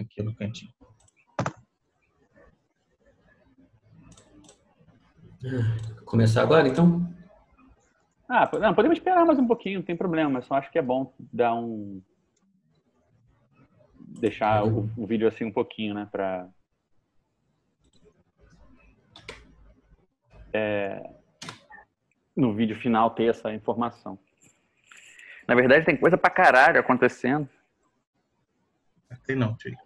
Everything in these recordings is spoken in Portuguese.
aqui no cantinho. Começar agora, então? Ah, não, podemos esperar mais um pouquinho, não tem problema, mas só acho que é bom dar um. Deixar o, o vídeo assim um pouquinho, né? Pra. É, no vídeo final ter essa informação. Na verdade, tem coisa pra caralho acontecendo. Tem não, filho.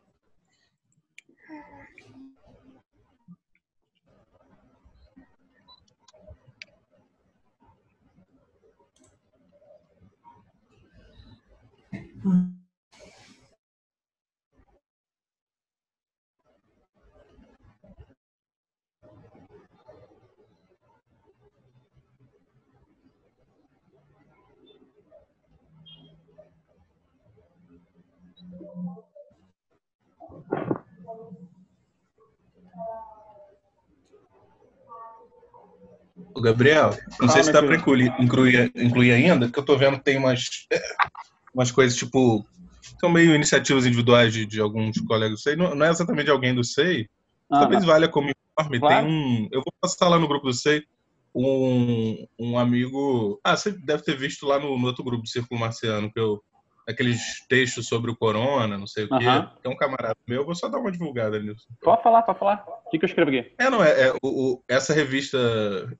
O Gabriel, não sei se dá para incluir, incluir, incluir ainda, porque eu tô vendo que tem umas, umas coisas tipo. São meio iniciativas individuais de, de alguns colegas do SEI. Não, não é exatamente alguém do SEI. Ah, Talvez valha como informe. Claro. Tem um. Eu vou passar lá no grupo do SEI um, um amigo. Ah, você deve ter visto lá no, no outro grupo do Círculo Marciano, que eu. Aqueles textos sobre o corona, não sei o quê. Aham. É um camarada meu, eu vou só dar uma divulgada nisso. Pode falar, pode falar. O que, que eu escrevo aqui? É, não, é, é, o, o- essa revista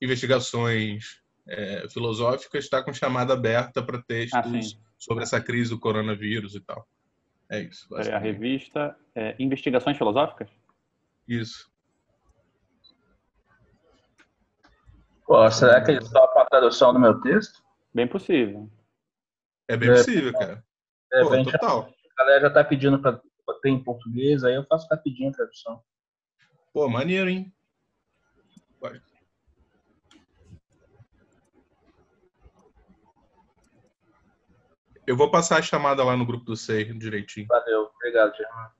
Investigações é, Filosóficas está com chamada aberta para Ah, textos sim. sobre essa crise do coronavírus e tal. É isso. Peraí, a revista é, Investigações Filosóficas? Isso. Pô, será que eles topam a tradução do meu texto? Bem possível. É bem É. possível, cara. De Pô, total. a galera já tá pedindo pra pra ter em português, aí eu faço rapidinho a tradução. Pô, maneiro, hein? Vai. Eu vou passar a chamada lá no grupo do SEI direitinho. Valeu, obrigado, Germano.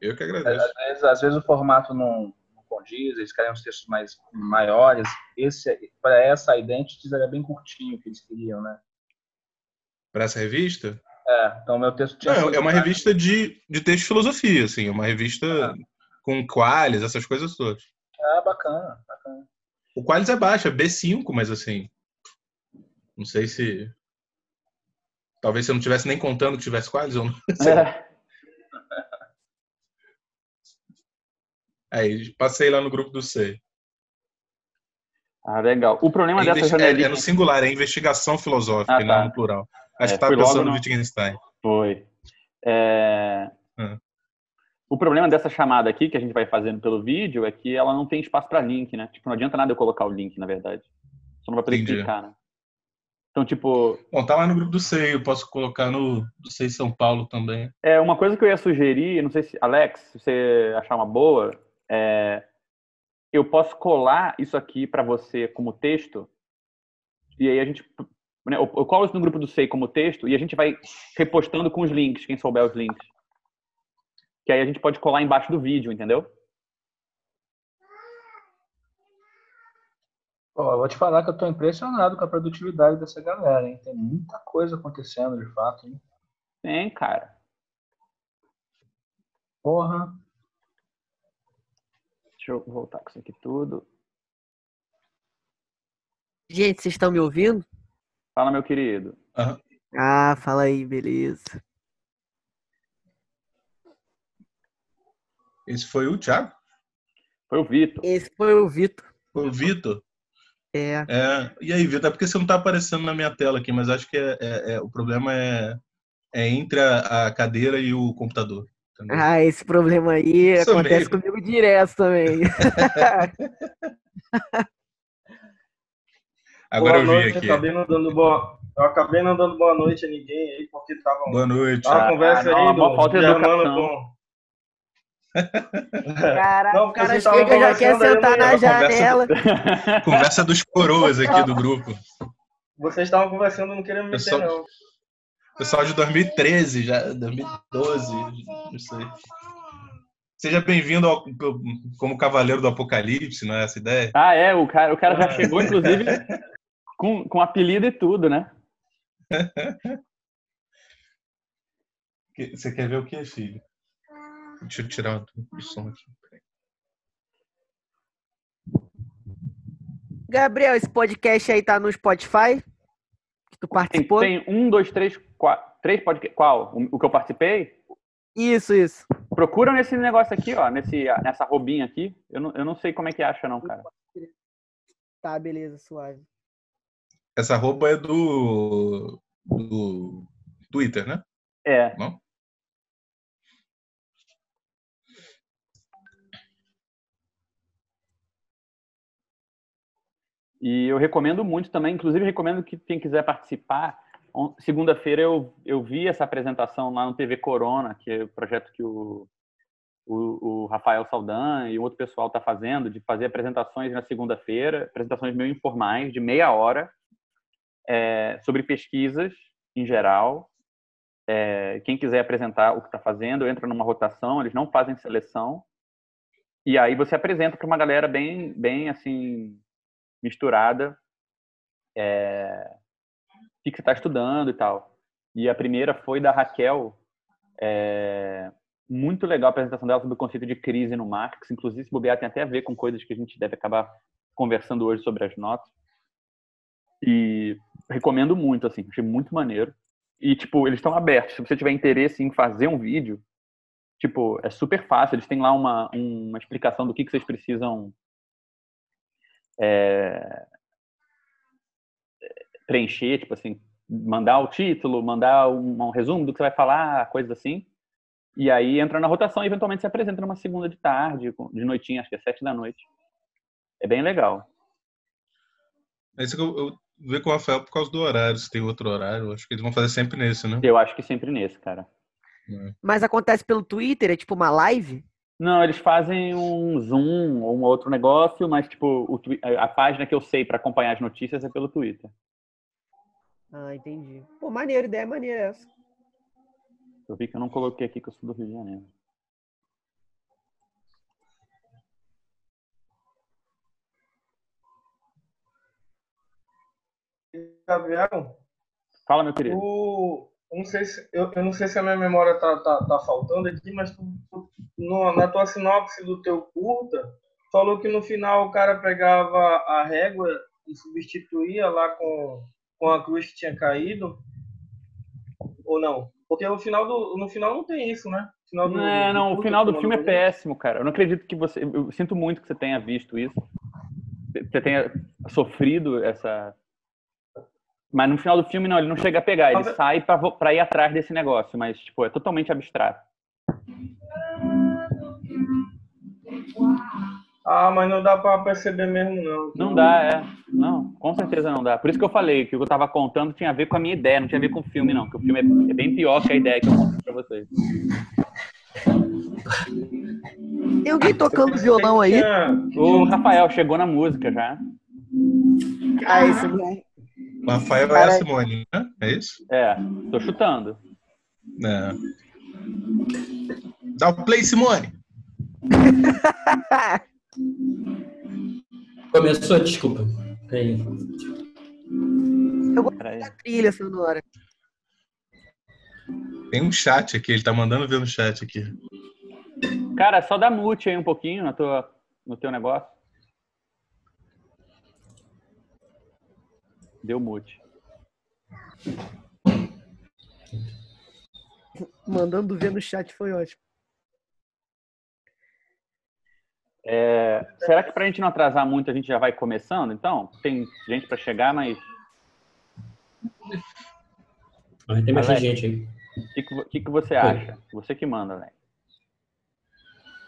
Eu que Às agradeço. vezes, às vezes o formato não, não condiz, eles querem uns textos mais maiores. Esse, para essa Identities, era bem curtinho que eles queriam, né? Para essa revista? É, então meu texto tinha. Não, sido é uma revista de, de texto de filosofia, assim. É uma revista Ah. com qualis, essas coisas todas. Ah, bacana, bacana. O Qualis é baixo, é B5, mas assim. Não sei se. Talvez se eu não tivesse nem contando que tivesse Qualis, eu não sei. É. Aí passei lá no grupo do C. Ah, legal. O problema É, dessa investi- é- janelinha... é no singular, é investigação filosófica, Ah, e não tá. no plural. Acho É, que logo pensando no Wittgenstein. Foi. É, Hum. O problema dessa chamada aqui, que a gente vai fazendo pelo vídeo, é que ela não tem espaço para link, né? Tipo, não adianta nada eu colocar o link, na verdade. Só não vai poder Entendi. clicar, né? Então, tipo, Bom, tá lá no grupo do C, eu posso colocar no do C São Paulo também. é uma coisa que eu ia sugerir, não sei se, Alex, se você achar uma boa, é, eu posso colar isso aqui para você como texto, e aí a gente. Né, eu eu colo isso no grupo do SEI como texto, e a gente vai repostando com os links, quem souber os links. Que aí a gente pode colar embaixo do vídeo, entendeu? Pô, eu vou te falar que eu tô impressionado com a produtividade dessa galera, hein? Tem muita coisa acontecendo, de fato, hein? Tem, cara. Porra. Deixa eu voltar com isso aqui tudo. Gente, vocês estão me ouvindo? Fala, meu querido. Ah, fala aí, beleza. Esse foi o Thiago? Foi o Vitor. Esse foi o Vitor. Foi o Vitor? É. É, e aí, Vitor, é porque você não tá aparecendo na minha tela aqui, mas acho que é, é- é- o problema é, é entre a, a cadeira e o computador. entendeu? Ah, esse problema aí Isso acontece mesmo. comigo direto também. Agora eu boa vi noite, aqui. acabei não dando boa, eu acabei não dando boa noite a ninguém aí, porque tava, Boa noite. tava uma Ah, conversa não, aí uma do falta de educação. com... Caraca, Não, o cara chega e já quer sentar eu na não- janela. Conversa dos coroas aqui do grupo. Vocês estavam conversando, não queria me Eu meter, só- não. Pessoal de 2013, já 2012, não sei. Seja bem-vindo ao- como cavaleiro do apocalipse, não é essa ideia? ah, é, o cara, o cara já chegou, inclusive, com, com apelido e tudo, né? Você quer ver o que, filho? Deixa eu tirar o som aqui. Gabriel, esse podcast aí tá no Spotify? Que tu Tem, participou? tem um, dois, três, quatro. Três podcasts. Qual? O, o que eu participei? Isso, isso. Procura nesse negócio aqui, ó. Nesse, nessa robinha aqui. Eu não, eu não sei como é que acha, não, cara. Tá, beleza, suave. Essa roupa é do. do Twitter, né? É. Não? E eu recomendo muito também, inclusive recomendo que quem quiser participar. Segunda-feira eu, eu vi essa apresentação lá no TV Corona, que é o projeto que o, o, o Rafael Saldan e outro pessoal está fazendo, de fazer apresentações na segunda-feira, apresentações meio informais, de meia hora, é, sobre pesquisas em geral. É, quem quiser apresentar o que está fazendo, entra numa rotação, eles não fazem seleção. E aí você apresenta para uma galera bem, bem assim, misturada é, o que, você está estudando e tal. E a primeira foi da Raquel, é, muito legal a apresentação dela sobre o conceito de crise no Marx, inclusive se bobear tem até a ver com coisas que a gente deve acabar conversando hoje sobre as notas. E recomendo muito, assim, achei muito maneiro. E, tipo, eles estão abertos. Se você tiver interesse em fazer um vídeo, tipo, é super fácil. Eles têm lá uma, uma explicação do que, que vocês precisam é, preencher, tipo assim, mandar o título, mandar um, um resumo do que você vai falar, coisas assim. E aí entra na rotação e eventualmente se apresenta numa segunda de tarde, de noitinha, acho que é sete da noite. É bem legal. É isso que eu, eu vi com o Rafael por causa do horário, se tem outro horário. Acho que eles vão fazer sempre nesse, né? Eu acho que sempre nesse, cara. Mas acontece pelo Twitter? É tipo uma live? Não, eles fazem um Zoom ou um outro negócio, mas tipo, o twi- a página que eu sei para acompanhar as notícias é pelo Twitter. Ah, entendi. Pô, maneiro, ideia maneira essa. Eu vi que eu não coloquei aqui que eu sou do Rio de Janeiro. Gabriel, Fala, meu querido. não sei se, eu, eu não sei se a minha memória tá, tá, tá faltando aqui, mas tu, tu- no- na tua sinopse do teu curta, falou que no final o cara pegava a régua e substituía lá com, com a cruz que tinha caído. Ou não? Porque no final, do, no final não tem isso, né? Final do- Não, é, do não, o final do filme é péssimo, cara. Eu não acredito que você. Eu sinto muito que você tenha visto isso. Você tenha sofrido essa. Mas no final do filme, não, ele não chega a pegar. Ele sai pra ir atrás desse negócio, mas, tipo, é totalmente abstrato. Ah, mas não dá pra perceber mesmo, não. Não dá, é. Não, com certeza não dá. Por isso que eu falei que o que eu tava contando tinha a ver com a minha ideia, não tinha a ver com o filme, não. Que o filme é, é bem pior que a ideia que eu contei pra vocês. Tem alguém tocando violão aí? O Rafael chegou na música já. Ah, esse não. Rafael é a Cara- Simone, né? É isso? É, tô chutando. É. Dá o play, Simone! Começou, desculpa. Peraí. Peraí. A trilha sonora. Tem um chat aqui, ele tá mandando ver no chat aqui. Cara, só dá mute aí um pouquinho na tua, no teu negócio. Deu mute. Mandando ver no chat foi ótimo. É, será que pra gente não atrasar muito a gente já vai começando, então? Tem gente pra chegar, mas Ah, tem bastante gente aí. o que, que que você acha? Você que manda, né?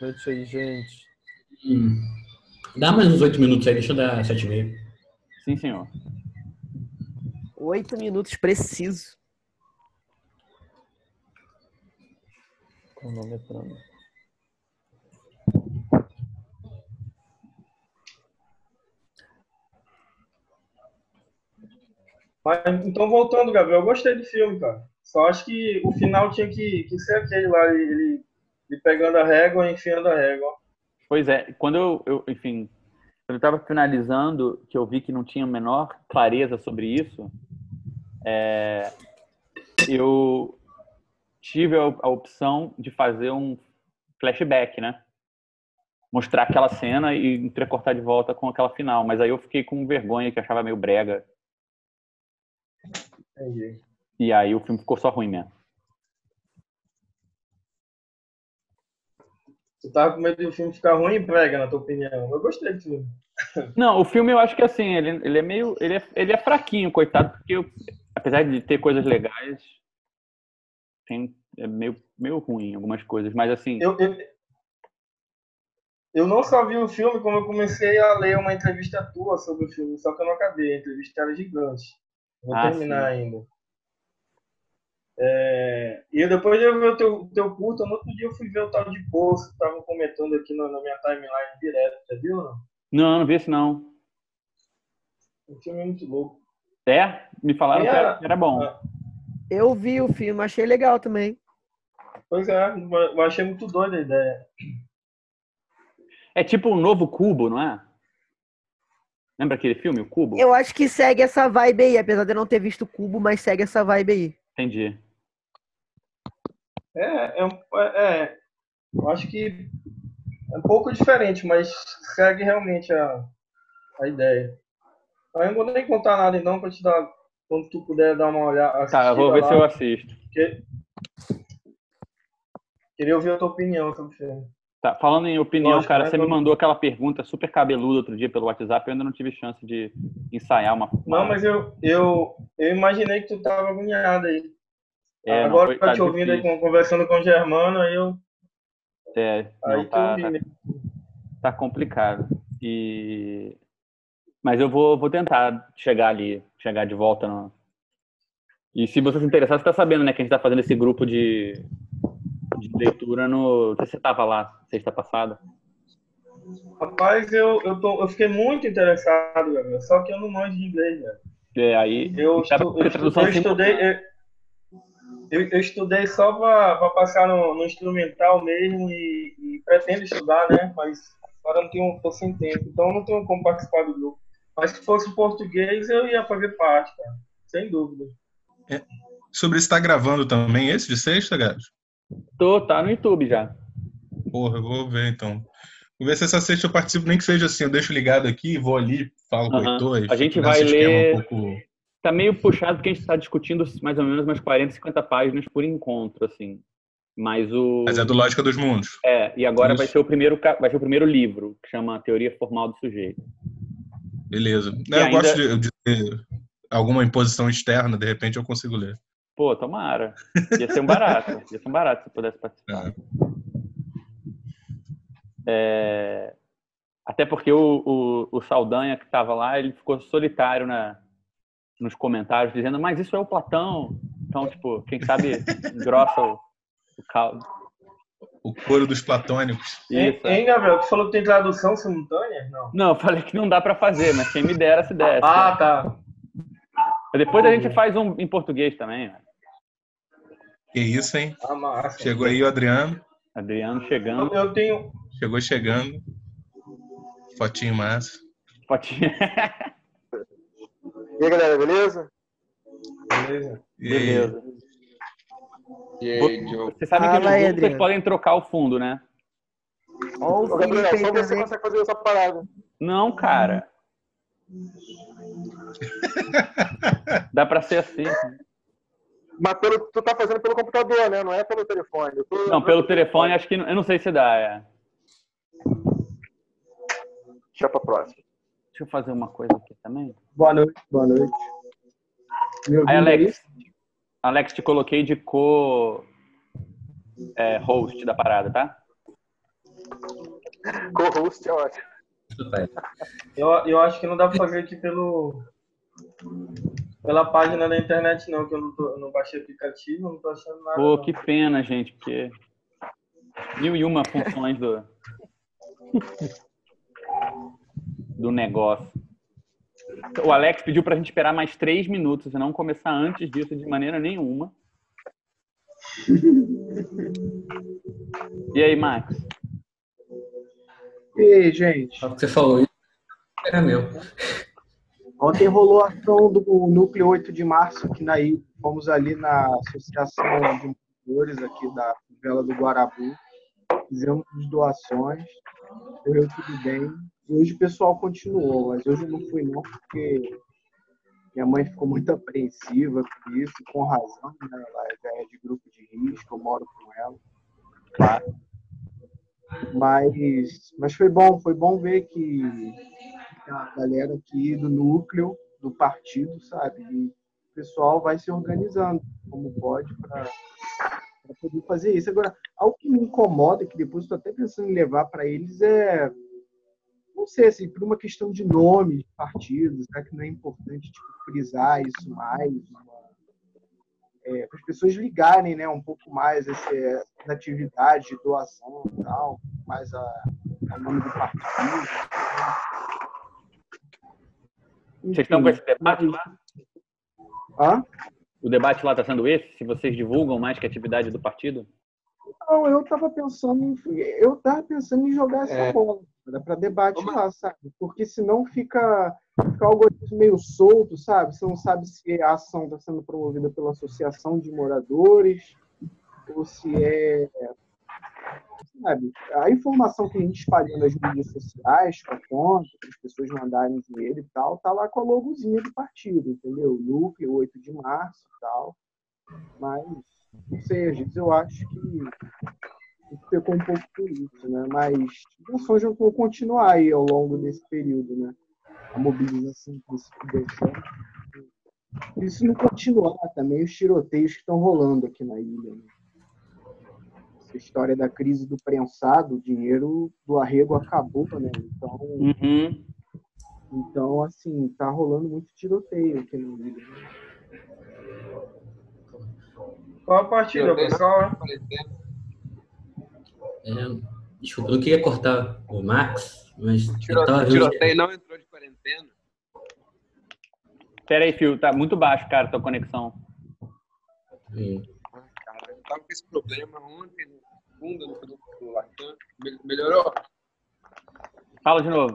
Noite aí, gente. Hum. Dá mais uns oito minutos aí, deixa eu dar sete e meio. Sim, senhor. Oito minutos preciso. Cronometrando. Mas, então, voltando, Gabriel, eu gostei do filme, cara. Só acho que o final tinha que, que ser aquele lá, ele, ele- ele pegando a régua e enfiando a régua. Pois é, quando eu, eu enfim, quando eu estava finalizando, que eu vi que não tinha a menor clareza sobre isso, é, eu tive a, a opção de fazer um flashback, né? Mostrar aquela cena e entrecortar de volta com aquela final. Mas aí eu fiquei com vergonha, que achava meio brega. Entendi. E aí o filme ficou só ruim mesmo. Tu tava com medo do filme ficar ruim e prega, na tua opinião. Eu gostei do filme. Não, o filme eu acho que assim, ele, ele é meio. Ele é, ele é fraquinho, coitado, porque eu- apesar de ter coisas legais, tem, é meio, meio ruim algumas coisas. Mas assim, Eu, eu, eu não só vi o filme, como eu comecei a ler uma entrevista tua sobre o filme, só que eu não acabei. A entrevista era gigante. Vou Ah, terminar sim. ainda. É, e depois de eu ver o teu, teu curto, no outro dia eu fui ver o tal de Poço, que estavam comentando aqui na, na minha timeline direto, já viu? Não? não, não vi esse não. O filme é muito louco. É? Me falaram que É. era, que era bom. Eu vi o filme, achei legal também. Pois é, eu achei muito doida a ideia. É tipo um novo Cubo, não é? Lembra aquele filme, o Cubo? Eu acho que segue essa vibe aí, apesar de eu não ter visto o Cubo, mas segue essa vibe aí. Entendi. É, é, é, é, eu acho que é um pouco diferente, mas segue realmente a, a ideia. Aí eu não vou nem contar nada não pra te dar, quando tu puder dar uma olhada. Tá, eu vou ver lá, se eu assisto. porque- Queria ouvir a tua opinião sobre o filme. Tá, falando em opinião, Lógico, cara, né, você me mandou aquela pergunta super cabeluda outro dia pelo WhatsApp, eu ainda não tive chance de ensaiar uma. Não, mas eu, eu, eu imaginei que tu tava agoniado aí. É, Agora foi- eu tá te ouvindo aí, conversando com o Germano, aí eu. É, Aí não, tá, tá, tá complicado. E... Mas eu vou, vou tentar chegar ali, chegar de volta no. E se você se interessar, você tá sabendo, né, que a gente tá fazendo esse grupo de, de leitura no. Não sei se você tava lá sexta passada. Rapaz, eu, eu, tô, eu fiquei muito interessado, só que eu não manjo de inglês, velho. É, aí. Eu, estu, eu, eu estudei. Eu, eu, estudei só para passar no, no instrumental mesmo e, e pretendo estudar, né? Mas agora eu não tenho, tô sem tempo, então eu não tenho como participar do grupo. Mas se fosse português, eu ia fazer parte, cara. Sem dúvida. Sobre isso, tá gravando também esse de sexta, Gabs? Tô, tá no YouTube já. Porra, eu vou ver então. Vou ver se essa sexta eu participo, nem que seja assim, eu deixo ligado aqui, vou ali, falo com o. Heitor. A gente vai ler- Um pouco... Tá meio puxado porque a gente tá discutindo mais ou menos umas 40, 50 páginas por encontro, assim. Mas o. Mas é do Lógica dos Mundos. É, e agora Isso. vai ser o primeiro vai ser o primeiro livro, que chama Teoria Formal do Sujeito. Beleza. Não, eu ainda- gosto de, de ter alguma imposição externa, de repente eu consigo ler. Pô, tomara. Ia ser um barato. Ia ser um barato se eu pudesse participar. É. É, Até porque o, o, o Saldanha que estava lá, ele ficou solitário na, nos comentários, dizendo, mas isso é o Platão. Então, tipo, quem sabe engrossa o, o caldo. O coro dos platônicos. Hein, Isso. é. hein, Gabriel? Tu falou que tem tradução simultânea? Não. Não, eu falei que não dá para fazer, mas quem me dera se desse. Ah, tá. Mas Depois a gente faz um em português também. né? Que isso, hein? Ah, massa. Chegou aí o Adriano. Adriano chegando. Eu, tenho. Chegou chegando. Fotinho massa. Fotinha. E aí, galera, beleza? Beleza. E? Beleza. E aí, Diogo? Você sabe que no aí, vocês Adriano. podem trocar o fundo, né? Ó o Ô, Gabriel, só você também. consegue fazer essa parada. Não, cara. Dá pra ser assim. Mas pelo, tu tá fazendo pelo computador, né? Não é pelo telefone. Eu tô- Não, pelo telefone acho que eu não sei se dá. É. Deixa pra próxima. Deixa eu fazer uma coisa aqui também. Boa noite, boa noite. Me ouvindo Aí, aí? Alex. Alex, te coloquei de co é, host da parada, tá? Co-host é ótimo. Eu, eu acho que não dá pra fazer aqui pelo. Pela página da internet, não, que eu não, tô, eu não baixei aplicativo, não tô achando nada. Pô, não. que pena, gente, porque mil e uma funções do do negócio. O Alex pediu pra gente esperar mais três minutos e não começar antes disso de maneira nenhuma. E aí, Max? E aí, gente? O que você falou isso era meu. Ontem rolou a ação do Núcleo 8 de Março, que daí fomos ali na Associação de Moradores aqui da Vela do Guarabu. fizemos doações, correu tudo bem. E hoje o pessoal continuou, mas hoje eu não fui não, porque minha mãe ficou muito apreensiva com isso, com razão, né? Ela é de grupo de risco, eu moro com ela. Claro. Mas, mas foi bom, foi bom ver que galera aqui do núcleo do partido, sabe? E o pessoal vai se organizando como pode para poder fazer isso. Agora, algo que me incomoda, que depois estou até pensando em levar para eles, é. Não sei, assim, por uma questão de nome de partidos, será que não é importante tipo, frisar isso mais? É, para as pessoas ligarem né, um pouco mais essa, essa atividade de doação e tal, mais a, a nome do partido. Vocês estão com esse debate lá? Hã? O debate lá está sendo esse? Se vocês divulgam mais que a atividade do partido? Não, eu estava pensando em eu tava pensando em jogar essa É. bola para debate lá, sabe? Porque senão fica, fica algo meio solto, sabe? Você não sabe se a ação está sendo promovida pela associação de moradores ou se é sabe? A informação que a gente espalhou nas mídias sociais com a conta, para as pessoas mandarem dinheiro e tal, tá lá com a logozinha do partido, entendeu? Núcleo, 8 de março e tal. Mas, não sei, às vezes eu acho que pecou um pouco por isso, né? Mas as ações vão continuar aí ao longo desse período, né? A mobilização que. Isso não continuar também, os tiroteios que estão rolando aqui na ilha. Né? Essa história da crise do prensado, o dinheiro do arrego acabou, né? Então, Uhum. então assim, tá rolando muito tiroteio aqui ilha. né? Qual a partida, pessoal? É, desculpa, eu não queria cortar o Max, mas Tiroteio, tava vendo- tiroteio não entrou de quarentena. Pera aí, Fio, tá muito baixo, cara, tua conexão. Hum. Ah, cara, eu tava com esse problema ontem, no segunda, no grupo do Lacan. Me- Melhorou? Fala de novo.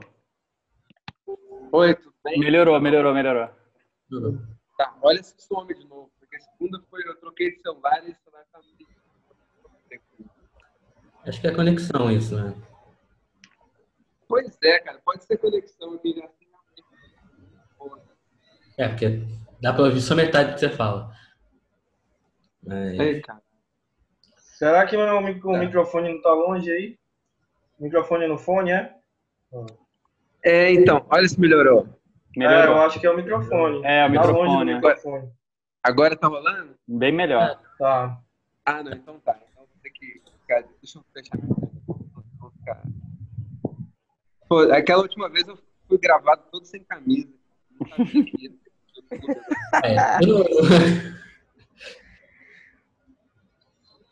Oi, tudo bem? Melhorou, melhorou, melhorou. Tá, olha se some de novo, porque segunda foi, eu troquei de celular e o celular tá meio- Acho que é conexão isso, né? Pois é, cara, pode ser conexão. Porra. É, porque dá pra ouvir só metade do que você fala. Mas, Ei, cara. Será que meu o microfone não tá longe aí? Microfone no fone, é? É, então, olha se melhorou. É, eu Melhorou. acho que é o microfone. É, o Tá longe do microfone. microfone. Agora tá rolando? Bem melhor. Tá. Ah, não, então tá. Então vou ter que. Cara, deixa eu fechar. Vou ficar. Pô, aquela última vez eu fui gravado todo sem camisa. Não sabia é, eu não-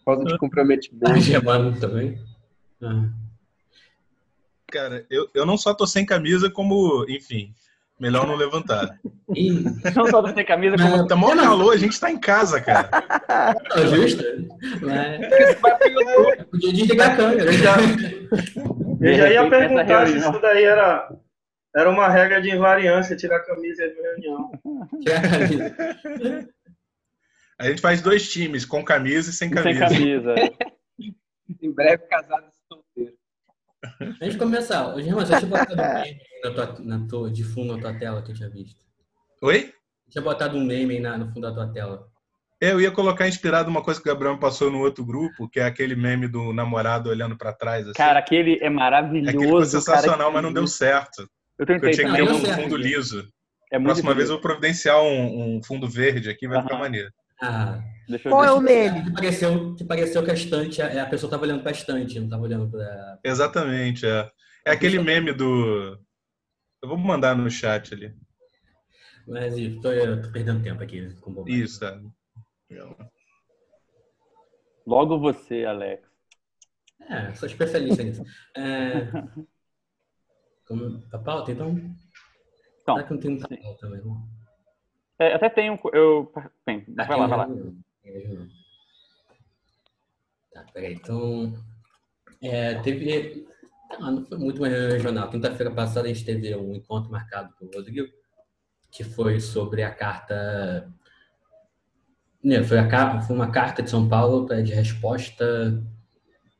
Falta de comprometimento. Tá gemando também. Ah. Cara, eu, eu não só tô sem camisa, como, enfim, melhor não levantar. Não só sem camisa, como Tá mó calor, a gente tá em casa, cara. tá justo. Mas vai YouTube. podia desligar a câmera. Eu já, eu já ia perguntar se isso daí era, era uma regra de invariância, tirar a camisa de reunião. Tirar a camisa. A gente faz dois times, com camisa e sem sem camisa. camisa. Em breve, casado e solteiro. Antes de começar, ô, Germano, você tinha botado um meme na tua, na tua, de fundo na tua tela que eu tinha visto. Oi? Tinha botado um meme aí na, no fundo da tua tela. Eu ia colocar inspirado uma coisa que o Gabriel passou no outro grupo, que é aquele meme do namorado olhando pra trás. Assim. Cara, aquele é Aquele maravilhoso. foi cara, sensacional, que- mas não deu certo. Eu tentei eu tinha que ter um certo. fundo liso. É Próxima vez eu difícil. vou providenciar um, um fundo verde aqui, vai ficar Aham. maneiro. Ah, Deixa eu Qual é o meme? que pareceu, que pareceu que a estante, a, a pessoa estava olhando para a estante, não estava olhando para. Exatamente, é. É aquele meme do. Eu vou mandar no chat ali. Mas eu tô, eu tô perdendo tempo aqui com bobagem. Isso, é. Logo você, Alex. É, sou especialista nisso. É, como, a pauta, então? Então, Será que não tem muita pauta também? Não? É, até tem um. Eu, tem, mas vai lá, vai lá. Tá, peraí. Então, é, teve. Ah, não foi muito mais regional. Quinta-feira passada a gente teve um encontro marcado com o Rodrigo, que foi sobre a carta. Né, foi, a, foi uma carta de São Paulo de resposta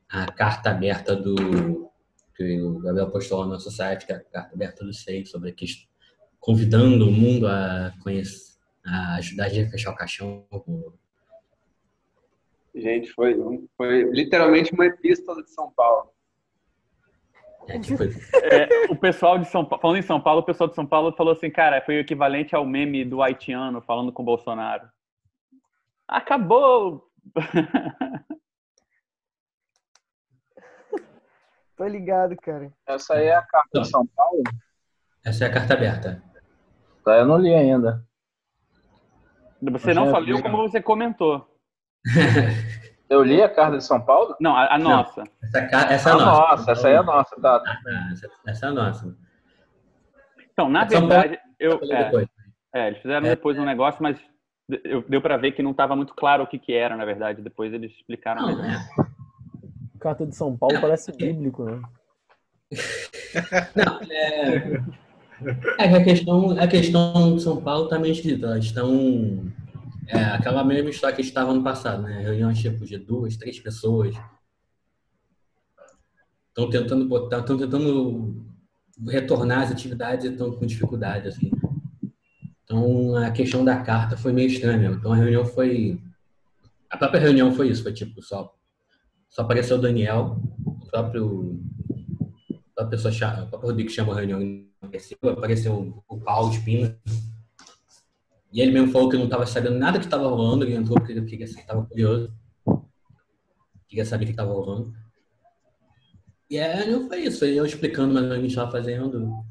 a carta aberta do que o Gabriel postou lá no nosso site, que é a carta aberta do SEI, sobre a questão, convidando o mundo a conhecer, a ajudar a gente a fechar o caixão Gente, foi, foi literalmente uma epístola de São Paulo. é, tipo, É, o pessoal de São Paulo, falando em São Paulo, o pessoal de São Paulo falou assim, cara, foi o equivalente ao meme do haitiano falando com o Bolsonaro. Acabou! Tô ligado, cara. Essa aí é a carta de São Paulo? Essa é a carta aberta. Tá, eu não li ainda. Você não é só leu legal. como você comentou. Eu li a carta de São Paulo? Não, a, a Não. nossa. Essa, ca- essa é a nossa. nossa, essa aí é a nossa, tá. Ah, essa, essa é a nossa. Então, na São Paulo- verdade, eu, Eu falei é, é, eles fizeram É. depois um negócio, mas eu, deu para ver que não estava muito claro o que, que era, na verdade. Depois eles explicaram. Não, melhor. é. Carta de São Paulo parece bíblico, né? Não, é. É que a questão, a questão de São Paulo tá meio esquisita. Elas estão. É aquela mesma história que estava no passado, né? Reuniões tipo de duas, três pessoas. Estão tentando botar, estão tentando retornar as atividades e estão com dificuldade, assim. Então a questão da carta foi meio estranha mesmo. Então a reunião foi. A própria reunião foi isso, foi tipo, só, só apareceu o Daniel, o próprio a pessoa o próprio Rodrigo chama a reunião apareceu, apareceu o Paulo Espina. E ele mesmo falou que não estava sabendo nada que estava rolando, ele entrou porque ele estava curioso. Queria saber o que estava rolando. E reunião foi isso, eu explicando mais ou menos o que estava fazendo.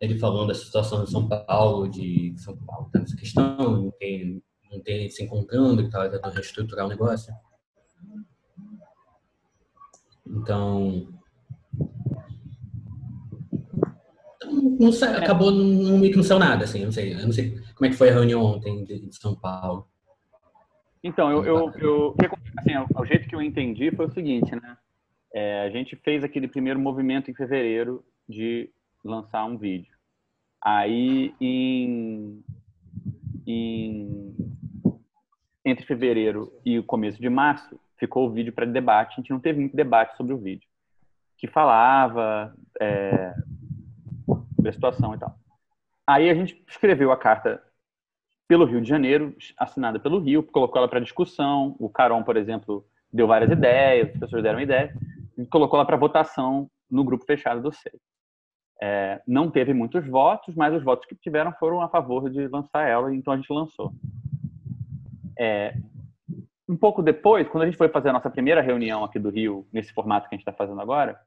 Ele falando da situação de São Paulo, de São Paulo tá nessa questão, não tem, não tem se encontrando, que estava tentando reestruturar o negócio. Então, não acabou não, meio que não saiu nada, assim, não sei. Eu não sei como é que foi a reunião ontem de, de São Paulo. Então, eu, eu, eu assim, o, o jeito que eu entendi foi o seguinte, né? É, a gente fez aquele primeiro movimento em fevereiro de lançar um vídeo. Aí, em, em- entre fevereiro e o começo de março, ficou o vídeo para debate. A gente não teve muito debate sobre o vídeo, que falava é, sobre a situação e tal. Aí a gente escreveu a carta pelo Rio de Janeiro, assinada pelo Rio, colocou ela para discussão. O Caron, por exemplo, deu várias ideias, as pessoas deram ideia, e colocou ela para votação no grupo fechado do SEI. É, não teve muitos votos, mas os votos que tiveram foram a favor de lançar ela, então a gente lançou. É, um pouco depois, quando a gente foi fazer a nossa primeira reunião aqui do Rio, nesse formato que a gente está fazendo agora,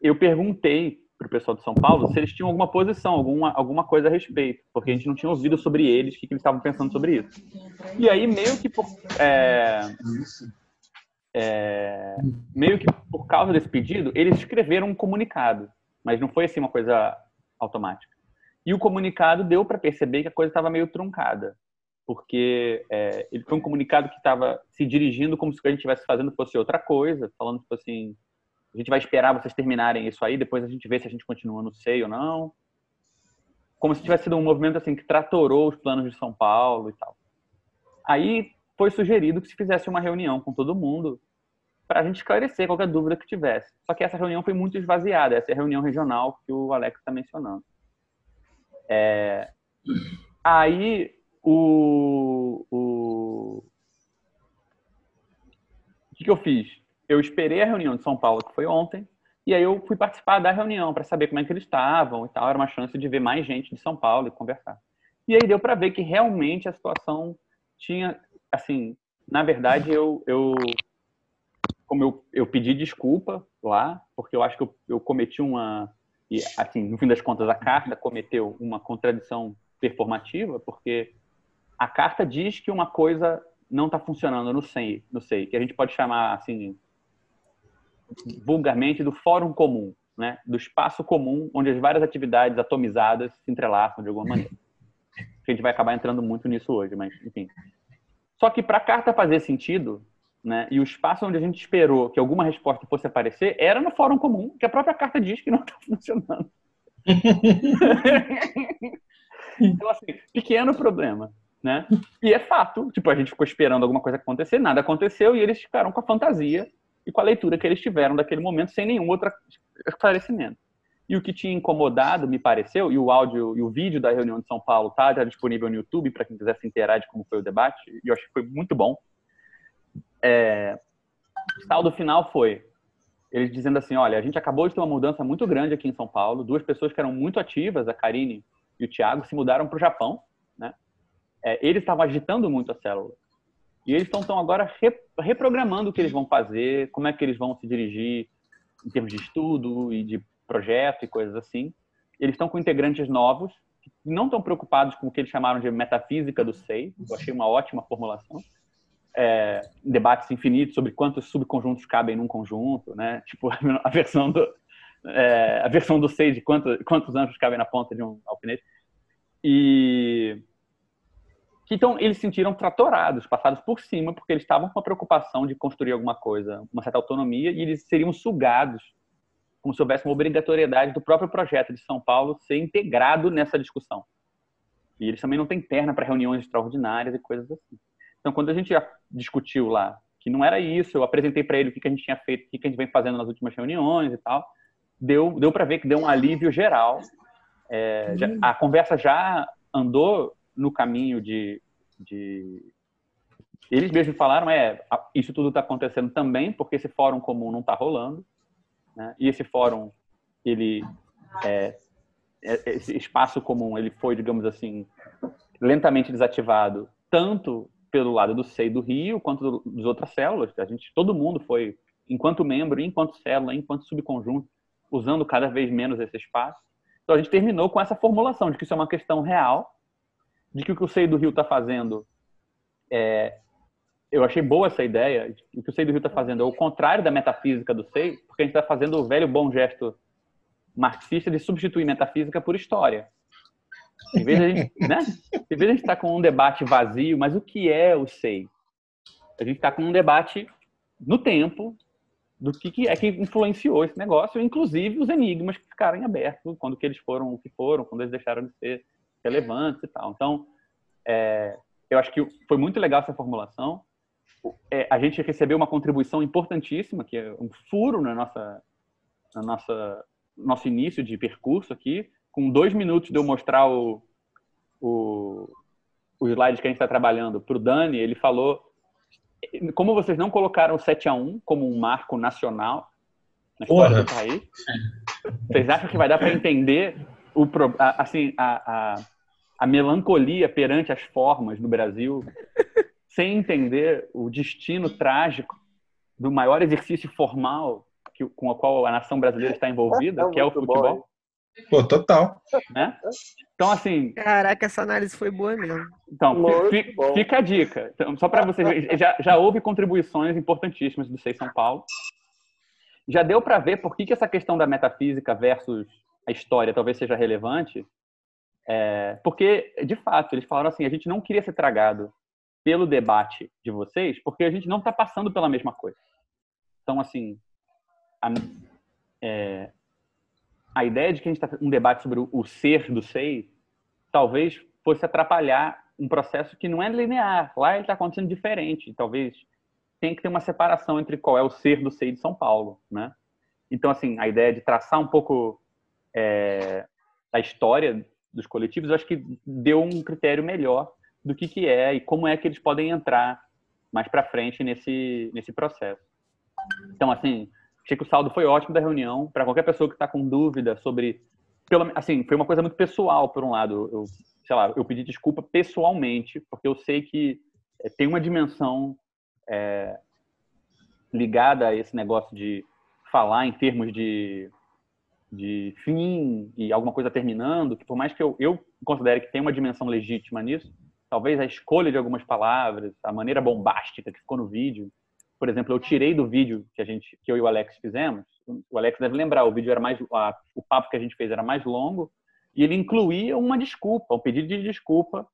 eu perguntei para o pessoal de São Paulo se eles tinham alguma posição, alguma, alguma coisa a respeito, porque a gente não tinha ouvido sobre eles, o que, que eles estavam pensando sobre isso. E aí, meio que por, é, é, meio que por causa desse pedido, eles escreveram um comunicado, mas não foi assim uma coisa automática. E o comunicado deu para perceber que a coisa estava meio truncada, porque é, ele foi um comunicado que estava se dirigindo como se o que a gente estivesse fazendo fosse outra coisa, falando tipo assim, a gente vai esperar vocês terminarem isso aí, depois a gente vê se a gente continua no SEI ou não. Como se tivesse sido um movimento assim que tratorou os planos de São Paulo e tal. Aí foi sugerido que se fizesse uma reunião com todo mundo para a gente esclarecer qualquer dúvida que tivesse. Só que essa reunião foi muito esvaziada, essa é a reunião regional que o Alex está mencionando. É... Aí o, o... o que, que eu fiz? Eu esperei a reunião de São Paulo, que foi ontem, e aí eu fui participar da reunião para saber como é que eles estavam e tal. Era uma chance de ver mais gente de São Paulo e conversar. E aí deu para ver que realmente a situação tinha, assim, na verdade eu, eu como eu, eu pedi desculpa lá, porque eu acho que eu, eu cometi uma, e assim, no fim das contas a carta cometeu uma contradição performativa, porque a carta diz que uma coisa não está funcionando no SEI, no SEI, que a gente pode chamar assim vulgarmente do fórum comum, né, do espaço comum onde as várias atividades atomizadas se entrelaçam de alguma maneira. A gente vai acabar entrando muito nisso hoje, mas enfim. Só que para a carta fazer sentido, né, e o espaço onde a gente esperou que alguma resposta fosse aparecer era no fórum comum, que a própria carta diz que não está funcionando. então, assim, pequeno problema, né? E é fato, tipo, a gente ficou esperando alguma coisa acontecer, nada aconteceu e eles ficaram com a fantasia e com a leitura que eles tiveram daquele momento, sem nenhum outro esclarecimento. E o que tinha incomodado, me pareceu, e o áudio e o vídeo da reunião de São Paulo está já disponível no YouTube para quem quiser se inteirar de como foi o debate, e eu acho que foi muito bom. É, o saldo final foi eles dizendo assim, olha, a gente acabou de ter uma mudança muito grande aqui em São Paulo, duas pessoas que eram muito ativas, a Karine e o Thiago, se mudaram para o Japão, né? É, eles estavam agitando muito a célula. E eles estão agora reprogramando o que eles vão fazer, como é que eles vão se dirigir em termos de estudo e de projeto e coisas assim. Eles estão com integrantes novos, que não estão preocupados com o que eles chamaram de metafísica do SEI, eu achei uma ótima formulação. É, debates infinitos sobre quantos subconjuntos cabem num conjunto, né? Tipo, a versão do, é, a versão do SEI de quanto, quantos anjos cabem na ponta de um alfinete. E que então eles se sentiram tratorados, passados por cima, porque eles estavam com a preocupação de construir alguma coisa, uma certa autonomia, e eles seriam sugados, como se houvesse uma obrigatoriedade do próprio projeto de São Paulo ser integrado nessa discussão. E eles também não têm perna para reuniões extraordinárias e coisas assim. Então, quando a gente já discutiu lá que não era isso, eu apresentei para ele o que, a gente tinha feito, o que, que a gente vem fazendo nas últimas reuniões e tal, deu, deu para ver que deu um alívio geral. É, já, a conversa já andou no caminho de, de... eles mesmos falaram é isso tudo está acontecendo também porque esse fórum comum não está rolando né? e esse fórum ele é, é, esse espaço comum ele foi digamos assim lentamente desativado tanto pelo lado do SEI do Rio quanto das outras células a gente todo mundo foi enquanto membro enquanto célula enquanto subconjunto usando cada vez menos esse espaço então a gente terminou com essa formulação de que isso é uma questão real de que o que o SEI do Rio está fazendo é, eu achei boa essa ideia. O que o SEI do Rio está fazendo é o contrário da metafísica do SEI, porque a gente está fazendo o velho bom gesto marxista de substituir metafísica por história. Em vez de a gente, né? Em vez de a gente estar tá com um debate vazio, mas o que é o SEI? A gente está com um debate no tempo do que, que é que influenciou esse negócio, inclusive os enigmas que ficaram em aberto quando que eles foram o que foram, quando eles deixaram de ser relevantes e tal. Então, é, eu acho que foi muito legal essa formulação. É, a gente recebeu uma contribuição importantíssima, que é um furo na nossa, na nossa nosso início de percurso aqui. Com dois minutos de eu mostrar o, o, o slide que a gente está trabalhando para o Dani, ele falou como vocês não colocaram o 7 a 1 como um marco nacional na história Porra. do país, vocês acham que vai dar para entender o, assim, a, a, a melancolia perante as formas no Brasil, sem entender o destino trágico do maior exercício formal que, com o qual a nação brasileira está envolvida, é que é o futebol. Bom, Pô, total. Né? Então, assim. Caraca, essa análise foi boa mesmo. Então, fica a dica. Então, só para vocês verem, já, já houve contribuições importantíssimas do Sei São Paulo. Já deu para ver por que, que essa questão da metafísica versus a história talvez seja relevante, é, porque, de fato, eles falaram assim: a gente não queria ser tragado pelo debate de vocês, porque a gente não está passando pela mesma coisa. Então, assim, a, é, a ideia de que a gente está um debate sobre o, o ser do sei, talvez fosse atrapalhar um processo que não é linear. Lá ele está acontecendo diferente. Talvez tenha que ter uma separação entre qual é o ser do sei de São Paulo, né? Então, assim, a ideia de traçar um pouco é, a história dos coletivos, eu acho que deu um critério melhor do que, que é e como é que eles podem entrar mais para frente nesse, nesse processo. Então, assim, achei que o saldo foi ótimo da reunião. Para qualquer pessoa que está com dúvida sobre. Pelo, assim, foi uma coisa muito pessoal, por um lado. Eu, sei lá, eu pedi desculpa pessoalmente, porque eu sei que é, tem uma dimensão é, ligada a esse negócio de falar em termos de de fim e alguma coisa terminando, que por mais que eu, eu considere que tem uma dimensão legítima nisso, talvez a escolha de algumas palavras, a maneira bombástica que ficou no vídeo, por exemplo, eu tirei do vídeo que a gente, que eu e o Alex fizemos, o Alex deve lembrar, o vídeo era mais, a, o papo que a gente fez era mais longo e ele incluía uma desculpa, um pedido de desculpa.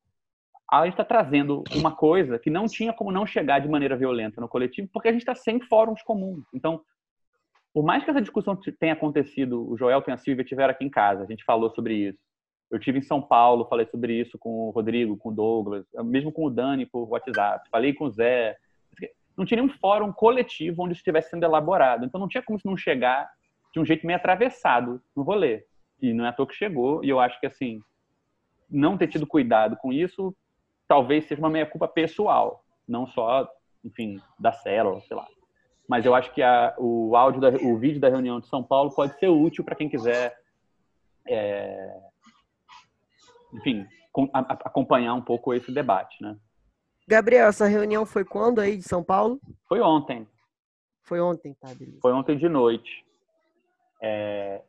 A gente está trazendo uma coisa que não tinha como não chegar de maneira violenta no coletivo, porque a gente está sem fóruns comuns. Então, por mais que essa discussão tenha acontecido, o Joel e a Silvia estiveram aqui em casa, a gente falou sobre isso. Eu tive em São Paulo, falei sobre isso com o Rodrigo, com o Douglas, mesmo com o Dani por WhatsApp, falei com o Zé. não tinha nenhum fórum coletivo onde isso estivesse sendo elaborado. Então não tinha como isso não chegar de um jeito meio atravessado no rolê. E não é à toa que chegou. E eu acho que, assim, não ter tido cuidado com isso talvez seja uma meia-culpa pessoal, não só, enfim, da célula, sei lá. Mas eu acho que a, o áudio, da, o vídeo da reunião de São Paulo pode ser útil para quem quiser, é, enfim, com, a, acompanhar um pouco esse debate, né? Gabriel, essa reunião foi quando aí de São Paulo? Foi ontem. Foi ontem, tá, beleza. Foi ontem de noite. É,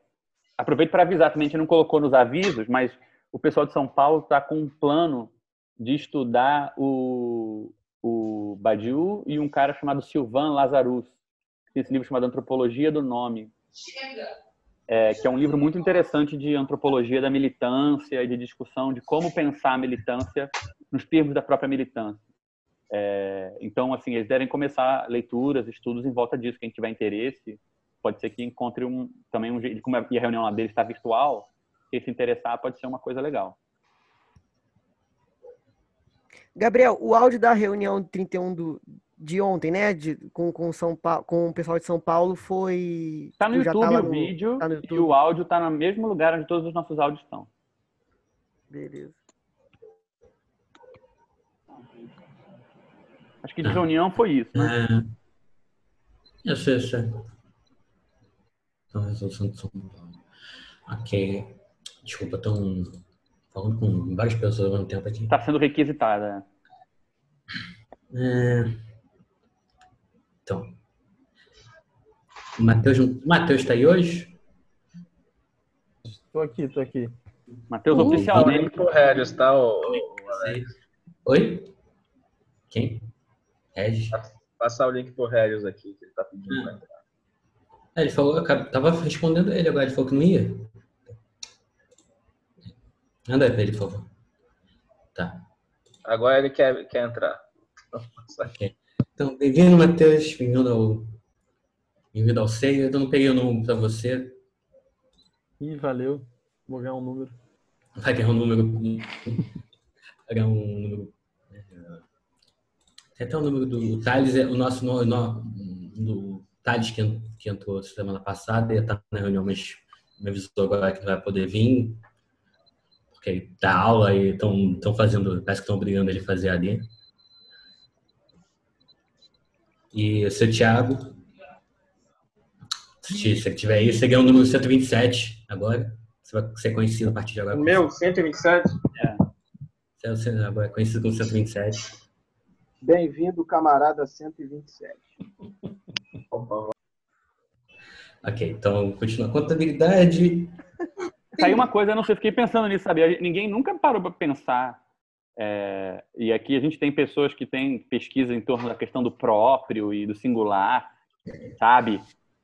aproveito para avisar também, a gente não colocou nos avisos, mas o pessoal de São Paulo está com um plano de estudar o, o Badiou e um cara chamado Silvan Lazarus, que tem esse livro chamado Antropologia do Nome, é, que é um livro muito interessante de antropologia da militância e de discussão de como pensar a militância nos termos da própria militância. É, então, assim, eles devem começar leituras, estudos em volta disso. Quem tiver interesse, pode ser que encontre um, também um jeito, como a reunião lá dele está virtual, quem se interessar pode ser uma coisa legal. Gabriel, o áudio da reunião 31 do, de ontem, né, de, com, com, São pa... com o pessoal de São Paulo foi... Está no YouTube tá o no... vídeo tá no YouTube. e o áudio está no mesmo lugar onde todos os nossos áudios estão. Beleza. Acho que de reunião foi isso, né? É... Eu sei, eu sei. Então, resolução de São Paulo. Ok. Desculpa, estão falando com várias pessoas ao mesmo tempo aqui. Está sendo requisitada. É... Então. O Matheus, está aí hoje? Estou aqui, estou aqui. Matheus, uh, oficialmente. Pro Regis, tá? O, Oi? Quem? Regis? Passar o link pro Regis aqui, que ele está pedindo ah. para entrar. É, ele falou, eu tava respondendo ele agora, ele falou que não ia. Anda aí ele, por favor. Tá. Agora ele quer, quer entrar. Okay. Então, bem-vindo, Matheus. Bem-vindo ao, bem ao Seio. Eu não peguei o número para você. Ih, valeu. Vou ganhar um número. Vai ganhar um número. Vai ganhar um número. Tem até o número do Thales, é o nosso no, no, do Thales que, que entrou semana passada, ia estar na reunião, mas me avisou agora que não vai poder vir que ele dá aula e estão fazendo, parece que estão obrigando ele a fazer ali. E o seu Thiago, se você tiver aí, você ganhou o número 127 agora. Você vai ser conhecido a partir de agora. Meu, 127? É. Você é agora conhecido como 127. Bem-vindo, camarada 127. ok, então continua. Contabilidade. Saiu uma coisa, eu não sei, fiquei pensando nisso, sabe? Ninguém nunca parou para pensar. É, e aqui a gente tem pessoas que têm pesquisa em torno da questão do próprio e do singular, sabe?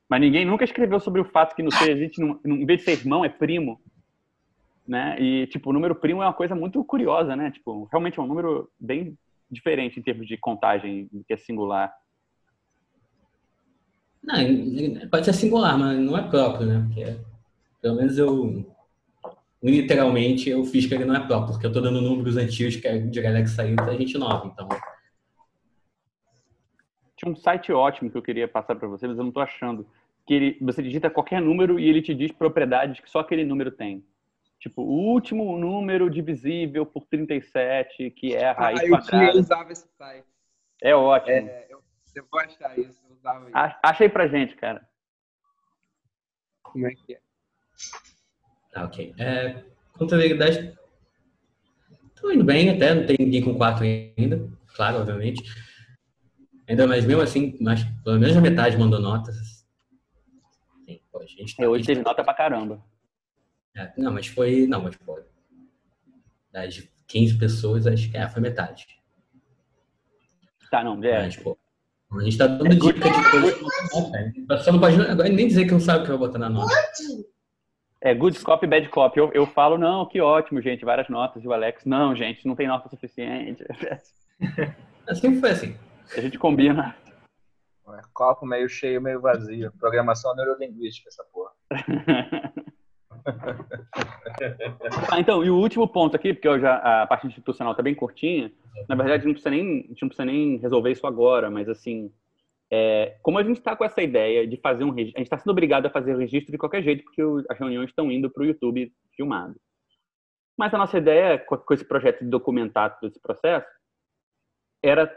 Mas ninguém nunca escreveu sobre o fato que no ser a gente, não, em vez de ser irmão, é primo. Né? E, tipo, o número primo é uma coisa muito curiosa, né? Tipo, realmente é um número bem diferente em termos de contagem do que é singular. Não, pode ser singular, mas não é próprio, né? Porque, pelo menos eu literalmente eu fiz que ele não é próprio, porque eu estou dando números antigos que é de galera que saiu da gente nova, então. Tinha um site ótimo que eu queria passar para vocês, mas eu não estou achando. Que ele, você digita qualquer número e ele te diz propriedades que só aquele número tem. Tipo, o último número divisível por 37, que é a raiz ah, eu quadrada. Eu usava esse site. É ótimo. É, eu, eu vou achar isso. Eu usava isso. Achei pra gente, cara. Como é que é? Tá, ok. É, contabilidade. Estou indo bem até, não tem ninguém com 4 ainda, claro, obviamente. Ainda mais mesmo assim, mas pelo menos a metade mandou notas. Sim, pô, a gente tá, é, hoje teve nota pra caramba. É, não, mas foi. Não, mas pô. Das 15 pessoas, acho que é, foi metade. Tá, não, é. Mas, pô, a gente tá dando é dica de que não tá Só não pode agora nem dizer que não sabe o que vai botar na nota. É good copy, bad copy. Eu, eu falo, não, que ótimo, gente, várias notas. E o Alex, não, gente, não tem nota suficiente. Assim foi assim. A gente combina. Copo meio cheio, meio vazio. Programação neurolinguística, essa porra. Ah, então, e o último ponto aqui, porque hoje a, a parte institucional está bem curtinha, na verdade não precisa nem, a gente não precisa nem resolver isso agora, mas assim, é, como a gente está com essa ideia de fazer um registro, a gente está sendo obrigado a fazer o registro de qualquer jeito, porque o, as reuniões estão indo para o YouTube filmado. Mas a nossa ideia com, com esse projeto de documentar todo esse processo era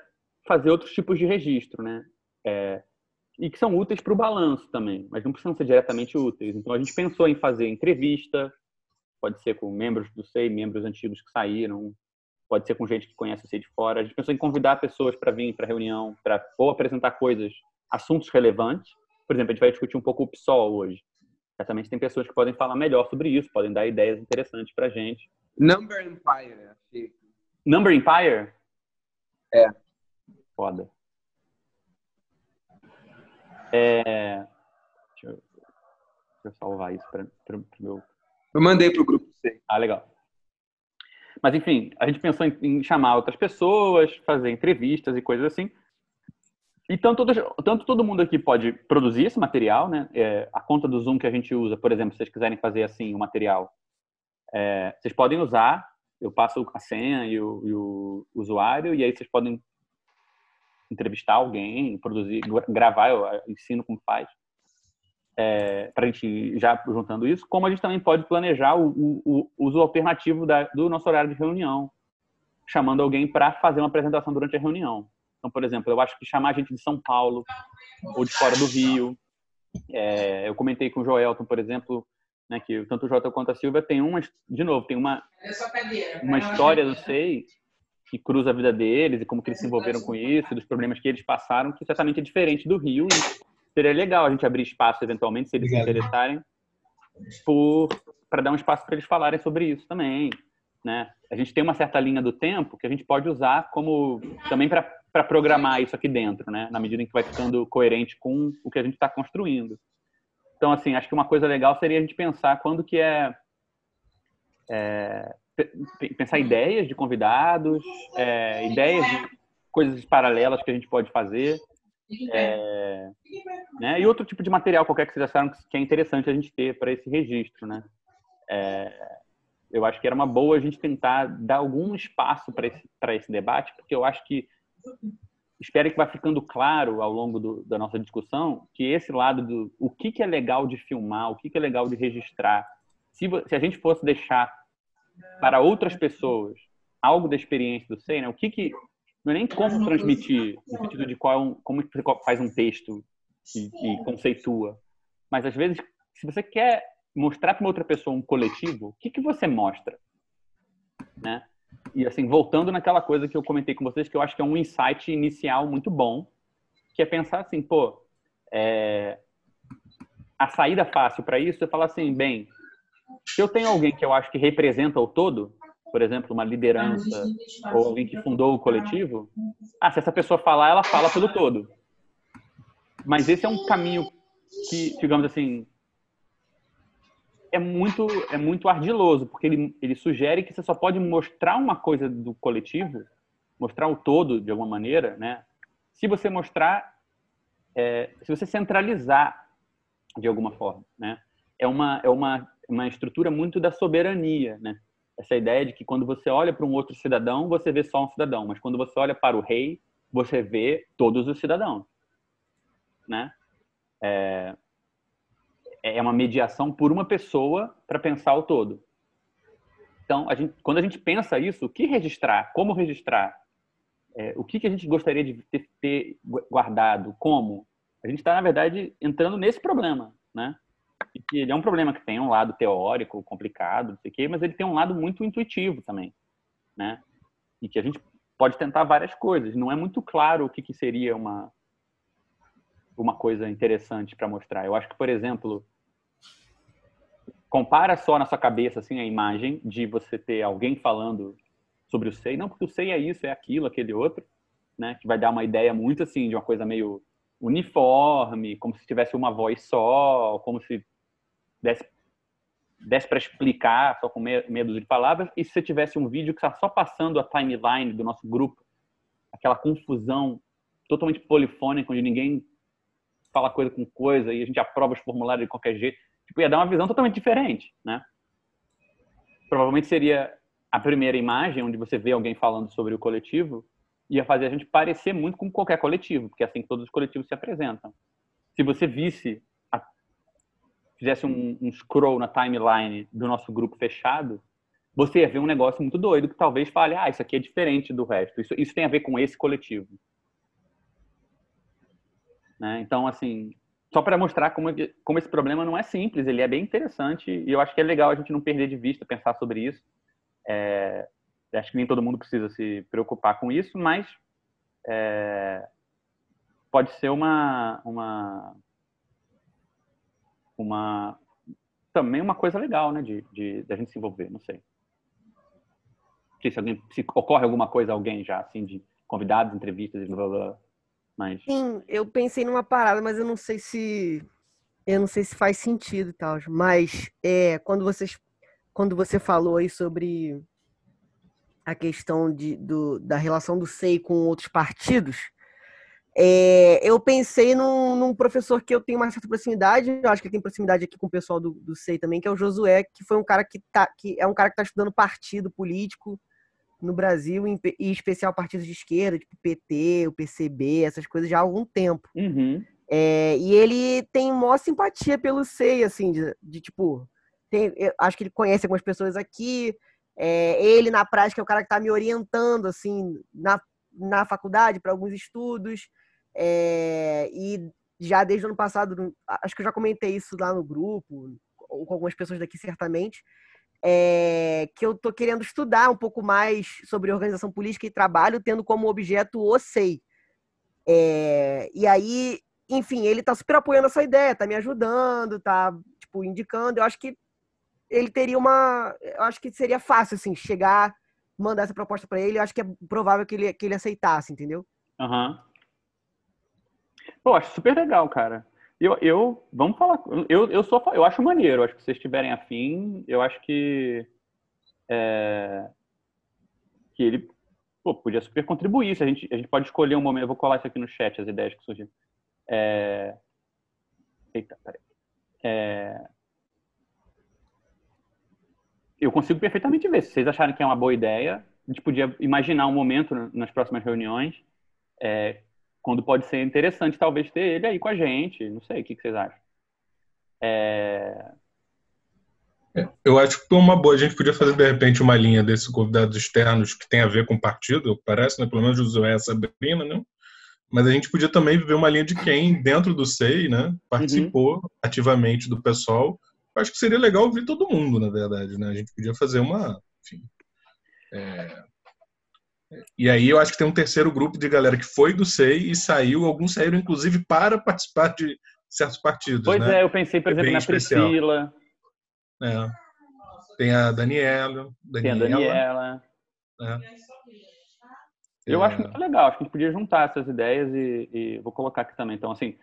fazer outros tipos de registro, né? É, e que são úteis para o balanço também, mas não precisam ser diretamente úteis. Então a gente pensou em fazer entrevista, pode ser com membros do SEI, membros antigos que saíram, pode ser com gente que conhece o SEI de fora. A gente pensou em convidar pessoas para vir para a reunião, para ou apresentar coisas, assuntos relevantes. Por exemplo, a gente vai discutir um pouco o PSOL hoje. Certamente tem pessoas que podem falar melhor sobre isso, podem dar ideias interessantes para a gente. Number Empire, achei. Number Empire? É. Foda. É... Deixa, eu... Deixa eu salvar isso para o meu. Eu mandei para o grupo C. Ah, legal. Mas, enfim, a gente pensou em, em, chamar outras pessoas, fazer entrevistas e coisas assim. Então, todo, tanto todo mundo aqui pode produzir esse material, né? É, a conta do Zoom que a gente usa, por exemplo, se vocês quiserem fazer assim o material, é, vocês podem usar. Eu passo a senha e o, e o usuário, e aí vocês podem entrevistar alguém, produzir, gravar, eu ensino como faz. É, para a gente já juntando isso, como a gente também pode planejar o, o, o uso alternativo da, do nosso horário de reunião, chamando alguém para fazer uma apresentação durante a reunião. Então, por exemplo, eu acho que chamar gente de São Paulo ou de fora do Rio. É, eu comentei com o Joelton, por exemplo, né, que tanto o Jota quanto a Silvia tem uma, de novo, tem uma, uma história, não sei, que cruza a vida deles e como que eles se envolveram com isso, dos problemas que eles passaram, que certamente é diferente do Rio. Seria legal a gente abrir espaço, eventualmente, se eles Obrigado. se interessarem, para dar um espaço para eles falarem sobre isso também. Né? A gente tem uma certa linha do tempo que a gente pode usar como também para programar isso aqui dentro, né? na medida em que vai ficando coerente com o que a gente está construindo. Então, assim, acho que uma coisa legal seria a gente pensar quando que é, é pensar ideias de convidados, é, ideias de coisas paralelas que a gente pode fazer. É, né? E outro tipo de material qualquer que vocês acharam que é interessante a gente ter para esse registro, né? É, eu acho que era uma boa a gente tentar dar algum espaço para esse, esse debate, porque eu acho que espero que vai ficando claro ao longo do, da nossa discussão que esse lado do o que, que é legal de filmar, o que, que é legal de registrar, se, se a gente fosse deixar para outras pessoas algo da experiência do SEI, né? o que, que não é nem como transmitir, no sentido de qual, é como você faz um texto e, e conceitua, mas às vezes, se você quer mostrar para uma outra pessoa um coletivo, o que, que você mostra? Né? E assim, voltando naquela coisa que eu comentei com vocês, que eu acho que é um insight inicial muito bom, que é pensar assim, pô, é... a saída fácil para isso é falar assim, bem, se eu tenho alguém que eu acho que representa o todo, por exemplo, uma liderança ou alguém que fundou o coletivo, ah, se essa pessoa falar, ela fala pelo todo. Mas esse é um caminho que, digamos assim, é muito é muito ardiloso, porque ele, ele sugere que você só pode mostrar uma coisa do coletivo, mostrar o todo de alguma maneira, né? Se você mostrar, é, se você centralizar de alguma forma, né? É uma é uma uma estrutura muito da soberania, né? Essa ideia de que quando você olha para um outro cidadão, você vê só um cidadão, mas quando você olha para o rei, você vê todos os cidadãos, né? É, é uma mediação por uma pessoa para pensar o todo. Então, a gente, quando a gente pensa isso, o que registrar, como registrar, é, o que, que a gente gostaria de ter, ter guardado, como, a gente está, na verdade, entrando nesse problema, né? E que ele é um problema que tem um lado teórico, complicado, não sei o quê, mas ele tem um lado muito intuitivo também, né? E que a gente pode tentar várias coisas. Não é muito claro o que, que seria uma uma coisa interessante para mostrar. Eu acho que, por exemplo, compara só na sua cabeça assim a imagem de você ter alguém falando sobre o SEI, não porque o SEI é isso, é aquilo, aquele outro, né? Que vai dar uma ideia muito assim de uma coisa meio uniforme, como se tivesse uma voz só, como se desse, desse para explicar só com medo de palavras, e se você tivesse um vídeo que está só passando a timeline do nosso grupo, aquela confusão totalmente polifônica, onde ninguém fala coisa com coisa e a gente aprova os formulários de qualquer jeito. Tipo, ia dar uma visão totalmente diferente, né? Provavelmente seria a primeira imagem onde você vê alguém falando sobre o coletivo, ia fazer a gente parecer muito com qualquer coletivo, porque é assim que todos os coletivos se apresentam. Se você visse, a, fizesse um, um scroll na timeline do nosso grupo fechado, você ia ver um negócio muito doido que talvez fale, ah, isso aqui é diferente do resto, isso, isso tem a ver com esse coletivo. Né? Então, assim, só para mostrar como, como esse problema não é simples, ele é bem interessante e eu acho que é legal a gente não perder de vista, pensar sobre isso. É, acho que nem todo mundo precisa se preocupar com isso, mas é, pode ser uma, uma, uma também uma coisa legal, né, de, de, de a gente se envolver, não sei. Se, alguém, se ocorre alguma coisa a alguém já, assim, de convidados, entrevistas e blá, blá, blá. Mas... Sim, eu pensei numa parada, mas eu não sei se eu não sei se faz sentido e tal. Mas é, quando vocês quando você falou aí sobre a questão de, do, da relação do SEI com outros partidos, é, eu pensei num, num, professor que eu tenho uma certa proximidade, eu acho que tem proximidade aqui com o pessoal do, do SEI também, que é o Josué, que foi um cara que tá, que é um cara que está estudando partido político, no Brasil, em, em especial partidos de esquerda, tipo PT, o PCB, essas coisas já há algum tempo. Uhum. É, e ele tem maior simpatia pelo SEI, assim, de, de tipo, tem, acho que ele conhece algumas pessoas aqui. É, ele, na prática, é o cara que está me orientando, assim, na, na faculdade para alguns estudos. É, e já desde o ano passado, acho que eu já comentei isso lá no grupo, ou com algumas pessoas daqui certamente, é, que eu estou querendo estudar um pouco mais sobre organização política e trabalho, tendo como objeto o SEI. É, e aí, enfim, ele está super apoiando essa ideia, está me ajudando, está tipo, indicando. Eu acho que ele teria uma. Eu acho que seria fácil, assim, chegar, mandar essa proposta para ele. Eu acho que é provável que ele, que ele aceitasse, entendeu? Aham. Uhum. Pô, acho super legal, cara. Eu, eu vamos falar. Eu, eu sou, eu acho maneiro. Acho que vocês estiverem afim, eu acho que é, que ele pô, podia super contribuir. Se a gente, a gente pode escolher um momento. Eu vou colar isso aqui no chat as ideias que surgiram. É, eita, peraí. É, eu consigo perfeitamente ver. Se vocês acharem que é uma boa ideia, a gente podia imaginar um momento nas próximas reuniões é, quando pode ser interessante talvez ter ele aí com a gente. Não sei, o que, que vocês acham? É... é eu acho que uma boa. A gente podia fazer, de repente, uma linha desses convidados externos que tem a ver com o partido, parece, né? Pelo menos e a Sabrina, né? Mas a gente podia também ver uma linha de quem, dentro do SEI, né? Participou uhum. ativamente do pessoal. Eu acho que seria legal ouvir todo mundo, na verdade, né? A gente podia fazer uma... Enfim, é, e aí eu acho que tem um terceiro grupo de galera que foi do SEI e saiu, alguns saíram inclusive para participar de certos partidos. Pois né? é, eu pensei, por é exemplo, na especial. Priscila. É. Tem a Daniela. Daniela. Tem a Daniela. É. Eu é. acho muito legal, acho que a gente podia juntar essas ideias e, e vou colocar aqui também. Então, assim.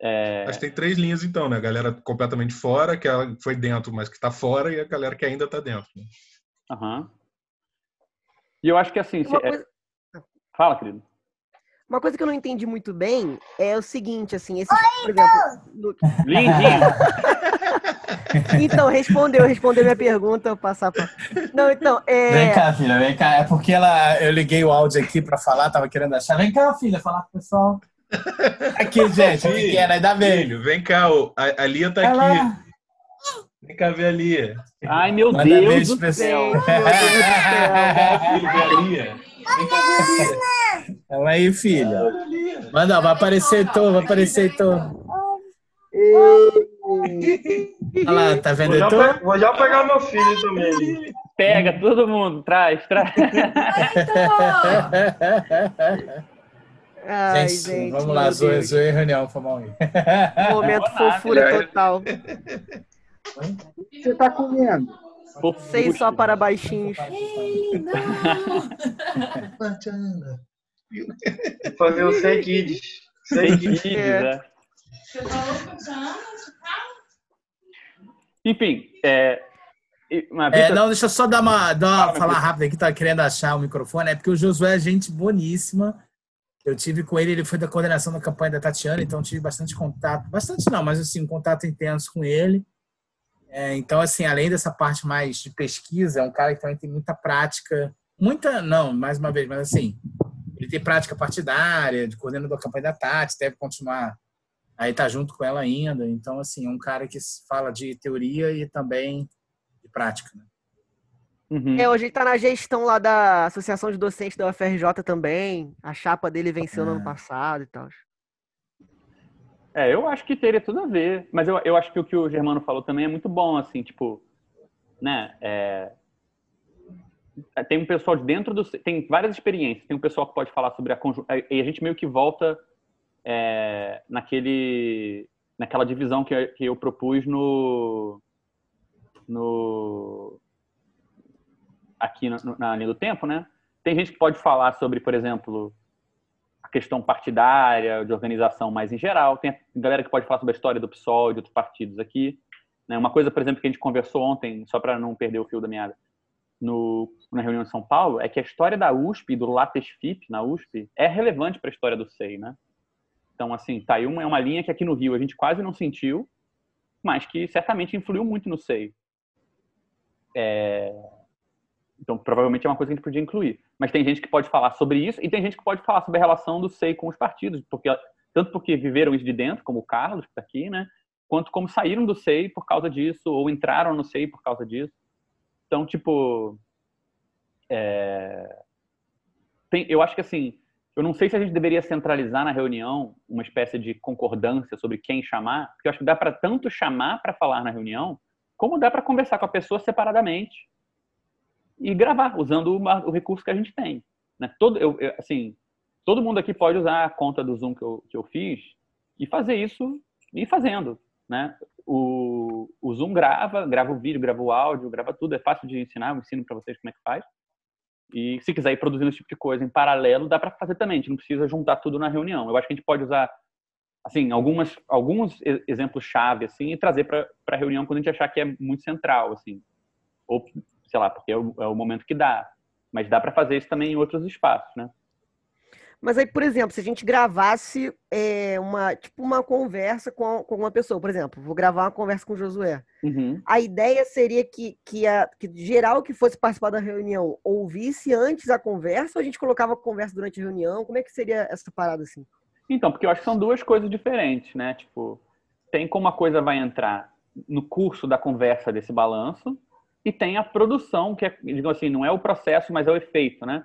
É... Acho que tem três linhas, então, né? A galera completamente fora, que ela foi dentro, mas que está fora, e a galera que ainda está dentro. Né? Aham. Uhum. E eu acho que assim. Se, é coisa... Fala, querido. Uma coisa que eu não entendi muito bem é o seguinte, assim, esses, por exemplo. Lindinho! então, respondeu, respondeu minha pergunta, eu passar pra... Não, então, é... Vem cá, filha, vem cá. É porque ela, eu liguei o áudio aqui pra falar, tava querendo achar. Vem cá, filha, falar com o pessoal. Aqui, gente, aqui que é, Ainda bem. Vem cá, a, a Lia tá ela... aqui. Vem cá ver a Lia. Ai, meu Manda Deus do céu. Meu Deus do céu. Lia. Calma aí, filha. Manda, vai aparecer tu, vai aparecer tu. Olha lá, tá vendo vou já, vou já pegar meu filho também. Pega todo mundo, traz, traz. Ai, gente, gente, vamos lá, Zoe, Zoe, reunião, foi mal aí. Momento fofura total. O que você está comendo? Sei só para baixinhos. Fazer o Sei Kids. Sei Kids, é. né? Enfim, é, é, não, deixa eu só dar uma, dar uma falar rápido aqui, tá querendo achar o microfone. É porque o Josué é gente boníssima. Eu tive com ele, ele foi da coordenação da campanha da Tatiana, então tive bastante contato. Bastante não, mas assim, um contato intenso com ele. É, então, assim, além dessa parte mais de pesquisa, é um cara que também tem muita prática. Muita, não, mais uma vez, mas assim, ele tem prática partidária, de coordenador da campanha da Tati, deve continuar aí tá junto com ela ainda. Então, assim, é um cara que fala de teoria e também de prática. Né? Uhum. É, hoje ele tá na gestão lá da Associação de Docentes da UFRJ também. A chapa dele venceu no ano é. passado e tal. É, eu acho que teria tudo a ver. Mas eu, eu acho que o que o Germano falou também é muito bom, assim, tipo, né? É... Tem um pessoal de dentro do. Tem várias experiências. Tem um pessoal que pode falar sobre a conjuntura. E a gente meio que volta é, naquele, naquela divisão que, eu, que eu propus no. no aqui na, linha do tempo, né? Tem gente que pode falar sobre, por exemplo, a questão partidária, de organização mais em geral. Tem galera que pode falar sobre a história do PSOL e de outros partidos aqui. Né? Uma coisa, por exemplo, que a gente conversou ontem, só para não perder o fio da meada, no, na reunião de São Paulo, é que a história da USP, do Lattes FIP na USP, é relevante para a história do SEI, né? Então, assim, tá aí uma, é uma linha que aqui no Rio a gente quase não sentiu, mas que certamente influiu muito no SEI. É, então, provavelmente é uma coisa que a gente podia incluir. Mas tem gente que pode falar sobre isso e tem gente que pode falar sobre a relação do SEI com os partidos, porque tanto porque viveram isso de dentro, como o Carlos, que está aqui, né? Quanto como saíram do SEI por causa disso, ou entraram no SEI por causa disso. Então, tipo. É... Tem, eu acho que assim, eu não sei se a gente deveria centralizar na reunião uma espécie de concordância sobre quem chamar, porque eu acho que dá para tanto chamar para falar na reunião, como dá para conversar com a pessoa separadamente e gravar, usando o, o recurso que a gente tem. Né? Todo, eu, eu, assim, todo mundo aqui pode usar a conta do Zoom que eu, que eu fiz e fazer isso e ir fazendo. Né? O, o Zoom grava, grava o vídeo, grava o áudio, grava tudo. É fácil de ensinar, eu ensino para vocês como é que faz. E se quiser ir produzindo esse tipo de coisa em paralelo, dá para fazer também. A gente não precisa juntar tudo na reunião. Eu acho que a gente pode usar assim algumas alguns exemplos chave assim e trazer para a reunião quando a gente achar que é muito central assim ou sei lá, porque é o, é o momento que dá. Mas dá para fazer isso também em outros espaços, né? Mas aí, por exemplo, se a gente gravasse é, uma, tipo, uma conversa com, com uma pessoa, por exemplo, vou gravar uma conversa com o Josué. Uhum. A ideia seria que, que, a, que geral que fosse participar da reunião ouvisse antes a conversa ou a gente colocava a conversa durante a reunião? Como é que seria essa parada assim? Então, porque eu acho que são duas coisas diferentes, né? Tipo, tem como a coisa vai entrar no curso da conversa desse balanço e tem a produção, que é, digamos assim, não é o processo, mas é o efeito, né?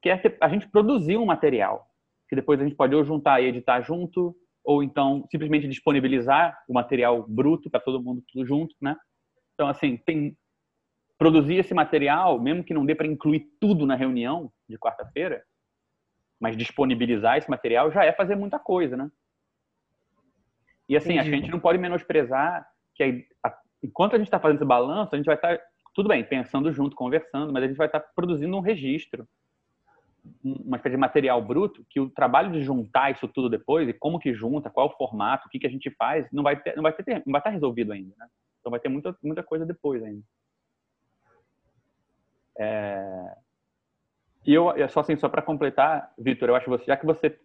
Que é a gente produzir um material, que depois a gente pode ou juntar e editar junto, ou então simplesmente disponibilizar o material bruto para todo mundo tudo junto, né? Então, assim, tem produzir esse material, mesmo que não dê para incluir tudo na reunião de quarta-feira, mas disponibilizar esse material já é fazer muita coisa, né? E assim, Entendi. a gente não pode menosprezar que a, a, enquanto a gente está fazendo esse balanço, a gente vai estar tá tudo bem, pensando junto, conversando, mas a gente vai estar produzindo um registro, uma espécie de material bruto, que o trabalho de juntar isso tudo depois, e como que junta, qual o formato, o que, que a gente faz, não vai, ter, não vai, ter, não vai estar resolvido ainda. Né? Então vai ter muita, muita coisa depois ainda. É... E eu, só assim, só para completar, Vitor, eu acho que você, já que você,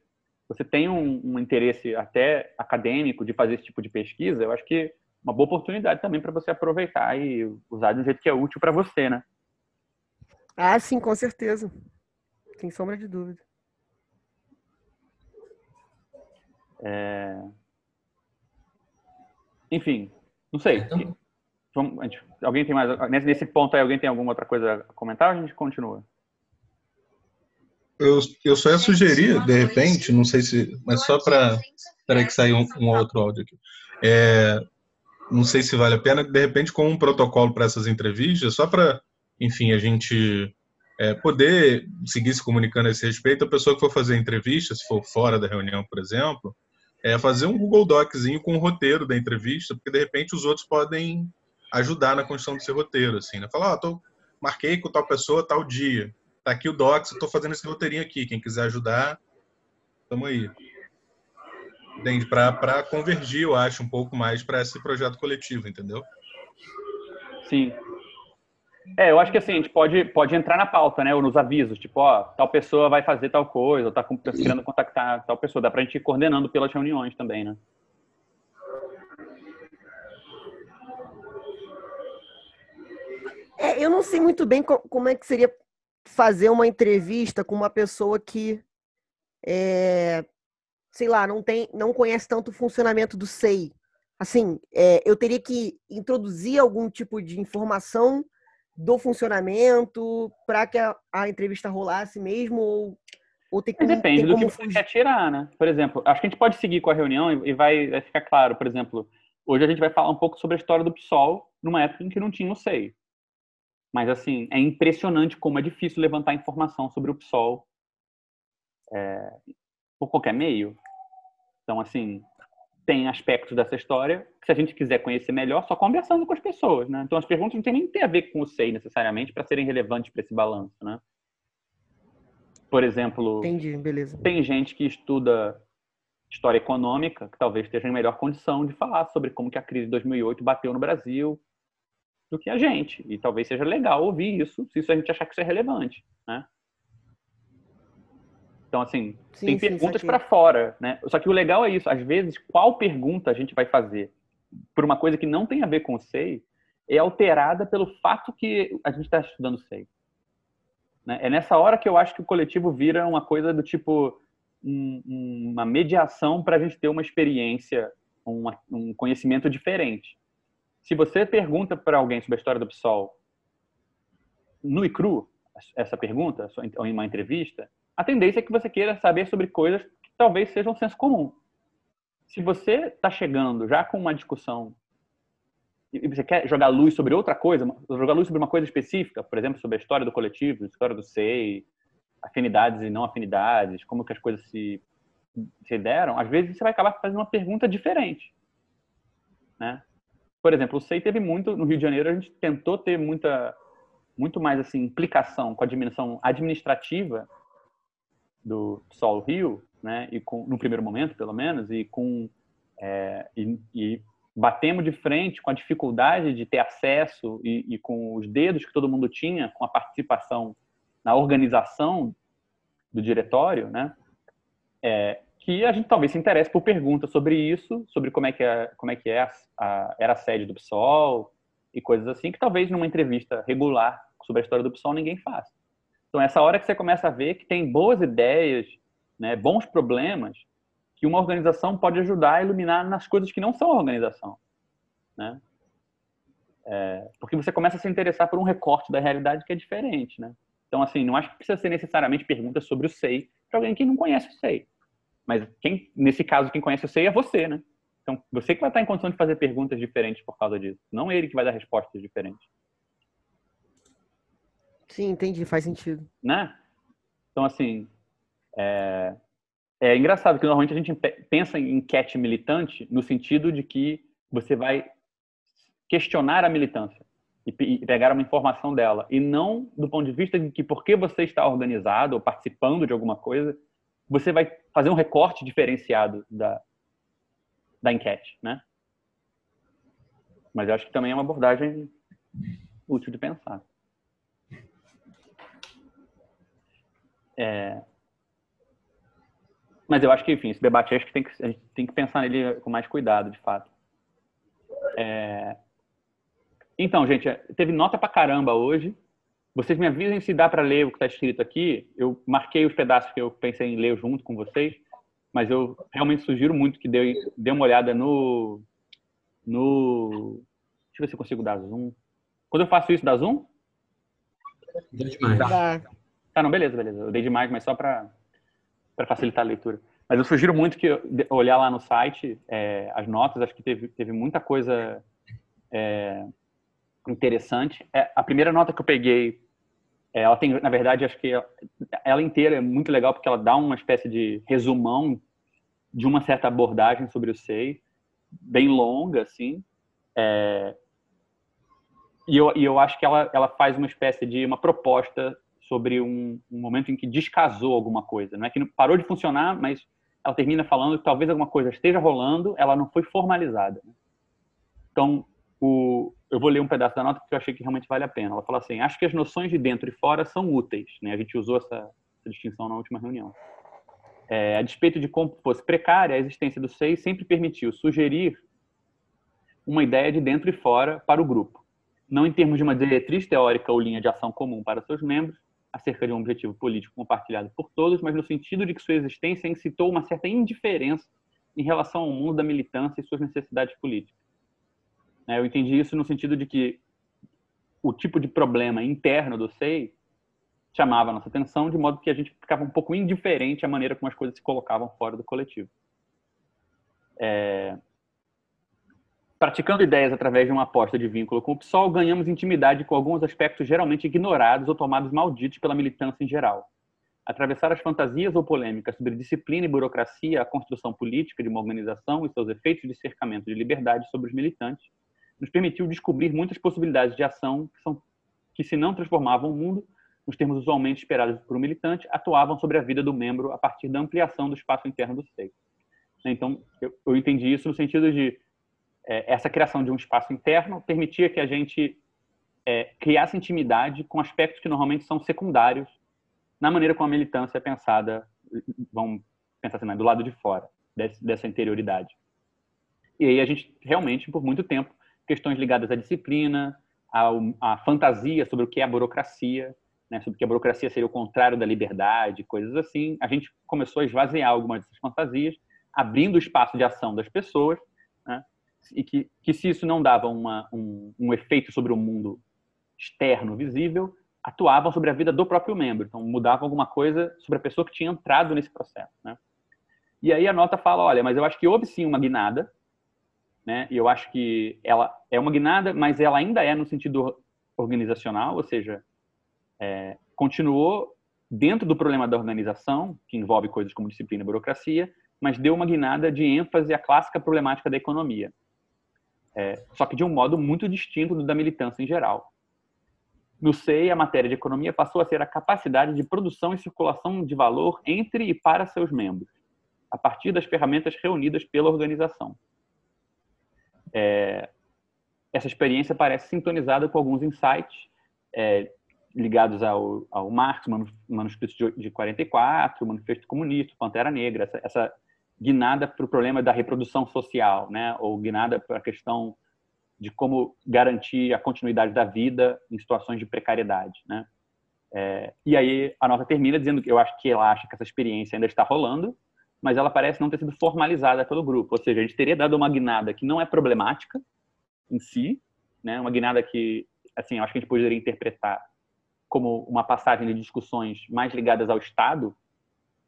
você tem um, um interesse até acadêmico de fazer esse tipo de pesquisa, eu acho que uma boa oportunidade também para você aproveitar e usar de um jeito que é útil para você, né? Ah, sim, com certeza. Sem sombra de dúvida. É... Enfim, não sei. Então... Vamos, gente, alguém tem mais. Nesse ponto aí, alguém tem alguma outra coisa a comentar ou a gente continua? Eu, eu só ia sugerir, de repente, não sei se. Mas só para. Espera que saiu um, um outro áudio aqui. É, não sei se vale a pena, de repente, com um protocolo para essas entrevistas, só para, enfim, a gente é, poder seguir se comunicando a esse respeito, a pessoa que for fazer a entrevista, se for fora da reunião, por exemplo, é fazer um Google Doczinho com o roteiro da entrevista, porque de repente os outros podem ajudar na construção desse roteiro, assim, né? Falar, ó, oh, tô, marquei com tal pessoa tal dia, tá aqui o Docs, eu tô fazendo esse roteirinho aqui, quem quiser ajudar, tamo aí? Para convergir, eu acho, um pouco mais para esse projeto coletivo, entendeu? Sim. É, eu acho que assim, a gente pode, pode entrar na pauta, né? Ou nos avisos, tipo, ó, tal pessoa vai fazer tal coisa, ou tá querendo contactar tal pessoa. Dá pra gente ir coordenando pelas reuniões também, né? É, eu não sei muito bem co- como é que seria fazer uma entrevista com uma pessoa que, é, sei lá, não tem, não conhece tanto o funcionamento do SEI. Assim, é, eu teria que introduzir algum tipo de informação do funcionamento para que a, a entrevista rolasse mesmo ou, ou tem, Mas como, depende tem do que você quer tirar, né? Por exemplo, acho que a gente pode seguir com a reunião e e vai, vai ficar claro. Por exemplo, hoje a gente vai falar um pouco sobre a história do PSOL numa época em que não tinha o SEI. Mas, assim, é impressionante como é difícil levantar informação sobre o PSOL é, por qualquer meio. Então, assim, tem aspectos dessa história que, se a gente quiser conhecer melhor, só conversando com as pessoas, né? Então, as perguntas não têm nem ter a ver com o SEI, necessariamente, para serem relevantes para esse balanço, né? Por exemplo, Entendi, beleza. tem gente que estuda história econômica, que talvez esteja em melhor condição de falar sobre como que a crise de 2008 bateu no Brasil do que a gente. E talvez seja legal ouvir isso, se isso a gente achar que isso é relevante, né? Então, assim, Sim, tem sim, perguntas para fora, né? Só que o legal é isso, às vezes, qual pergunta a gente vai fazer por uma coisa que não tem a ver com o SEI é alterada pelo fato que a gente está estudando SEI. Né? É nessa hora que eu acho que o coletivo vira uma coisa do tipo um- um- uma mediação para a gente ter uma experiência, uma- um conhecimento diferente. Se você pergunta para alguém sobre a história do PSOL, nu e cru, essa pergunta, ou em uma entrevista, a tendência é que você queira saber sobre coisas que talvez sejam senso comum. Se você está chegando já com uma discussão e você quer jogar luz sobre outra coisa, jogar luz sobre uma coisa específica, por exemplo, sobre a história do coletivo, a história do SEI, afinidades e não afinidades, como que as coisas se, se deram, às vezes você vai acabar fazendo uma pergunta diferente. Né? Por exemplo, o SEI teve muito, no Rio de Janeiro, a gente tentou ter muita, muito mais assim, implicação com a dimensão administrativa do Sol Rio, né? E com, no primeiro momento, pelo menos, e com é, e, e batemos de frente com a dificuldade de ter acesso e, e, com os dedos que todo mundo tinha com a participação na organização do diretório, né? É, que a gente talvez se interesse por perguntas sobre isso, sobre como é que é, como é, que é a, a, era a sede do PSOL e coisas assim, que talvez numa entrevista regular sobre a história do PSOL ninguém faça. Então, essa hora que você começa a ver que tem boas ideias, né, bons problemas, que uma organização pode ajudar a iluminar nas coisas que não são organização. Né? É, porque você começa a se interessar por um recorte da realidade que é diferente. Né? Então, assim, não acho que precisa ser necessariamente perguntas sobre o SEI para alguém que não conhece o SEI. Mas, quem, nesse caso, quem conhece o SEI é você, né? Então, você que vai estar em condição de fazer perguntas diferentes por causa disso. Não ele que vai dar respostas diferentes. Sim, entendi, faz sentido. Né? Então, assim, é, é engraçado que normalmente a gente pensa em enquete militante no sentido de que você vai questionar a militância e pegar uma informação dela, e não do ponto de vista de que porque você está organizado ou participando de alguma coisa, você vai fazer um recorte diferenciado da, da enquete, né? Mas eu acho que também é uma abordagem útil de pensar. É... Mas eu acho que, enfim, esse debate acho que tem que a gente tem que pensar nele com mais cuidado, de fato. É... Então, gente, teve nota pra caramba hoje. Vocês me avisem se dá para ler o que está escrito aqui. Eu marquei os pedaços que eu pensei em ler junto com vocês, mas eu realmente sugiro muito que dê, dê uma olhada no, no. Deixa eu ver se eu consigo dar zoom. Quando eu faço isso, dá zoom? Deu demais. Dá. Tá, não, beleza, beleza. Eu dei demais, mas só para facilitar a leitura. Mas eu sugiro muito que olhar lá no site é, as notas. Acho que teve, teve muita coisa é, interessante. É, a primeira nota que eu peguei, é, ela tem, na verdade, acho que ela, ela inteira é muito legal porque ela dá uma espécie de resumão de uma certa abordagem sobre o SEI, bem longa, assim. É, e, eu, e eu acho que ela, ela faz uma espécie de uma proposta sobre um, um, momento em que descasou alguma coisa. Não é que parou de funcionar, mas ela termina falando que talvez alguma coisa esteja rolando, ela não foi formalizada. Então, o, eu vou ler um pedaço da nota porque eu achei que realmente vale a pena. Ela fala assim: acho que as noções de dentro e fora são úteis. Né? A gente usou essa, essa distinção na última reunião. É, a despeito de como fosse precária, a existência do SEI sempre permitiu sugerir uma ideia de dentro e fora para o grupo. não em termos de uma diretriz teórica ou linha de ação comum para seus membros, acerca de um objetivo político compartilhado por todos, mas no sentido de que sua existência incitou uma certa indiferença em relação ao mundo da militância e suas necessidades políticas. Né, eu entendi isso no sentido de que o tipo de problema interno do SEI chamava a nossa atenção, de modo que a gente ficava um pouco indiferente à maneira como as coisas se colocavam fora do coletivo. É... Praticando ideias através de uma aposta de vínculo com o PSOL, ganhamos intimidade com alguns aspectos geralmente ignorados ou tomados malditos pela militância em geral. Atravessar as fantasias ou polêmicas sobre disciplina e burocracia, a construção política de uma organização e seus efeitos de cercamento de liberdade sobre os militantes, nos permitiu descobrir muitas possibilidades de ação que, são, que se não transformavam o mundo, nos termos usualmente esperados por um militante, atuavam sobre a vida do membro a partir da ampliação do espaço interno do seio. Então, eu, eu entendi isso no sentido de é, essa criação de um espaço interno permitia que a gente é, criasse intimidade com aspectos que normalmente são secundários na maneira como a militância é pensada, vamos pensar assim, né, do lado de fora dessa interioridade. E aí a gente realmente, por muito tempo, questões ligadas à disciplina, à, fantasia sobre o que é a burocracia, né, sobre que a burocracia seria o contrário da liberdade, coisas assim. A gente começou a esvaziar algumas dessas fantasias, abrindo o espaço de ação das pessoas, né, e que, que se isso não dava uma, um, um efeito sobre o mundo externo, visível, atuavam sobre a vida do próprio membro. Então, mudavam alguma coisa sobre a pessoa que tinha entrado nesse processo. Né? E aí a nota fala, olha, mas eu acho que houve sim uma guinada, né? E eu acho que ela é uma guinada, mas ela ainda é no sentido organizacional, ou seja, é, continuou dentro do problema da organização, que envolve coisas como disciplina e burocracia, mas deu uma guinada de ênfase à clássica problemática da economia. É, só que de um modo muito distinto do da militância em geral. No SEI, a matéria de economia passou a ser a capacidade de produção e circulação de valor entre e para seus membros, a partir das ferramentas reunidas pela organização. É, essa experiência parece sintonizada com alguns insights é, ligados ao, ao Marx, manuscrito de, de 44, o Manifesto Comunista, Pantera Negra, essa, essa guinada para o problema da reprodução social, né? ou guinada para a questão de como garantir a continuidade da vida em situações de precariedade. Né? É, e aí a nota termina dizendo que eu acho que ela acha que essa experiência ainda está rolando, mas ela parece não ter sido formalizada pelo grupo. Ou seja, a gente teria dado uma guinada que não é problemática em si, né? uma guinada que, assim, eu acho que a gente poderia interpretar como uma passagem de discussões mais ligadas ao Estado,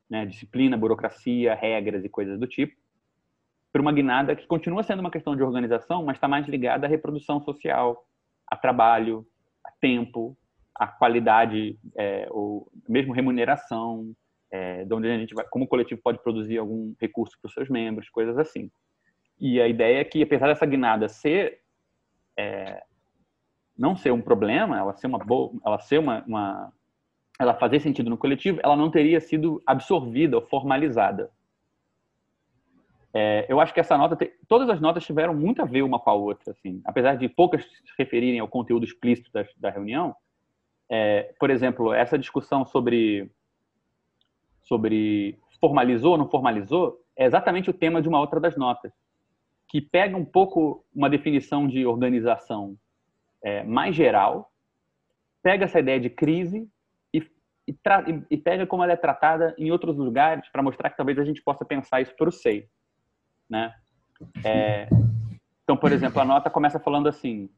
né? disciplina, burocracia, regras e coisas do tipo, para uma guinada que continua sendo uma questão de organização, mas está mais ligada à reprodução social, a trabalho, a tempo, a qualidade é, ou mesmo remuneração, é, de onde a gente vai, como o coletivo pode produzir algum recurso para os seus membros, coisas assim. E a ideia é que, apesar dessa guinada ser é, não ser um problema, ela ser uma boa, ela ser uma, uma, ela fazer sentido no coletivo, ela não teria sido absorvida ou formalizada. É, eu acho que essa nota, te, todas as notas tiveram muito a ver uma com a outra, assim, apesar de poucas se referirem ao conteúdo explícito da, da reunião. É, por exemplo, essa discussão sobre sobre formalizou ou não formalizou, é exatamente o tema de uma outra das notas, que pega um pouco uma definição de organização é, mais geral, pega essa ideia de crise e, e, pega como ela é tratada em outros lugares para mostrar que talvez a gente possa pensar isso para o SEI. Né? É, então, por exemplo, a nota começa falando assim: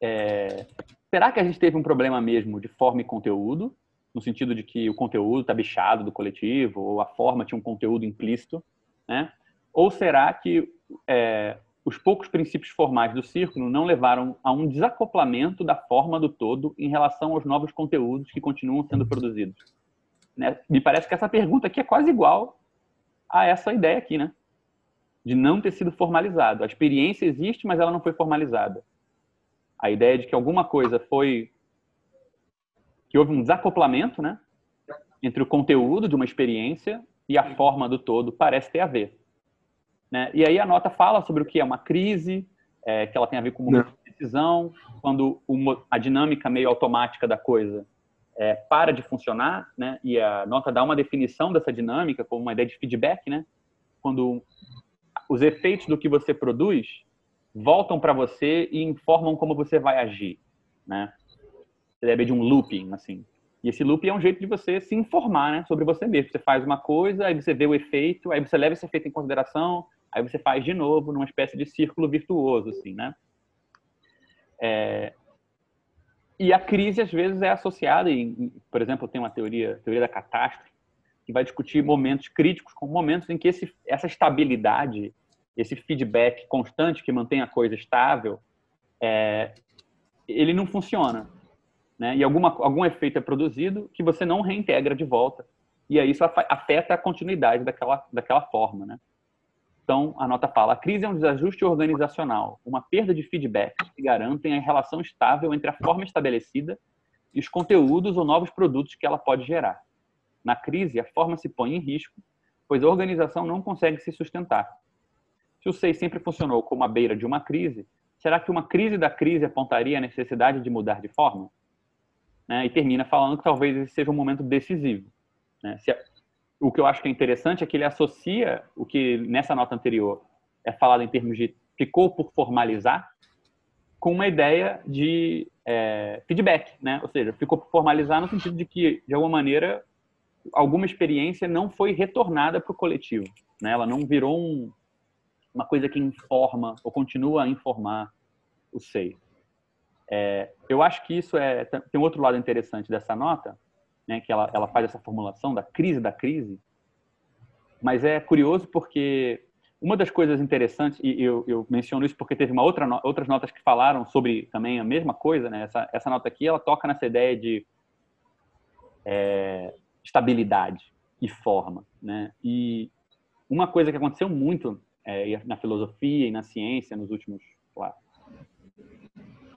é, será que a gente teve um problema mesmo de forma e conteúdo? no sentido de que o conteúdo está bichado do coletivo, ou a forma tinha um conteúdo implícito, né? Ou será que é, os poucos princípios formais do círculo não levaram a um desacoplamento da forma do todo em relação aos novos conteúdos que continuam sendo produzidos? Né? Me parece que essa pergunta aqui é quase igual a essa ideia aqui, né? De não ter sido formalizado. A experiência existe, mas ela não foi formalizada. A ideia de que alguma coisa foi que houve um desacoplamento né, entre o conteúdo de uma experiência e a forma do todo, parece ter a ver. Né? E aí a nota fala sobre o que é uma crise, é, que ela tem a ver com uma decisão, quando uma, a dinâmica meio automática da coisa é, para de funcionar, né? e a nota dá uma definição dessa dinâmica como uma ideia de feedback, né? quando os efeitos do que você produz voltam para você e informam como você vai agir, né? Você deve de um looping, assim. E esse looping é um jeito de você se informar né, sobre você mesmo. Você faz uma coisa, aí você vê o efeito, aí você leva esse efeito em consideração, aí você faz de novo, numa espécie de círculo virtuoso, assim, né? É... E a crise, às vezes, é associada, em, por exemplo, tem uma teoria, teoria da catástrofe, que vai discutir momentos críticos como momentos em que esse, essa estabilidade, esse feedback constante que mantém a coisa estável, é, ele não funciona né? E alguma, algum efeito é produzido que você não reintegra de volta. E aí isso afeta a continuidade daquela, daquela forma, né? Então, a nota fala: a crise é um desajuste organizacional, uma perda de feedback que garantem a relação estável entre a forma estabelecida e os conteúdos ou novos produtos que ela pode gerar. Na crise, a forma se põe em risco, pois a organização não consegue se sustentar. Se o SEI sempre funcionou como a beira de uma crise, será que uma crise da crise apontaria a necessidade de mudar de forma? né, e termina falando que talvez esse seja um momento decisivo. Né? Se, o que eu acho que é interessante é que ele associa o que nessa nota anterior é falado em termos de ficou por formalizar com uma ideia de é, feedback, né? Ou seja, ficou por formalizar no sentido de que, de alguma maneira, alguma experiência não foi retornada para o coletivo, né? Ela não virou um, uma coisa que informa ou continua a informar o SEI. É, eu acho que isso é tem outro lado interessante dessa nota, né, que ela, ela faz essa formulação da crise da crise, mas é curioso porque uma das coisas interessantes e eu, eu menciono isso porque teve uma outra outras notas que falaram sobre também a mesma coisa, né? Essa, essa nota aqui ela toca nessa ideia de é, estabilidade e forma, né? E uma coisa que aconteceu muito é, na filosofia e na ciência nos últimos lá,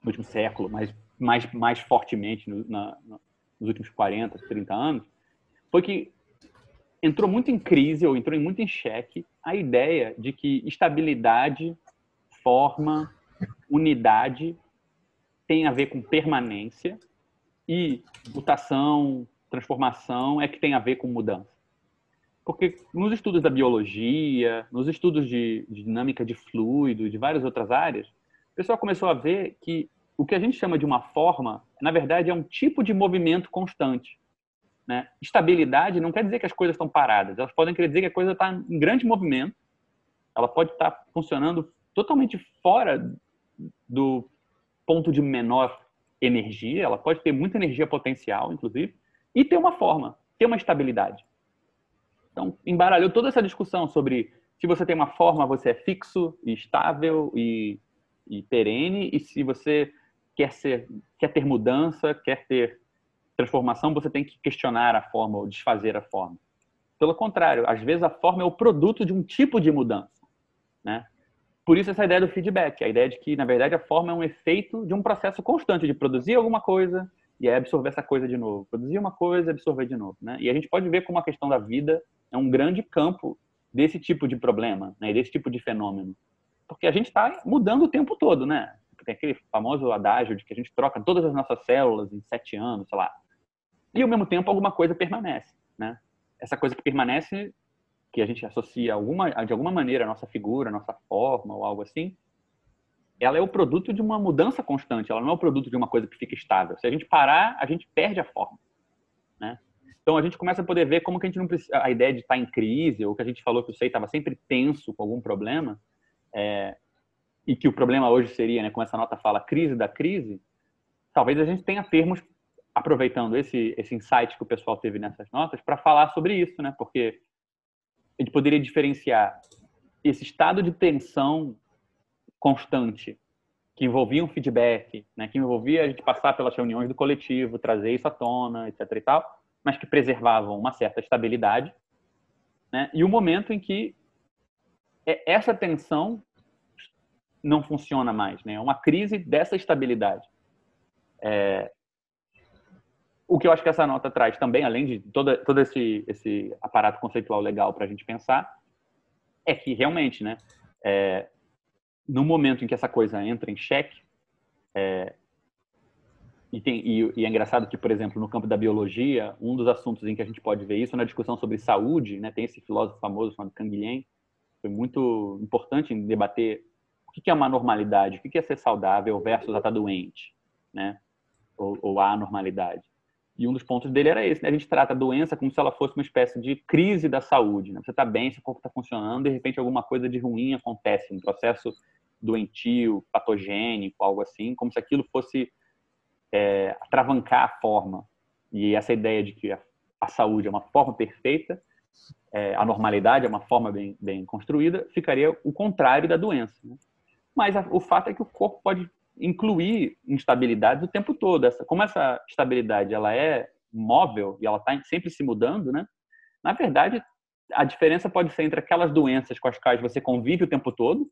no último século, mas mais, mais fortemente no, na, nos últimos 40, 30 anos, foi que entrou muito em crise ou entrou muito em xeque a ideia de que estabilidade, forma, unidade tem a ver com permanência e mutação, transformação é que tem a ver com mudança. Porque nos estudos da biologia, nos estudos de, de dinâmica de fluido, de várias outras áreas, o pessoal começou a ver que o que a gente chama de uma forma, na verdade, é um tipo de movimento constante. Né? Estabilidade não quer dizer que as coisas estão paradas, elas podem querer dizer que a coisa está em grande movimento, ela pode estar tá funcionando totalmente fora do ponto de menor energia, ela pode ter muita energia potencial, inclusive, e ter uma forma, ter uma estabilidade. Então, embaralhou toda essa discussão sobre se você tem uma forma, você é fixo e estável e, e perene, e se você quer ser, quer ter mudança, quer ter transformação, você tem que questionar a forma ou desfazer a forma. Pelo contrário, às vezes a forma é o produto de um tipo de mudança, né? Por isso essa ideia do feedback, a ideia de que na verdade a forma é um efeito de um processo constante de produzir alguma coisa e aí absorver essa coisa de novo, produzir uma coisa e absorver de novo, né? E a gente pode ver como a questão da vida é um grande campo desse tipo de problema, né? Desse tipo de fenômeno, porque a gente está mudando o tempo todo, né? Tem aquele famoso adágio de que a gente troca todas as nossas células em sete anos, sei lá. E ao mesmo tempo alguma coisa permanece, né? Essa coisa que permanece, que a gente associa alguma, de alguma maneira a nossa figura, a nossa forma ou algo assim, ela é o produto de uma mudança constante, ela não é o produto de uma coisa que fica estável. Se a gente parar, a gente perde a forma, né? Então a gente começa a poder ver como que a gente não precisa, a ideia de estar em crise, ou que a gente falou que o SEI estava sempre tenso com algum problema, é, e que o problema hoje seria, né, como essa nota fala, crise da crise, talvez a gente tenha termos aproveitando esse esse insight que o pessoal teve nessas notas para falar sobre isso, né? Porque a gente poderia diferenciar esse estado de tensão constante que envolvia um feedback, né, que envolvia a gente passar pelas reuniões do coletivo, trazer isso à tona, etc e tal, mas que preservavam uma certa estabilidade, né? E o momento em que é, essa tensão não funciona mais, né? É uma crise dessa estabilidade. É... O que eu acho que essa nota traz também, além de todo, todo esse, esse aparato conceitual legal para a gente pensar, é que realmente, né? É... No momento em que essa coisa entra em xeque, é... E, tem, e, e, é engraçado que, por exemplo, no campo da biologia, um dos assuntos em que a gente pode ver isso na discussão sobre saúde, né, tem esse filósofo famoso chamado Canguilhem, foi muito importante em debater O que é uma normalidade? O que é ser saudável versus estar doente, né? Ou, ou a anormalidade. E um dos pontos dele era esse. Né? A gente trata a doença como se ela fosse uma espécie de crise da saúde. Né? Você está bem, seu corpo está funcionando, de repente alguma coisa de ruim acontece, um processo doentio, patogênico, algo assim, como se aquilo fosse é, atravancar a forma. E essa ideia de que a, a saúde é uma forma perfeita, é, a normalidade é uma forma bem, bem construída, ficaria o contrário da doença. Né? Mas a, o fato é que o corpo pode incluir instabilidades o tempo todo. Essa, como essa estabilidade ela é móvel e ela está sempre se mudando, né? Na verdade, a diferença pode ser entre aquelas doenças com as quais você convive o tempo todo,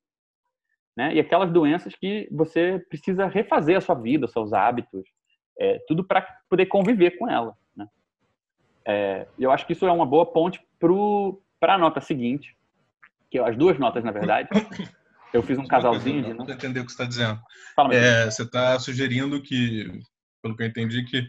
né? E aquelas doenças que você precisa refazer a sua vida, os seus hábitos, é, tudo para poder conviver com ela. Né? É, eu acho que isso é uma boa ponte para a nota seguinte, que as duas notas, na verdade. Eu fiz um casalzinho de. Não entender o que você está dizendo. Fala, é, você está sugerindo que, pelo que eu entendi, que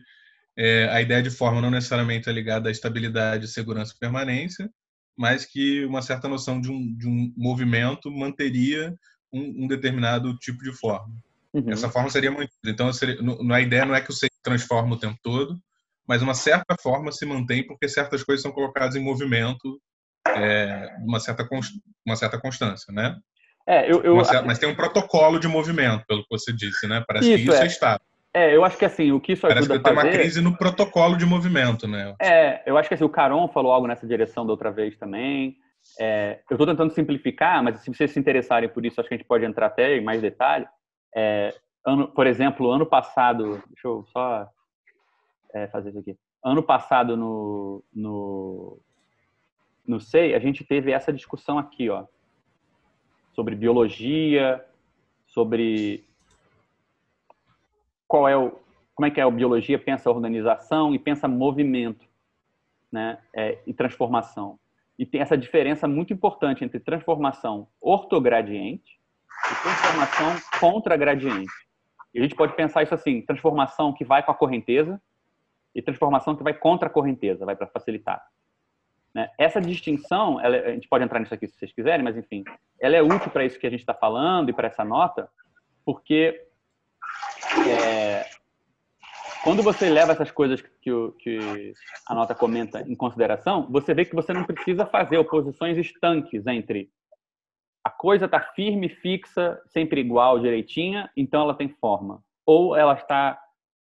é, a ideia de forma não necessariamente é ligada à estabilidade, segurança e permanência, mas que uma certa noção de um, de um movimento manteria um, um determinado tipo de forma. Uhum. Essa forma seria muito. Então, seria, a ideia não é que ser transforma o tempo todo, mas uma certa forma se mantém porque certas coisas são colocadas em movimento, é, uma certa uma certa constância, né? É, eu, eu... Certa, mas tem um protocolo de movimento, pelo que você disse, né? Parece isso, que isso é, é. É, eu acho que assim, o que isso Parece ajuda que tem uma crise no protocolo de movimento, né? É, eu acho que assim, o Caron falou algo nessa direção da outra vez também. É, eu estou tentando simplificar, mas se vocês se interessarem por isso, acho que a gente pode entrar até em mais detalhe. É, ano, por exemplo, ano passado, deixa eu só é, fazer isso aqui. Ano passado no, no, no SEI, a gente teve essa discussão aqui, ó, sobre biologia, sobre qual é o, como é que é a biologia pensa organização e pensa movimento, né, é, e transformação. E tem essa diferença muito importante entre transformação ortogradiente e transformação contragradiente. E a gente pode pensar isso assim: transformação que vai com a correnteza e transformação que vai contra a correnteza, vai para facilitar. Né? Essa distinção, ela, a gente pode entrar nisso aqui se vocês quiserem, mas enfim, ela é útil para isso que a gente está falando e para essa nota, porque é, quando você leva essas coisas que, o, que a nota comenta em consideração, você vê que você não precisa fazer oposições estanques entre a coisa está firme, fixa, sempre igual, direitinha, então ela tem forma. Ou ela está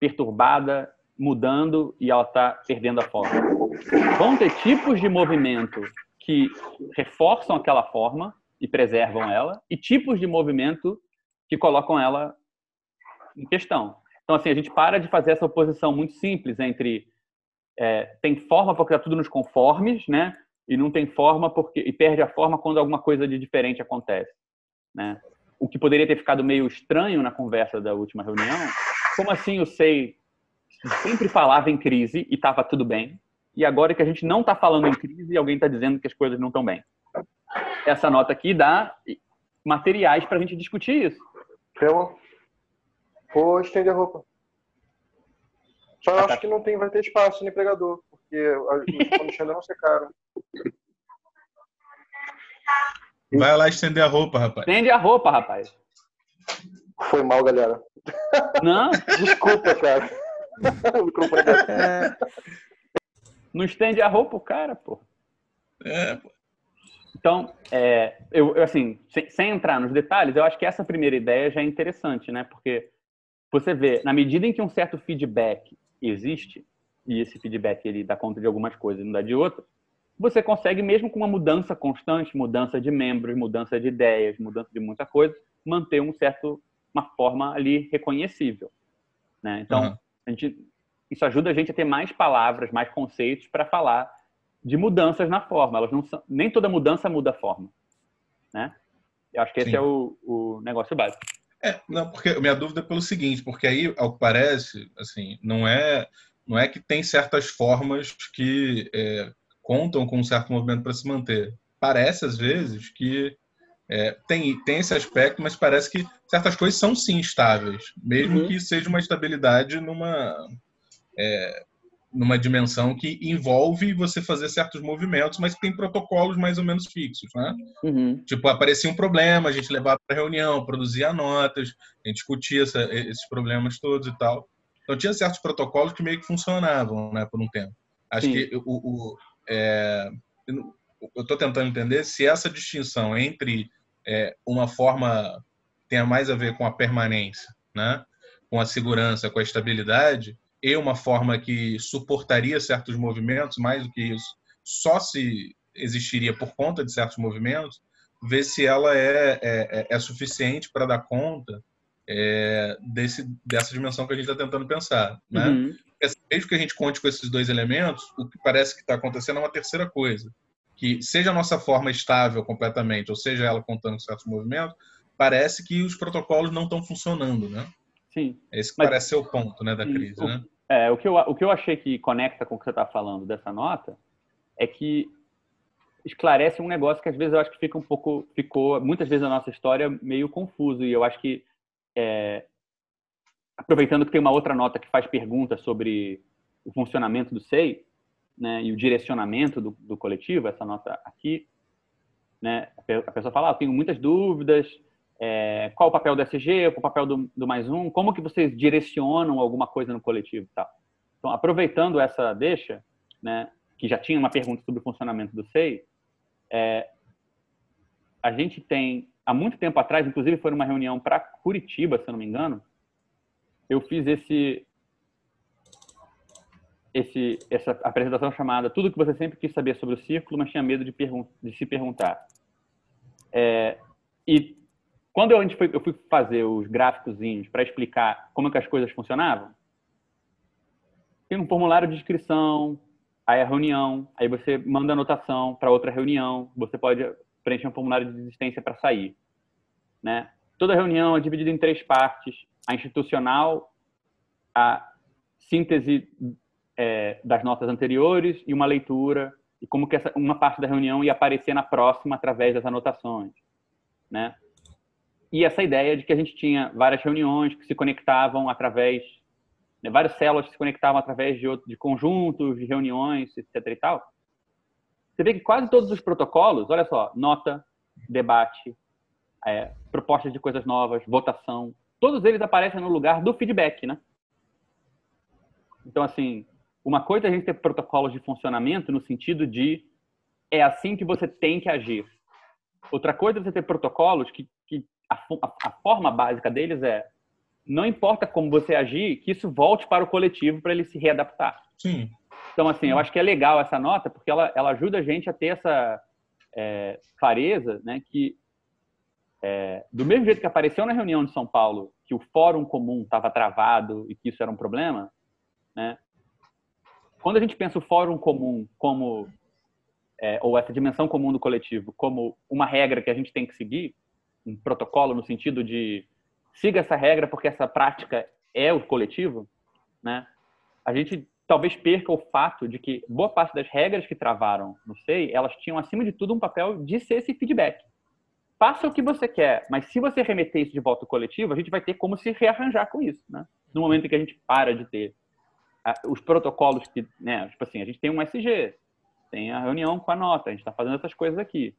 perturbada, mudando e ela está perdendo a forma. Vão ter tipos de movimento que reforçam aquela forma e preservam ela, e tipos de movimento que colocam ela em questão. Então, assim, a gente para de fazer essa oposição muito simples entre é, tem forma porque está tudo nos conformes, né? E não tem forma porque e perde a forma quando alguma coisa de diferente acontece, né? O que poderia ter ficado meio estranho na conversa da última reunião, como assim o SEI sempre falava em crise e estava tudo bem, e agora que a gente não está falando em crise, alguém está dizendo que as coisas não estão bem. Essa nota aqui dá materiais para a gente discutir isso. Pelo Vou estender a roupa. Só ah, acho tá. que não tem, vai ter espaço no empregador, porque os Alexandre não secaram. Vai lá estender a roupa, rapaz. Estende a roupa, rapaz. Foi mal, galera. Não? Desculpa, cara. o microfone é... Não estende a roupa o cara, pô. É, pô. Então, é, eu, eu, assim, sem, sem, entrar nos detalhes, eu acho que essa primeira ideia já é interessante, né? Porque você vê, na medida em que um certo feedback existe, e esse feedback ele dá conta de algumas coisas e não dá de outras, você consegue, mesmo com uma mudança constante, mudança de membros, mudança de ideias, mudança de muita coisa, manter um certo, uma forma ali reconhecível. Né? Então, uhum. A gente, isso ajuda a gente a ter mais palavras, mais conceitos para falar de mudanças na forma. Elas não são, nem toda mudança muda a forma. Né? Eu acho que esse Sim. é o, o negócio básico. É, não, porque minha dúvida é pelo seguinte, porque aí, ao que parece, assim, não é, não é que tem certas formas que é, contam com um certo movimento para se manter. Parece, às vezes, que é, tem, tem esse aspecto, mas parece que certas coisas são sim estáveis, mesmo uhum. que seja uma estabilidade numa. É, numa dimensão que envolve você fazer certos movimentos, mas tem protocolos mais ou menos fixos, né? Uhum. Tipo, aparecia um problema, a gente levava para reunião, produzia notas, a gente discutia essa, esses problemas todos e tal. Então tinha certos protocolos que meio que funcionavam, né, por um tempo. Acho Sim. que o, o é, eu estou tentando entender se essa distinção entre é, uma forma tenha mais a ver com a permanência, né, com a segurança, com a estabilidade, e uma forma que suportaria certos movimentos, mais do que isso, só se existiria por conta de certos movimentos, ver se ela é, é, é suficiente para dar conta é, desse, dessa dimensão que a gente está tentando pensar. Né? Uhum. Mesmo que a gente conte com esses dois elementos, o que parece que está acontecendo é uma terceira coisa. Que seja a nossa forma estável completamente, ou seja ela contando com certos movimentos, parece que os protocolos não estão funcionando, né? Sim. Esse Mas- parece ser o ponto né, da crise, o, né? é, o, que eu, o que eu achei que conecta com o que você está falando dessa nota é que esclarece um negócio que às vezes eu acho que fica um pouco, ficou muitas vezes na nossa história meio confuso e eu acho que é, aproveitando que tem uma outra nota que faz perguntas sobre o funcionamento do SEI, né, e o direcionamento do, do coletivo, essa nota aqui, né, a a pessoa fala, ah, eu tenho muitas dúvidas, é, qual o papel do SG, qual o papel do, do mais um, como que vocês direcionam alguma coisa no coletivo e tal. Então, aproveitando essa deixa, né, que já tinha uma pergunta sobre o funcionamento do SEI, é, a gente tem, há muito tempo atrás, inclusive foi numa reunião para Curitiba, se eu não me engano, eu fiz esse, esse, essa apresentação chamada Tudo que você sempre quis saber sobre o círculo, mas tinha medo de, pergun de se perguntar. É, e quando eu, a gente foi, eu fui fazer os gráficos para explicar como é que as coisas funcionavam, tem um formulário de inscrição, aí a reunião, aí você manda anotação para outra reunião, você pode preencher um formulário de desistência para sair. Né? Toda reunião é dividida em três partes: a institucional, a síntese é, das notas anteriores e uma leitura e como que essa, uma parte da reunião ia aparecer na próxima através das anotações, né? E essa ideia de que a gente tinha várias reuniões que se conectavam através, né, várias células que se conectavam através de, outro, de conjuntos, de reuniões, etc. e tal. Você vê que quase todos os protocolos, olha só, nota, debate, é, propostas de coisas novas, votação, todos eles aparecem no lugar do feedback, né? Então, assim, uma coisa é a gente ter protocolos de funcionamento no sentido de é assim que você tem que agir. Outra coisa é você ter protocolos que a, a, forma básica deles é não importa como você agir, que isso volte para o coletivo para ele se readaptar. Sim. Então, assim, eu acho que é legal essa nota porque ela, ela ajuda a gente a ter essa é, clareza, né, que é, do mesmo jeito que apareceu na reunião de São Paulo que o fórum comum estava travado e que isso era um problema, né? Quando a gente pensa o fórum comum como é, ou essa dimensão comum do coletivo como uma regra que a gente tem que seguir, um protocolo no sentido de siga essa regra porque essa prática é o coletivo, né? A gente talvez perca o fato de que boa parte das regras que travaram no SEI, elas tinham acima de tudo um papel de ser esse feedback. Faça o que você quer, mas se você remeter isso de volta ao coletivo, a gente vai ter como se rearranjar com isso, né? No momento em que a gente para de ter ah, os protocolos que, né, tipo assim, a gente tem um SG, tem a reunião com a nota, a gente está fazendo essas coisas aqui,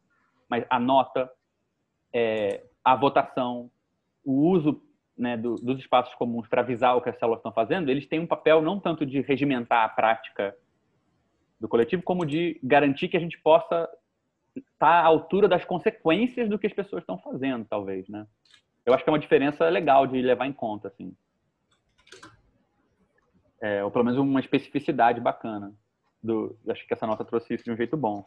mas a nota, é, a votação, o uso né, do, dos espaços comuns para avisar o que as células estão fazendo, eles têm um papel não tanto de regimentar a prática do coletivo, como de garantir que a gente possa estar à altura das consequências do que as pessoas estão fazendo, talvez, né? Eu acho que é uma diferença legal de levar em conta, assim. É, ou pelo menos uma especificidade bacana. Do, acho que essa nota trouxe isso de um jeito bom.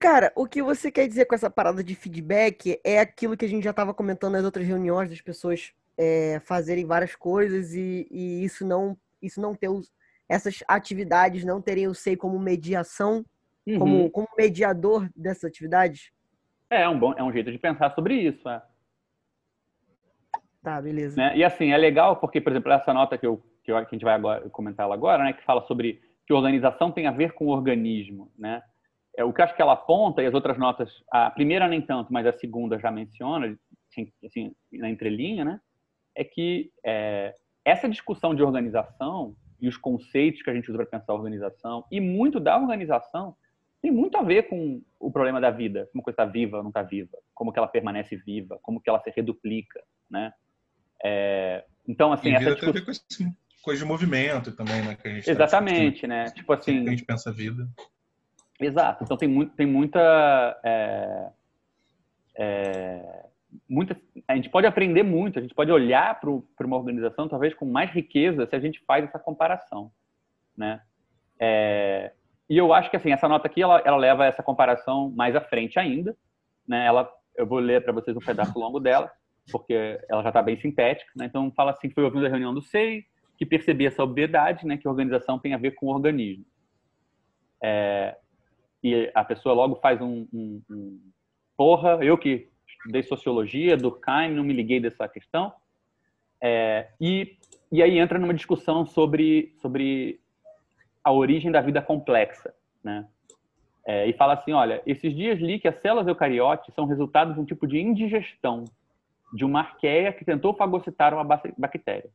Cara, o que você quer dizer com essa parada de feedback é aquilo que a gente já estava comentando nas outras reuniões das pessoas é, fazerem várias coisas e, e, isso não isso não ter os, essas atividades não terem o SEI como mediação, uhum. como, como mediador dessas atividades? É, é um bom, é um jeito de pensar sobre isso, é. Tá, beleza. Né? E assim, é legal porque, por exemplo, essa nota que, eu, que, eu, que a gente vai agora, comentar ela agora, né, que fala sobre que organização tem a ver com organismo, né? É, o que eu acho que ela aponta, e as outras notas, a primeira nem tanto, mas a segunda já menciona, assim, assim na entrelinha, né? É que é, essa discussão de organização, e os conceitos que a gente usa para pensar a organização, e muito da organização tem muito a ver com o problema da vida, como coisa está viva ou não está viva, como que ela permanece viva, como que ela se reduplica, né? É, então, assim, e essa vida tem a discussão... ver com esse, coisa de movimento também, né? Tá Exatamente, né? Tipo assim... a gente pensa a vida. Exato. Então tem, muito, tem muita, é, é, muita. A gente pode aprender muito, a gente pode olhar para uma organização talvez com mais riqueza se a gente faz essa comparação, né? É, e eu acho que assim essa nota aqui ela, ela leva essa comparação mais à frente ainda, né? Ela, eu vou ler para vocês um pedaço longo dela, porque ela já está bem sintética, né? Então fala assim foi ouvindo a reunião do SEI, que percebi essa obviedade, né? Que organização tem a ver com o organismo. É, e a pessoa logo faz um, um, um, porra, eu que estudei sociologia, Durkheim, não me liguei dessa questão, é, e, e aí entra numa discussão sobre, sobre a origem da vida complexa, né? É, e fala assim, olha, esses dias li que as células eucariotes são resultado de um tipo de indigestão de uma arqueia que tentou fagocitar uma bactéria.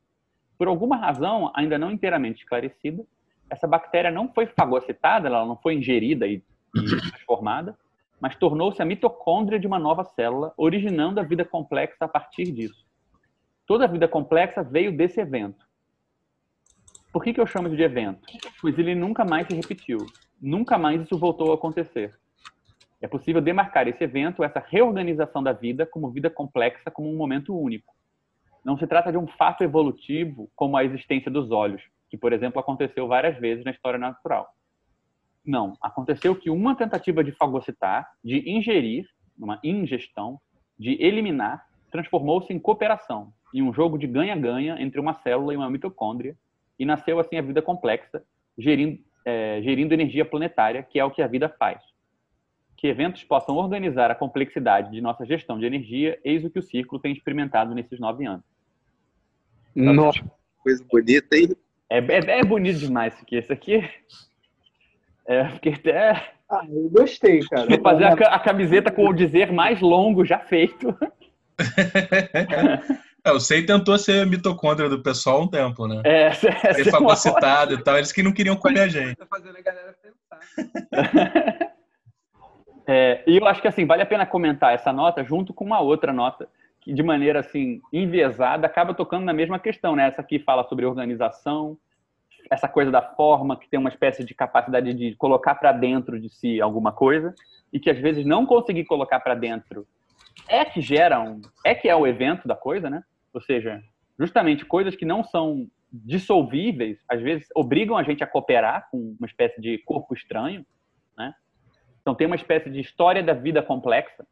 Por alguma razão, ainda não inteiramente esclarecida, essa bactéria não foi fagocitada, ela não foi ingerida e transformada, mas tornou-se a mitocôndria de uma nova célula, originando a vida complexa a partir disso. Toda a vida complexa veio desse evento. Por que, que eu chamo de evento? Pois ele nunca mais se repetiu. Nunca mais isso voltou a acontecer. É possível demarcar esse evento, essa reorganização da vida, como vida complexa, como um momento único. Não se trata de um fato evolutivo como a existência dos olhos, que, por exemplo, aconteceu várias vezes na história natural. Não. Aconteceu que uma tentativa de fagocitar, de ingerir, uma ingestão, de eliminar, transformou-se em cooperação, em um jogo de ganha-ganha entre uma célula e uma mitocôndria, e nasceu assim a vida complexa, gerindo, é, gerindo energia planetária, que é o que a vida faz. Que eventos possam organizar a complexidade de nossa gestão de energia, eis o que o Círculo tem experimentado nesses nove anos. Nossa, coisa bonita, hein? É, é, é bonito demais isso aqui. Esse aqui é, fiquei até. Ah, eu gostei, cara. Vou fazer a, a, camiseta com o dizer mais longo já feito. É, o Sei tentou ser mitocôndria do pessoal há um tempo, né? É, ser é fagocitado e tal. Eles que não queriam comer a gente. Tá fazendo a galera pensar. é, e eu acho que assim, vale a pena comentar essa nota junto com uma outra nota que, de maneira assim, enviesada, acaba tocando na mesma questão, né? Essa aqui fala sobre organização, essa coisa da forma, que tem uma espécie de capacidade de colocar para dentro de si alguma coisa, e que às vezes não conseguir colocar para dentro é que gera um, é que é o evento da coisa, né? Ou seja, justamente coisas que não são dissolvíveis, às vezes obrigam a gente a cooperar com uma espécie de corpo estranho, né? Então tem uma espécie de história da vida complexa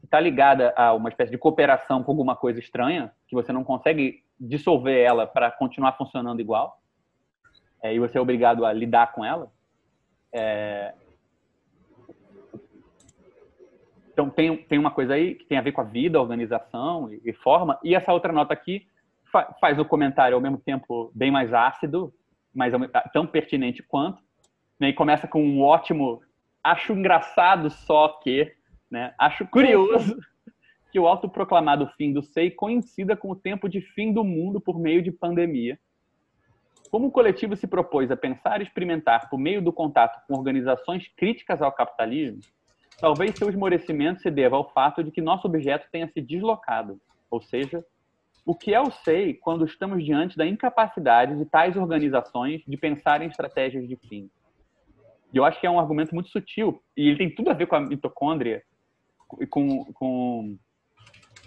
que está ligada a uma espécie de cooperação com alguma coisa estranha que você não consegue dissolver ela para continuar funcionando igual é, e você é obrigado a lidar com ela. É... Então, tem, tem uma coisa aí que tem a ver com a vida, organização e, e forma. E essa outra nota aqui fa faz o comentário ao mesmo tempo bem mais ácido, mas tão pertinente quanto. Né? E começa com um ótimo. Acho engraçado só que. Né? Acho curioso que o autoproclamado fim do SEI coincida com o tempo de fim do mundo por meio de pandemia como o coletivo se propôs a pensar e experimentar por meio do contato com organizações críticas ao capitalismo, talvez seu esmorecimento se deva ao fato de que nosso objeto tenha se deslocado, ou seja, o que é o SEI quando estamos diante da incapacidade de tais organizações de pensar em estratégias de fim? E eu acho que é um argumento muito sutil, e ele tem tudo a ver com a mitocôndria e com, com,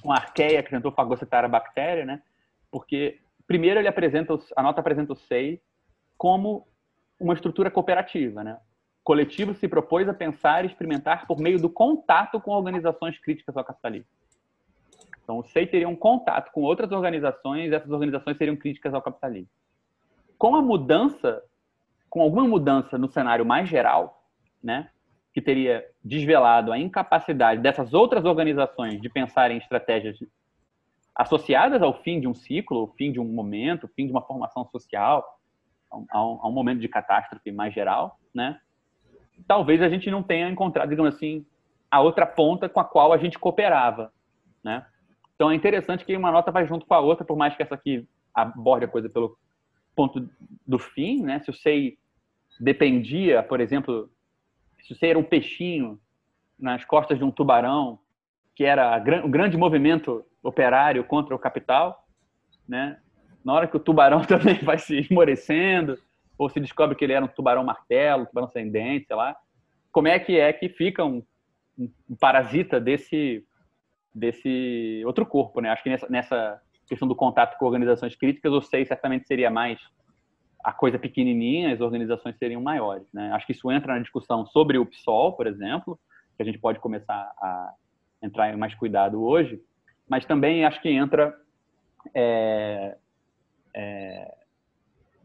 com a arqueia que tentou fagocitar a bactéria, né? Porque primeiro ele apresenta, a nota apresenta o SEI como uma estrutura cooperativa, né? O coletivo se propôs a pensar e experimentar por meio do contato com organizações críticas ao capitalismo. Então, o SEI teria um contato com outras organizações, essas organizações seriam críticas ao capitalismo. Com a mudança, com alguma mudança no cenário mais geral, né, que teria desvelado a incapacidade dessas outras organizações de pensar em estratégias associadas ao fim de um ciclo, ao fim de um momento, ao fim de uma formação social, a um, a um momento de catástrofe mais geral, né? Talvez a gente não tenha encontrado, digamos assim, a outra ponta com a qual a gente cooperava, né? Então é interessante que uma nota vai junto com a outra, por mais que essa aqui aborde a coisa pelo, ponto do fim, né? Se o SEI dependia, por exemplo, se o SEI era um peixinho nas costas de um tubarão, que era o grande movimento operário contra o capital, né? Na hora que o tubarão também vai se esmorecendo, ou se descobre que ele era um tubarão martelo, um tubarão sem dente, sei lá, como é que é que fica um, um parasita desse desse outro corpo, né? Acho que nessa, nessa questão do contato com organizações críticas, o SEI certamente seria mais a coisa pequenininha, as organizações seriam maiores, né? Acho que isso entra na discussão sobre o PSOL, por exemplo, que a gente pode começar a entrar em mais cuidado hoje, mas também acho que entra é, é,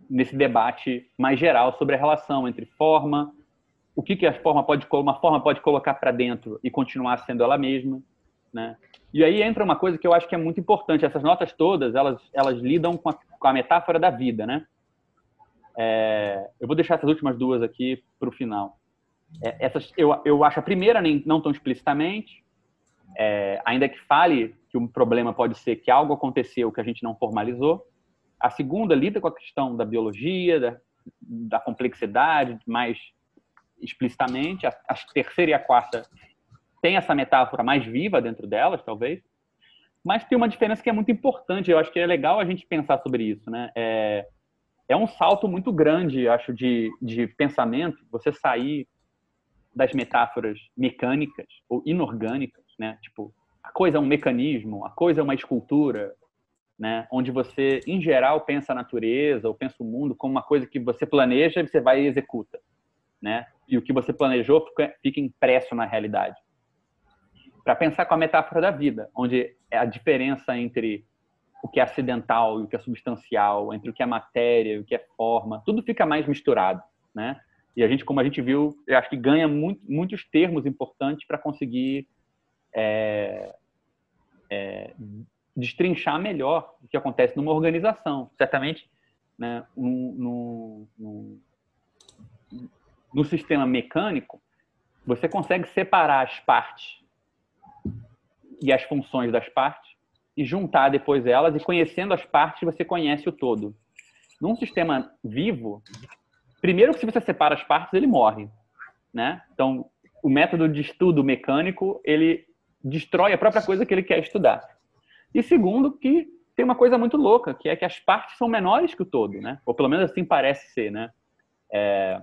nesse debate mais geral sobre a relação entre forma, o que, que a forma pode, uma forma pode colocar para dentro e continuar sendo ela mesma, né? E aí entra uma coisa que eu acho que é muito importante. Essas notas todas, elas, elas lidam com a, com a metáfora da vida, né? É, eu vou deixar essas últimas duas aqui para o final. É, essas, eu, eu acho a primeira nem, não tão explicitamente, é, ainda que fale que um problema pode ser que algo aconteceu que a gente não formalizou. A segunda lida com a questão da biologia, da, da complexidade, mais explicitamente. A, a terceira e a quarta tem essa metáfora mais viva dentro delas, talvez. Mas tem uma diferença que é muito importante. Eu acho que é legal a gente pensar sobre isso, né? É, é um salto muito grande, acho, de, de pensamento. Você sair das metáforas mecânicas ou inorgânicas, né? Tipo, a coisa é um mecanismo, a coisa é uma escultura, né? Onde você, em geral, pensa a natureza ou pensa o mundo como uma coisa que você planeja e você vai e executa, né? E o que você planejou fica, fica impresso na realidade para pensar com a metáfora da vida, onde é a diferença entre o que é acidental e o que é substancial, entre o que é matéria e o que é forma, tudo fica mais misturado, né? E a gente, como a gente viu, eu acho que ganha muito, muitos termos importantes para conseguir é, é, destrinchar melhor o que acontece numa organização. Certamente, né, no, no, no, no sistema mecânico, você consegue separar as partes e as funções das partes e juntar depois elas e conhecendo as partes você conhece o todo. Num sistema vivo, primeiro que se você separa as partes ele morre, né? Então o método de estudo mecânico ele destrói a própria coisa que ele quer estudar. E segundo que tem uma coisa muito louca que é que as partes são menores que o todo, né? Ou pelo menos assim parece ser, né? É,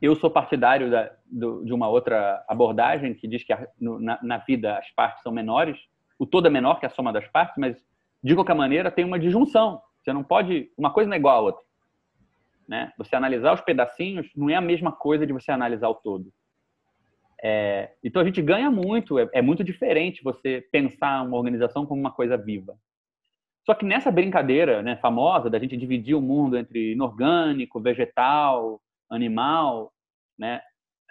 eu sou partidário da, do, de uma outra abordagem que diz que a, no, na, na, vida as partes são menores, o todo é menor que a soma das partes, mas de qualquer maneira tem uma disjunção. Você não pode, uma coisa não é igual a outra. Né? Você analisar os pedacinhos não é a mesma coisa de você analisar o todo. É, então a gente ganha muito, é, é muito diferente você pensar uma organização como uma coisa viva. Só que nessa brincadeira né, famosa da gente dividir o mundo entre inorgânico, vegetal, animal, né?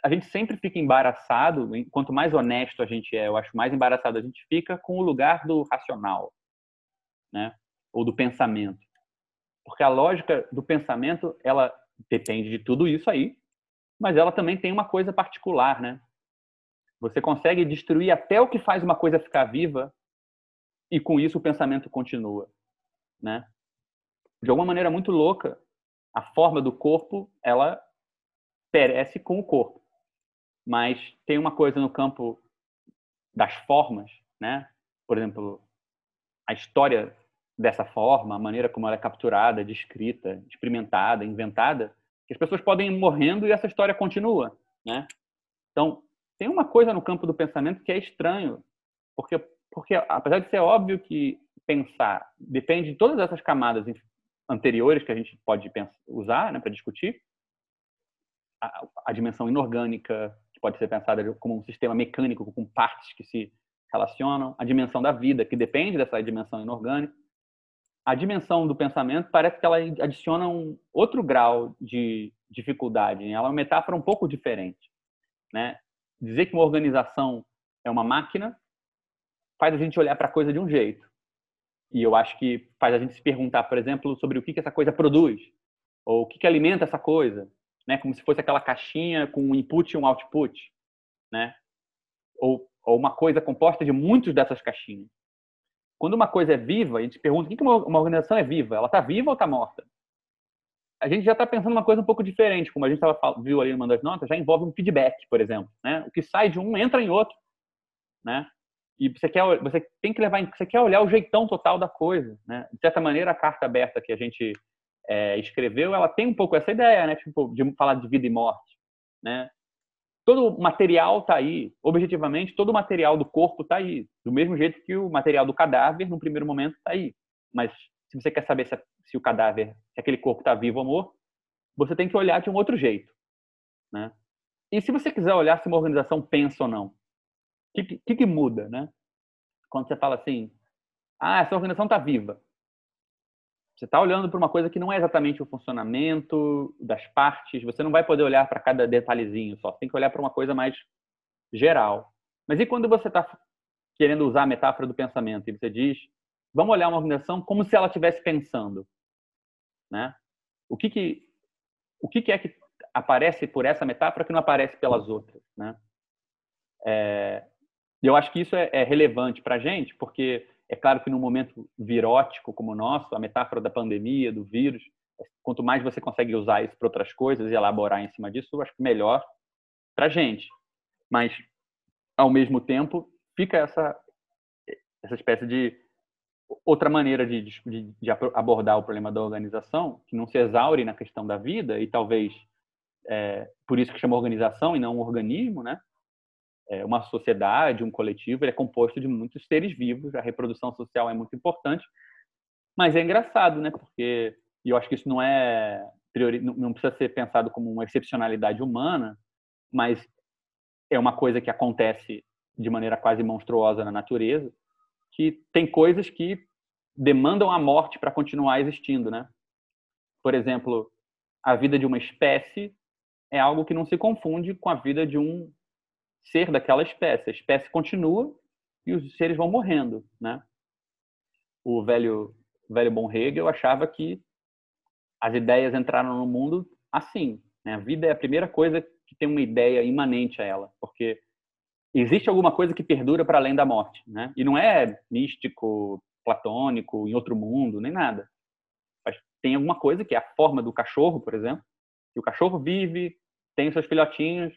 A gente sempre fica embaraçado, quanto mais honesto a gente é, eu acho mais embaraçado a gente fica com o lugar do racional, né? Ou do pensamento. Porque a lógica do pensamento, ela depende de tudo isso aí, mas ela também tem uma coisa particular, né? Você consegue destruir até o que faz uma coisa ficar viva e com isso o pensamento continua, né? De alguma maneira muito louca, a forma do corpo, ela perece com o corpo. Mas tem uma coisa no campo das formas, né? Por exemplo, a história dessa forma, a maneira como ela é capturada, descrita, experimentada, inventada, que as pessoas podem ir morrendo e essa história continua, né? Então, tem uma coisa no campo do pensamento que é estranho, porque porque apesar de ser óbvio que pensar depende de todas essas camadas anteriores que a gente pode pensar, usar né, para discutir, a, a dimensão inorgânica, que pode ser pensada como um sistema mecânico com partes que se relacionam, a dimensão da vida, que depende dessa dimensão inorgânica. A dimensão do pensamento parece que ela adiciona um outro grau de dificuldade. Ela é uma metáfora um pouco diferente. Né? Dizer que uma organização é uma máquina faz a gente olhar para a coisa de um jeito. E eu acho que faz a gente se perguntar, por exemplo, sobre o que, que essa coisa produz, ou o que, que alimenta essa coisa, né? Como se fosse aquela caixinha com um input e um output, né? Ou, ou uma coisa composta de muitos dessas caixinhas. Quando uma coisa é viva, a gente pergunta o que uma organização é viva? Ela está viva ou está morta? A gente já está pensando uma coisa um pouco diferente, como a gente tava, viu ali numa das notas, já envolve um feedback, por exemplo. Né? O que sai de um entra em outro. Né? E você, quer, você tem que levar em, você quer olhar o jeitão total da coisa. Né? De certa maneira, a carta aberta que a gente é, escreveu, ela tem um pouco essa ideia, né? tipo, de falar de vida e morte. Né? Todo material está aí, objetivamente, todo o material do corpo está aí, do mesmo jeito que o material do cadáver, no primeiro momento, está aí. Mas se você quer saber se, se o cadáver, se aquele corpo está vivo ou morto, você tem que olhar de um outro jeito. Né? E se você quiser olhar se uma organização pensa ou não, o que, que, que, muda? Né? Quando você fala assim, ah, essa organização está viva. Você está olhando para uma coisa que não é exatamente o funcionamento das partes, você não vai poder olhar para cada detalhezinho só, tem que olhar para uma coisa mais geral. Mas e quando você está querendo usar a metáfora do pensamento e você diz, vamos olhar uma organização como se ela estivesse pensando, né? O que que o que, que é que aparece por essa metáfora que não aparece pelas outras, né? É, eu acho que isso é, é relevante para a gente, porque é claro que num momento virótico como o nosso, a metáfora da pandemia, do vírus, quanto mais você consegue usar isso para outras coisas e elaborar em cima disso, eu acho que melhor para a gente. Mas, ao mesmo tempo, fica essa, essa espécie de outra maneira de, de, de, abordar o problema da organização, que não se exaure na questão da vida, e talvez é, por isso que chama organização e não um organismo, né? É uma sociedade, um coletivo, ele é composto de muitos seres vivos, a reprodução social é muito importante, mas é engraçado, né? Porque e eu acho que isso não é não precisa ser pensado como uma excepcionalidade humana, mas é uma coisa que acontece de maneira quase monstruosa na natureza, que tem coisas que demandam a morte para continuar existindo, né? Por exemplo, a vida de uma espécie é algo que não se confunde com a vida de um ser daquela espécie. A espécie continua e os seres vão morrendo, né? O velho velho Von Hegel achava que as ideias entraram no mundo assim. Né? A vida é a primeira coisa que tem uma ideia imanente a ela, porque existe alguma coisa que perdura para além da morte, né? E não é místico, platônico, em outro mundo, nem nada. Mas tem alguma coisa que é a forma do cachorro, por exemplo, que o cachorro vive, tem seus filhotinhos,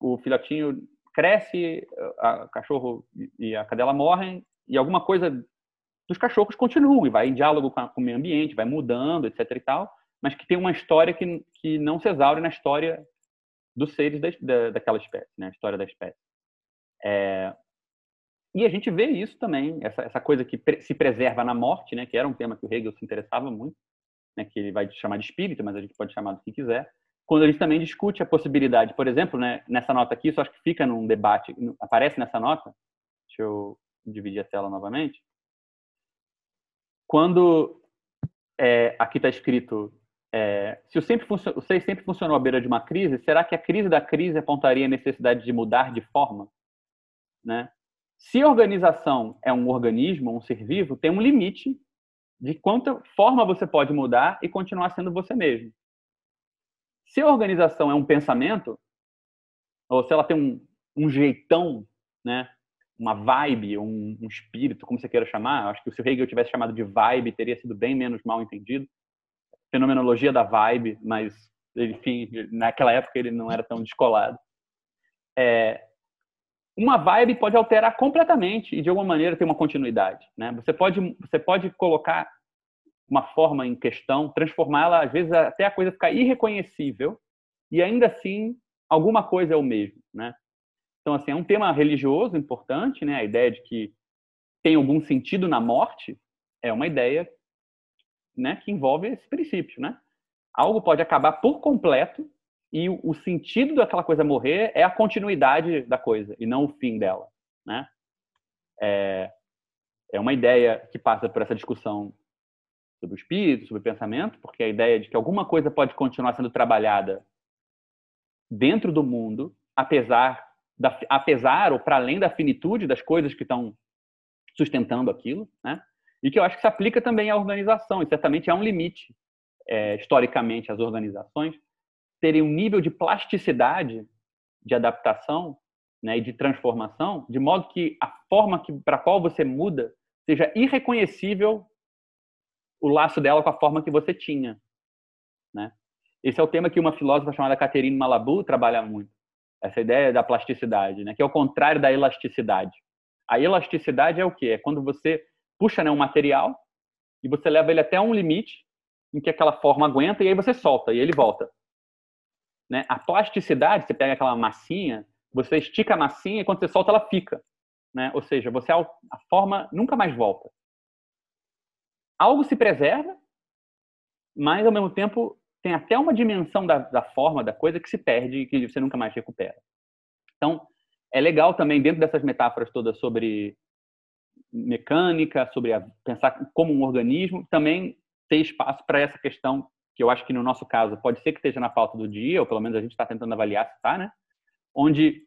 o filhotinho cresce, o cachorro e a cadela morrem, e alguma coisa dos cachorros continua e vai em diálogo com, o meio ambiente, vai mudando, etc e tal, mas que tem uma história que, que não se exaure na história dos seres da, da, daquela espécie, né? história da espécie. É, e a gente vê isso também, essa, essa coisa que pre se preserva na morte, né, que era um tema que o Hegel se interessava muito, né, que ele vai chamar de espírito, mas a gente pode chamar do que quiser. Quando a gente também discute a possibilidade, por exemplo, né, nessa nota aqui, isso acho que fica num debate, aparece nessa nota, deixa eu dividir a tela novamente. Quando é, aqui está escrito é, se o, sempre o sempre funcionou à beira de uma crise, será que a crise da crise apontaria a necessidade de mudar de forma? Né? Se organização é um organismo, um ser vivo, tem um limite de quanta forma você pode mudar e continuar sendo você mesmo. Se a organização é um pensamento, ou se ela tem um, um jeitão, né, uma vibe, um, um, espírito, como você queira chamar, acho que se o Hegel tivesse chamado de vibe, teria sido bem menos mal entendido. Fenomenologia da vibe, mas, enfim, naquela época ele não era tão descolado. É, uma vibe pode alterar completamente e de alguma maneira ter uma continuidade, né? Você pode você pode colocar uma forma em questão, transformá-la às vezes até a coisa ficar irreconhecível e ainda assim alguma coisa é o mesmo, né? Então assim, é um tema religioso importante, né? A ideia de que tem algum sentido na morte é uma ideia, né, que envolve esse princípio, né? Algo pode acabar por completo e o sentido daquela coisa morrer é a continuidade da coisa e não o fim dela, né? É, é uma ideia que passa por essa discussão sobre o espírito, sobre o pensamento, porque a ideia de que alguma coisa pode continuar sendo trabalhada dentro do mundo, apesar da, apesar ou para além da finitude das coisas que estão sustentando aquilo, né? E que eu acho que se aplica também à organização, e certamente há um limite é, historicamente às organizações terem um nível de plasticidade de adaptação né, e de transformação, de modo que a forma para a qual você muda seja irreconhecível o laço dela com a forma que você tinha. né? Esse é o tema que uma filósofa chamada Catherine Malabou trabalha muito. Essa ideia da plasticidade, né? Que é o contrário da elasticidade. A elasticidade é o quê? É quando você puxa né, um material e você leva ele até um limite em que aquela forma aguenta e aí você solta e ele volta. Né? A plasticidade, você pega aquela massinha, você estica a massinha e quando você solta ela fica. Né? Ou seja, você a forma nunca mais volta. Algo se preserva, mas ao mesmo tempo tem até uma dimensão da, da forma da coisa que se perde e que você nunca mais recupera. Então, é legal também dentro dessas metáforas todas sobre mecânica, sobre a, pensar como um organismo, também ter espaço para essa questão que eu acho que no nosso caso pode ser que esteja na pauta do dia, ou pelo menos a gente está tentando avaliar se está, né? Onde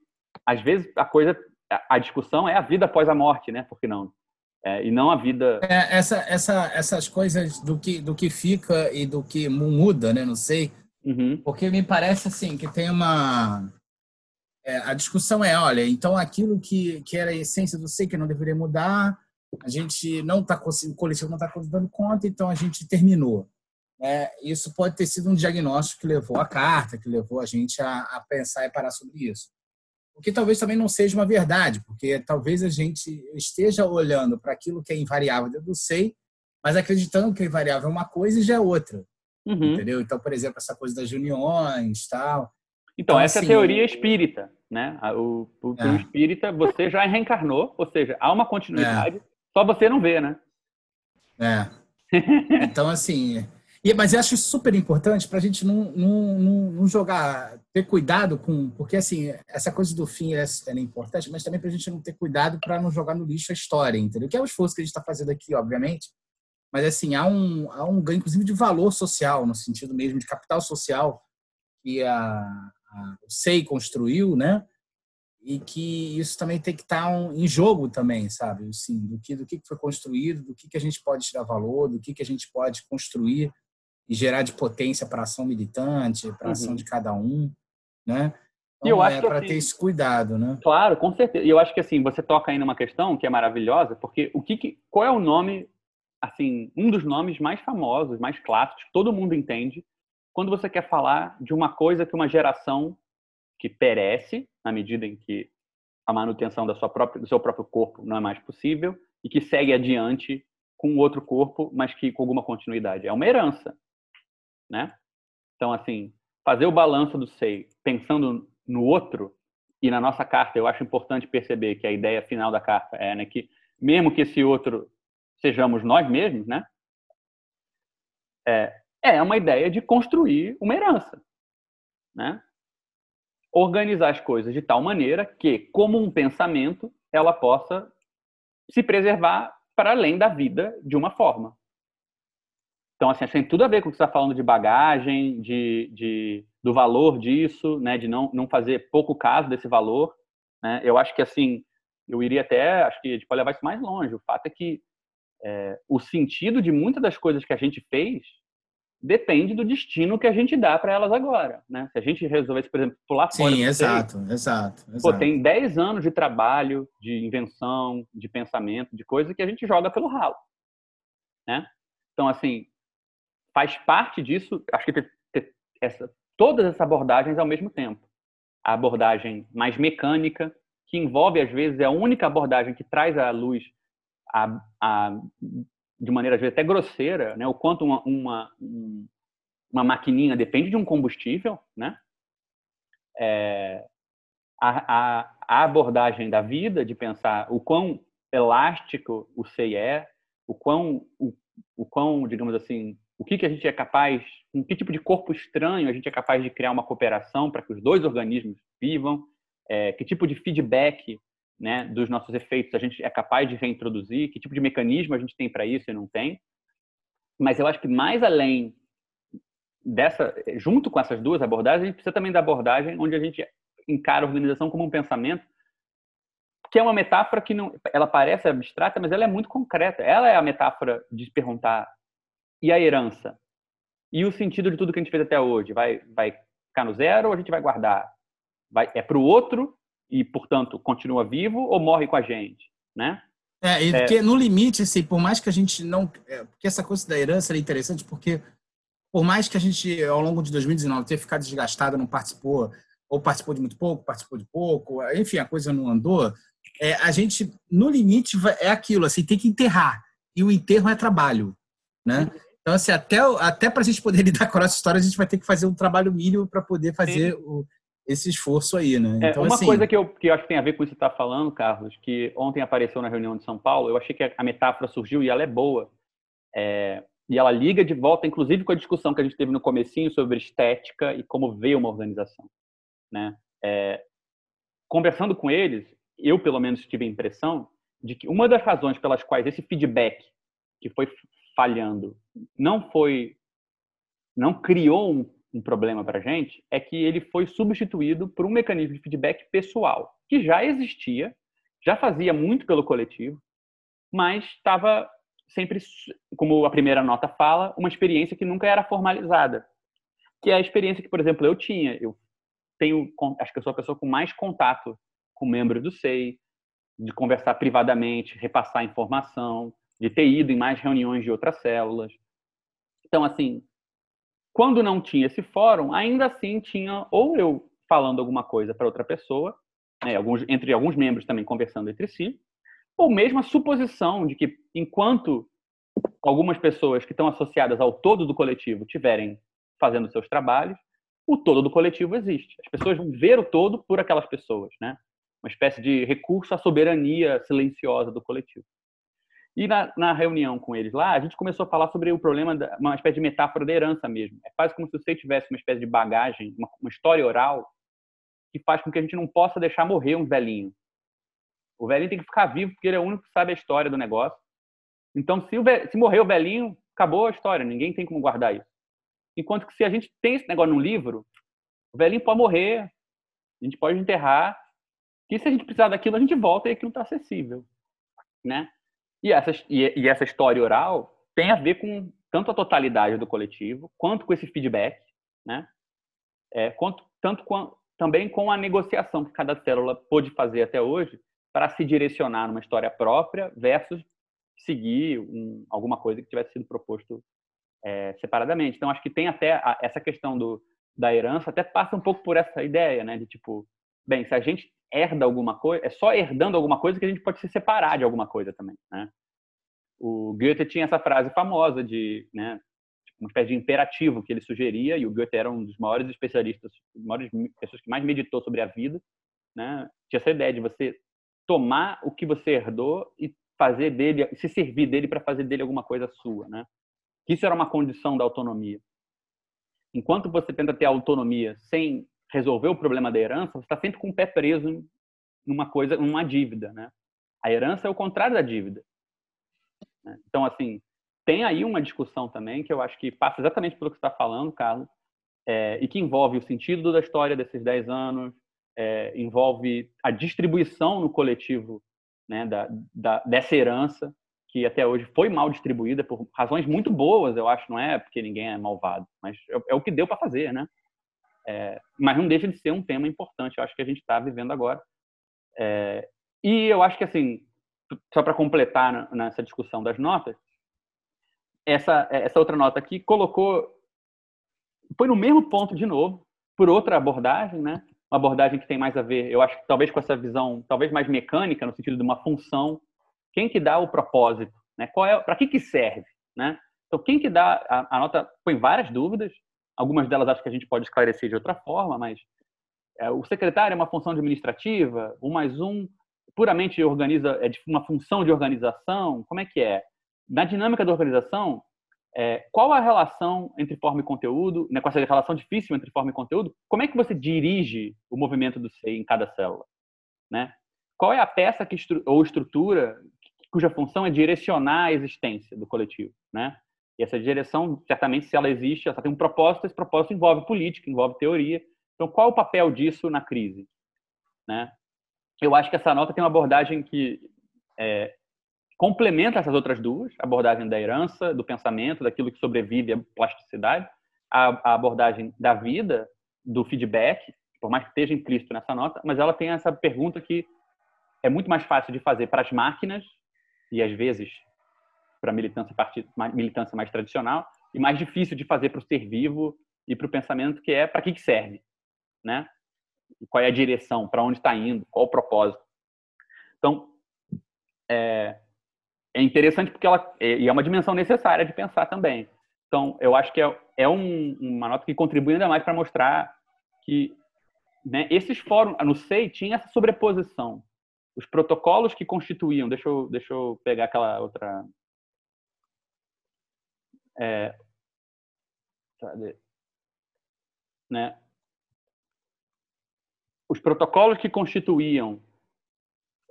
às vezes a coisa, a discussão é a vida após a morte, né? Por que não? É, e não a vida. É, essa, essa, essas coisas do que, do que fica e do que muda, né? Não sei. Uhum. Porque me parece assim que tem uma. É, a discussão é, olha, então aquilo que, que era a essência do sei que não deveria mudar, a gente não está conseguindo, o coletivo não está dando conta, então a gente terminou. É, isso pode ter sido um diagnóstico que levou a carta, que levou a gente a, a pensar e parar sobre isso. O que talvez também não seja uma verdade, porque talvez a gente esteja olhando para aquilo que é invariável dentro do SEI, mas acreditando que é invariável é uma coisa e já é outra. Uhum. Entendeu? Então, por exemplo, essa coisa das uniões tal. Então, então essa assim, é a assim, teoria espírita. Né? O, o, é. o espírita, você já reencarnou, ou seja, há uma continuidade, é. só você não vê, né? É. Então, assim, e, mas eu acho super importante para a gente não, não, não, não, jogar, ter cuidado com. Porque, assim, essa coisa do fim é, é importante, mas também para a gente não ter cuidado para não jogar no lixo a história, entendeu? Que é o esforço que a gente está fazendo aqui, obviamente. Mas, assim, há um, há um ganho, inclusive, de valor social, no sentido mesmo de capital social, que a, a, SEI construiu, né? E que isso também tem que estar tá em jogo também, sabe? Assim, do que, do que foi construído, do que, que a gente pode tirar valor, do que, que a gente pode construir e gerar de potência para a ação militante, para a ação uhum. de cada um, né? Então, e eu acho é para assim, ter esse cuidado, né? Claro, com certeza. E eu acho que assim você toca aí numa questão que é maravilhosa, porque o que, que qual é o nome, assim, um dos nomes mais famosos, mais clássicos, que todo mundo entende, quando você quer falar de uma coisa que uma geração que perece na medida em que a manutenção da sua própria, do seu próprio corpo não é mais possível e que segue adiante com outro corpo, mas que com alguma continuidade. É uma herança né? Então, assim, fazer o balanço do SEI pensando no outro, e na nossa carta eu acho importante perceber que a ideia final da carta é né, que, mesmo que esse outro sejamos nós mesmos, né? É, é uma ideia de construir uma herança, né? Organizar as coisas de tal maneira que, como um pensamento, ela possa se preservar para além da vida de uma forma. Então, assim, tem tudo a ver com o que você está falando de bagagem, de, de, do valor disso, né? De não, não fazer pouco caso desse valor. Né? Eu acho que, assim, eu iria até, acho que a gente pode levar isso mais longe. O fato é que é, o sentido de muitas das coisas que a gente fez depende do destino que a gente dá para elas agora, né? Se a gente resolvesse, por exemplo, pular fora... Sim, exato, exato, exato. Pô, tem 10 anos de trabalho, de invenção, de pensamento, de coisa que a gente joga pelo ralo, né? Então, assim, faz parte disso, acho que ter, ter essa, todas essas abordagens ao mesmo tempo. A abordagem mais mecânica, que envolve, às vezes, é a única abordagem que traz à luz, a, a, de maneira, às vezes, até grosseira, né? o quanto uma, uma, uma maquininha depende de um combustível, né? É, a, a, a, abordagem da vida, de pensar o quão elástico o SEI é, o quão, o, o quão digamos assim, o que, que a gente é capaz, com que tipo de corpo estranho a gente é capaz de criar uma cooperação para que os dois organismos vivam, é, que tipo de feedback né, dos nossos efeitos a gente é capaz de reintroduzir, que tipo de mecanismo a gente tem para isso e não tem. Mas eu acho que mais além dessa, junto com essas duas abordagens, a gente precisa também da abordagem onde a gente encara a organização como um pensamento que é uma metáfora que não, ela parece abstrata, mas ela é muito concreta. Ela é a metáfora de perguntar e a herança? E o sentido de tudo que a gente fez até hoje? Vai, vai ficar no zero ou a gente vai guardar? Vai, é para o outro e, portanto, continua vivo ou morre com a gente, né? É, e é... no limite, assim, por mais que a gente não... É, porque essa coisa da herança é interessante porque por mais que a gente, ao longo de 2019, tenha ficado desgastado, não participou, ou participou de muito pouco, participou de pouco, enfim, a coisa não andou, é, a gente, no limite, é aquilo, assim, tem que enterrar. E o enterro é trabalho, né? Então, assim, até, até para a gente poder lidar com a nossa história, a gente vai ter que fazer um trabalho mínimo para poder fazer o, esse esforço aí, né? É, então, uma assim, coisa que eu, que eu acho que tem a ver com isso que você está falando, Carlos, que ontem apareceu na reunião de São Paulo, eu achei que a metáfora surgiu e ela é boa. É, e ela liga de volta, inclusive, com a discussão que a gente teve no comecinho sobre estética e como ver uma organização. Né? É, conversando com eles, eu, pelo menos, tive a impressão de que uma das razões pelas quais esse feedback que foi falhando não foi não criou um, um problema para a gente é que ele foi substituído por um mecanismo de feedback pessoal que já existia, já fazia muito pelo coletivo, mas estava sempre, como a primeira nota fala, uma experiência que nunca era formalizada, que é a experiência que, por exemplo, eu tinha. Eu tenho, acho que eu sou a pessoa com mais contato com membros do SEI, de conversar privadamente, repassar informação, de ter ido em mais reuniões de outras células. Então, assim, quando não tinha esse fórum, ainda assim tinha ou eu falando alguma coisa para outra pessoa, né, alguns, entre alguns membros também conversando entre si, ou mesmo a suposição de que enquanto algumas pessoas que estão associadas ao todo do coletivo tiverem fazendo seus trabalhos, o todo do coletivo existe. As pessoas vão ver o todo por aquelas pessoas, né? Uma espécie de recurso à soberania silenciosa do coletivo. E na, na, reunião com eles lá, a gente começou a falar sobre o problema, da, uma espécie de metáfora da herança mesmo. É quase como se você tivesse uma espécie de bagagem, uma, uma história oral, que faz com que a gente não possa deixar morrer um velhinho. O velhinho tem que ficar vivo porque ele é o único que sabe a história do negócio. Então, se, se morrer o velhinho, acabou a história, ninguém tem como guardar isso. Enquanto que se a gente tem esse negócio no livro, o velhinho pode morrer, a gente pode enterrar, e se a gente precisar daquilo, a gente volta e aquilo está acessível. Né? E, essa, e, e essa história oral tem a ver com tanto a totalidade do coletivo, quanto com esse feedback, né? É, quanto, tanto com, também com a negociação que cada célula pôde fazer até hoje para se direcionar numa história própria versus seguir um, alguma coisa que tivesse sido proposto é, separadamente. Então, acho que tem até a, essa questão do, da herança, até passa um pouco por essa ideia, né? De tipo, bem, se a gente herda alguma coisa, é só herdando alguma coisa que a gente pode se separar de alguma coisa também, né? O Goethe tinha essa frase famosa de, né, tipo, uma espécie de imperativo que ele sugeria, e o Goethe era um dos maiores especialistas, maiores pessoas que mais meditou sobre a vida, né? Tinha essa ideia de você tomar o que você herdou e fazer dele, se servir dele para fazer dele alguma coisa sua, né? Isso era uma condição da autonomia. Enquanto você tenta ter autonomia sem resolver o problema da herança, você está sempre com o pé preso numa coisa, numa dívida, né? A herança é o contrário da dívida. Né? Então, assim, tem aí uma discussão também que eu acho que passa exatamente pelo que você está falando, Carlos, é, e que envolve o sentido da história desses 10 anos, é, envolve a distribuição no coletivo né, da, da, dessa herança, que até hoje foi mal distribuída por razões muito boas, eu acho, não é porque ninguém é malvado, mas é, é o que deu para fazer, né? É, mas não deixa de ser um tema importante, eu acho que a gente está vivendo agora. É, e eu acho que, assim, só para completar nessa discussão das notas, essa, essa outra nota aqui colocou, foi no mesmo ponto de novo, por outra abordagem, né? uma abordagem que tem mais a ver, eu acho que talvez com essa visão, talvez mais mecânica, no sentido de uma função. Quem que dá o propósito? Né? É, para que que serve? Né? Então, quem que dá a, a, nota? Põe várias dúvidas. Algumas delas acho que a gente pode esclarecer de outra forma, mas é, o secretário é uma função administrativa, um mais um puramente organiza, é uma função de organização. Como é que é? Na dinâmica da organização, é, qual a relação entre forma e conteúdo, né, com essa relação difícil entre forma e conteúdo, como é que você dirige o movimento do SEI em cada célula? Né? Qual é a peça que, ou estrutura cuja função é direcionar a existência do coletivo? Né? E essa direção, certamente, se ela existe, ela tem um propósito, esse propósito envolve política, envolve teoria. Então, qual o papel disso na crise? Né? Eu acho que essa nota tem uma abordagem que é, complementa essas outras duas, a abordagem da herança, do pensamento, daquilo que sobrevive à plasticidade, a, a abordagem da vida, do feedback, por mais que esteja implícito nessa nota, mas ela tem essa pergunta que é muito mais fácil de fazer para as máquinas e às vezes para a militância, militância mais tradicional, e mais difícil de fazer para o ser vivo e para o pensamento, que é para que, que serve, né? Qual é a direção, para onde está indo, qual o propósito. Então, é, é interessante porque ela é, e é uma dimensão necessária de pensar também. Então, eu acho que é, é um, uma nota que contribui ainda mais para mostrar que né, esses fóruns, no SEI, tinha essa sobreposição. Os protocolos que constituíam, deixa eu, deixa eu pegar aquela outra. É, né, os protocolos que constituíam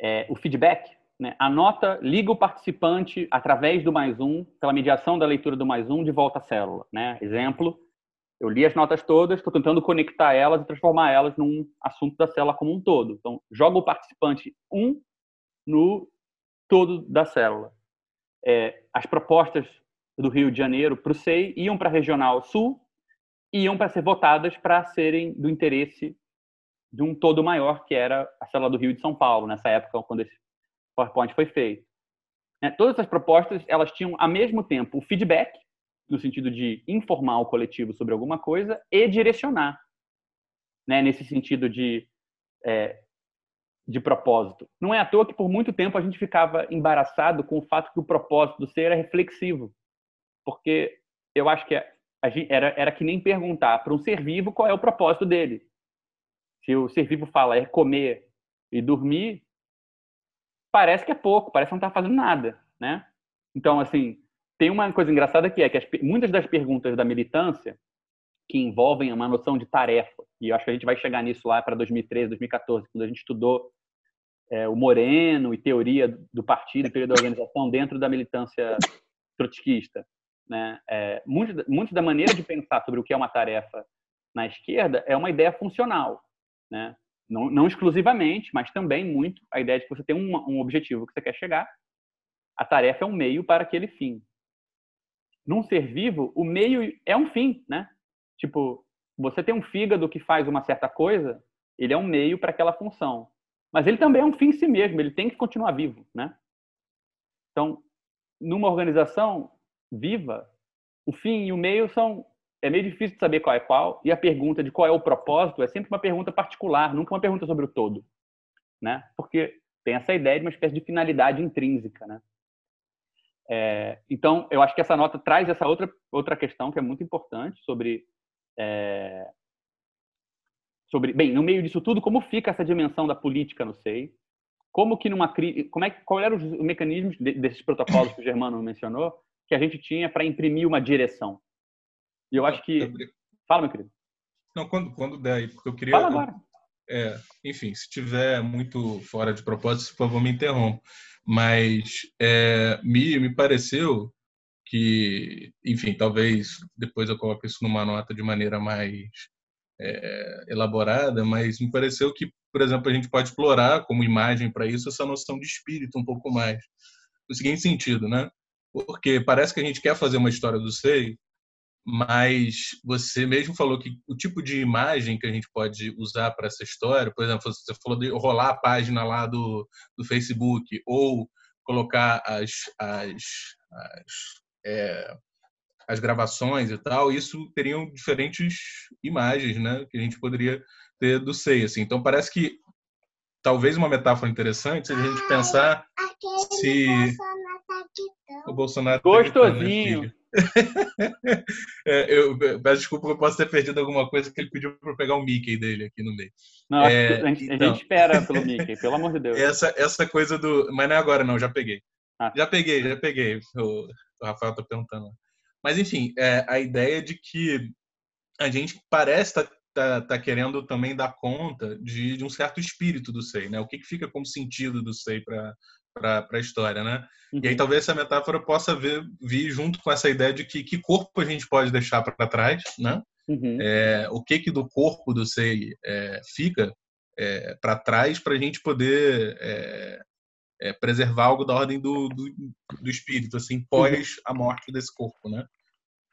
é, o feedback, né, a nota liga o participante através do mais um, pela mediação da leitura do mais um, de volta à célula. Né? Exemplo, eu li as notas todas, estou tentando conectar elas e transformar elas num assunto da célula como um todo. Então, joga o participante 1 um no todo da célula. É, as propostas do Rio de Janeiro para o SEI iam para a Regional Sul, iam para ser votadas para serem do interesse de um todo maior, que era a célula do Rio de São Paulo, nessa época, quando esse PowerPoint foi feito. É, todas essas propostas, elas tinham, ao mesmo tempo, o feedback, no sentido de informar o coletivo sobre alguma coisa, e direcionar, né, nesse sentido de, é, de propósito. Não é à toa que, por muito tempo, a gente ficava embaraçado com o fato que o propósito do ser era reflexivo, porque eu acho que era, era que nem perguntar para um ser vivo qual é o propósito dele. Se o ser vivo fala é comer e dormir, parece que é pouco, parece que não está fazendo nada, né? Então, assim, tem uma coisa engraçada que é que as, muitas das perguntas da militância que envolvem uma noção de tarefa, e eu acho que a gente vai chegar nisso lá para 2013, 2014, quando a gente estudou é, o Moreno e teoria do partido e teoria da organização dentro da militância trotskista. Né? É, muito, muito da maneira de pensar sobre o que é uma tarefa na esquerda é uma ideia funcional né? Não, não exclusivamente, mas também muito a ideia de que você tem um, um objetivo que você quer chegar, a tarefa é um meio para aquele fim. Num ser vivo, o meio é um fim, né? Tipo, você tem um fígado que faz uma certa coisa, ele é um meio para aquela função. Mas ele também é um fim em si mesmo, ele tem que continuar vivo, né? Então, numa organização viva, o fim e o meio são é meio difícil de saber qual é qual, e a pergunta de qual é o propósito é sempre uma pergunta particular, nunca uma pergunta sobre o todo, né? Porque tem essa ideia de uma espécie de finalidade intrínseca, né? É, então, eu acho que essa nota traz essa outra, outra questão que é muito importante sobre, é, sobre, bem, no meio disso tudo, como fica essa dimensão da política no SEI, como que numa como é qual eram os mecanismos desses protocolos que o Germano mencionou que a gente tinha para imprimir uma direção, e eu acho que. Fala, meu querido. Não, quando, quando der aí, porque eu queria. Fala agora. É, enfim, se tiver muito fora de propósito, por favor, me interrompa. Mas é, me, me pareceu que, enfim, talvez depois eu coloque isso numa nota de maneira mais é, elaborada, mas me pareceu que, por exemplo, a gente pode explorar como imagem para isso essa noção de espírito um pouco mais. No seguinte sentido, né? Porque parece que a gente quer fazer uma história do sei, mas você mesmo falou que o tipo de imagem que a gente pode usar para essa história, por exemplo, você falou de rolar a página lá do, do Facebook ou colocar as, as, as, é, as gravações e tal, isso teriam diferentes imagens, né, que a gente poderia ter do SEI, assim. Então parece que talvez uma metáfora interessante seja a gente pensar se o Bolsonaro gostosinho é, eu peço desculpa, eu posso ter perdido alguma coisa que ele pediu para pegar o Mickey dele aqui no meio. Não, é, a, gente, então, a, gente, espera pelo Mickey, pelo amor de Deus. Essa, essa coisa do. Mas não é agora, não, já peguei. Ah. Já peguei, já peguei. O, o Rafael tá perguntando. Mas, enfim, é, a ideia de que a gente parece estar tá, tá, tá, querendo também dar conta de, de um certo espírito do SEI, né? O que, que fica como sentido do SEI para para a história, né? Uhum. E aí uhum. talvez essa metáfora possa vir, vir junto com essa ideia de que, que corpo a gente pode deixar para trás, né? Uhum. É, o que que do corpo do sei é, fica é, para trás para a gente poder é, é, preservar algo da ordem do, do, do espírito, assim, pós a morte desse corpo, né?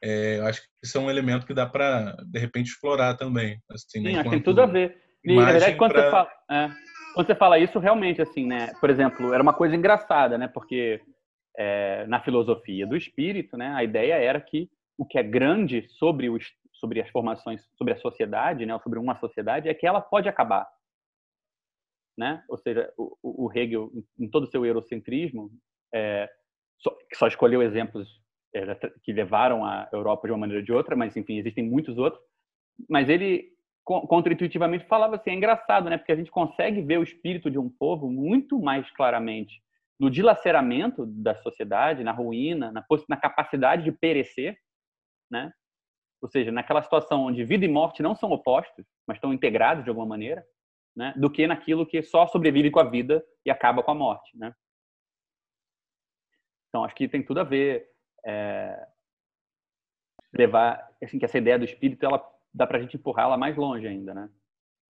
É, eu acho que isso é um elemento que dá para de repente explorar também. Assim, né? Sim, acho que tem tudo a ver. E, na verdade, quando pra... você fala, quando você fala isso, realmente, assim, né? Por exemplo, era uma coisa engraçada, né? Porque é, na filosofia do espírito, né? A ideia era que o que é grande sobre os sobre as formações, sobre a sociedade, né, sobre uma sociedade, é que ela pode acabar, né? Ou seja, o, o Hegel, em todo o seu eurocentrismo, é, só, só escolheu exemplos é, que levaram a Europa de uma maneira ou de outra, mas enfim existem muitos outros. Mas ele contraintuitivamente falava assim, é engraçado, né? Porque a gente consegue ver o espírito de um povo muito mais claramente no dilaceramento da sociedade, na ruína, na, na capacidade de perecer, né? Ou seja, naquela situação onde vida e morte não são opostos, mas estão integrados de alguma maneira, né? Do que naquilo que só sobrevive com a vida e acaba com a morte, né? Então acho que tem tudo a ver é, levar, assim, que essa ideia do espírito ela dá para a gente empurrar ela mais longe ainda, né?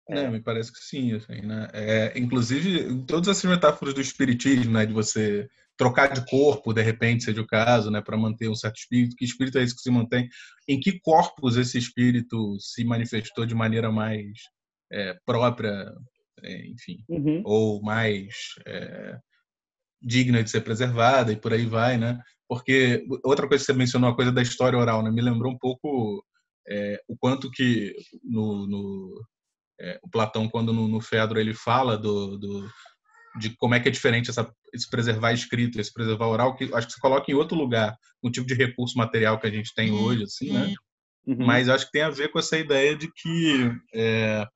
É, me parece que sim, assim, né? É, inclusive, todas essas metáforas do espiritismo, né, de você trocar de corpo, de repente, seja o caso, né, para manter um certo espírito, que espírito é esse que se mantém? Em que corpos esse espírito se manifestou de maneira mais é, própria, é, enfim, uhum. ou mais é, digna de ser preservada e por aí vai, né? Porque outra coisa que você mencionou, a coisa da história oral, né, me lembrou um pouco é, o quanto que no, no é, o Platão, quando no, no Fedro ele fala do, do, de como é que é diferente essa, esse preservar escrito, esse preservar oral, que acho que se coloca em outro lugar, um tipo de recurso material que a gente tem hoje, assim, né? Uhum. Mas acho que tem a ver com essa ideia de que é,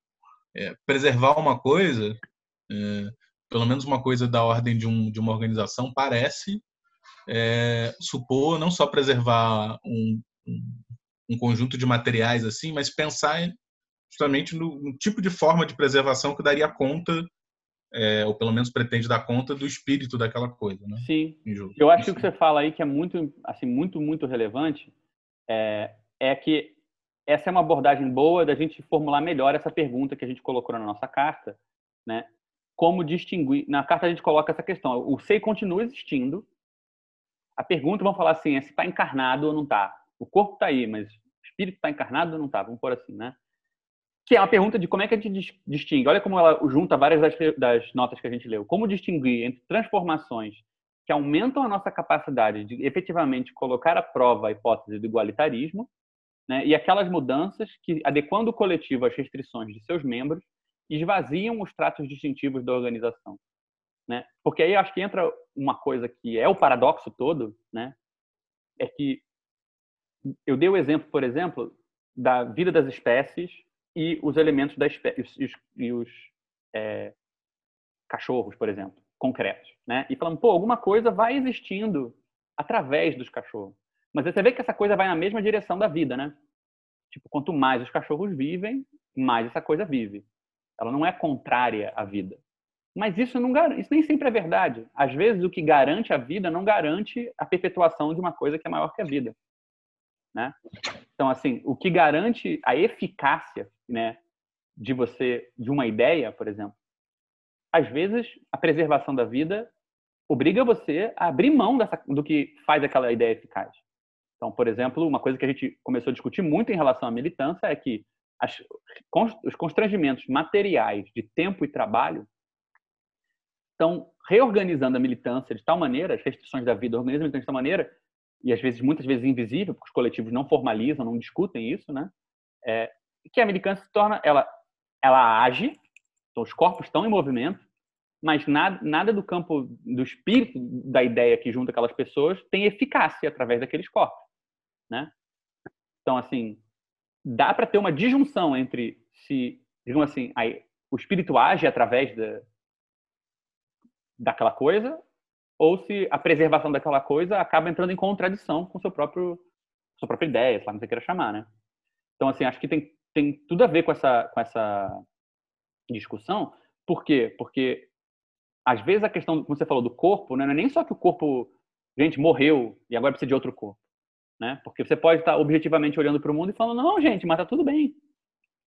é, preservar uma coisa, é, pelo menos uma coisa da ordem de, um, de uma organização, parece é, supor não só preservar um, um, um conjunto de materiais assim, mas pensar justamente no, no, tipo de forma de preservação que daria conta, é, ou pelo menos pretende dar conta do espírito daquela coisa, né? Sim. Eu acho que o que você fala aí que é muito, assim, muito, muito relevante é, é que essa é uma abordagem boa da gente formular melhor essa pergunta que a gente colocou na nossa carta, né? Como distinguir? Na carta a gente coloca essa questão: o sei continua existindo. A pergunta, vamos falar assim, é se está encarnado ou não está. O corpo está aí, mas espírito está encarnado ou não está? Vamos pôr assim, né? que é uma pergunta de como é que a gente distingue. Olha como ela junta várias das, das, notas que a gente leu. Como distinguir entre transformações que aumentam a nossa capacidade de efetivamente colocar à prova a hipótese do igualitarismo né, e aquelas mudanças que, adequando o coletivo às restrições de seus membros, esvaziam os traços distintivos da organização. Né? Porque aí acho que entra uma coisa que é o paradoxo todo, né? é que eu dei o exemplo, por exemplo, da vida das espécies e os elementos da espécie, e os, e os é, cachorros, por exemplo, concretos, né? E falando, pô, alguma coisa vai existindo através dos cachorros. Mas você vê que essa coisa vai na mesma direção da vida, né? Tipo, quanto mais os cachorros vivem, mais essa coisa vive. Ela não é contrária à vida. Mas isso não isso nem sempre é verdade. Às vezes o que garante a vida não garante a perpetuação de uma coisa que é maior que a vida. Né? Então, assim, o que garante a eficácia né, de você, de uma ideia, por exemplo, às vezes a preservação da vida obriga você a abrir mão dessa, do que faz aquela ideia eficaz. Então, por exemplo, uma coisa que a gente começou a discutir muito em relação à militância é que as, os constrangimentos materiais de tempo e trabalho estão reorganizando a militância de tal maneira, as restrições da vida organizam a militância de tal maneira, e às vezes, muitas vezes invisível, porque os coletivos não formalizam, não discutem isso, né? É, que a militância se torna, ela, ela age, então os corpos estão em movimento, mas nada, nada do campo do espírito da ideia que junta aquelas pessoas tem eficácia através daqueles corpos, né? Então, assim, dá para ter uma disjunção entre se, digamos assim, aí, o espírito age através da, daquela coisa ou se a preservação daquela coisa acaba entrando em contradição com seu próprio sua própria ideia, sei lá, você queira chamar, né? Então, assim, acho que tem, tem tudo a ver com essa, com essa discussão. Por quê? Porque, às vezes, a questão, como você falou, do corpo, né, não é nem só que o corpo, gente, morreu e agora precisa de outro corpo. Né? Porque você pode estar objetivamente olhando para o mundo e falando, não, gente, mas tá tudo bem.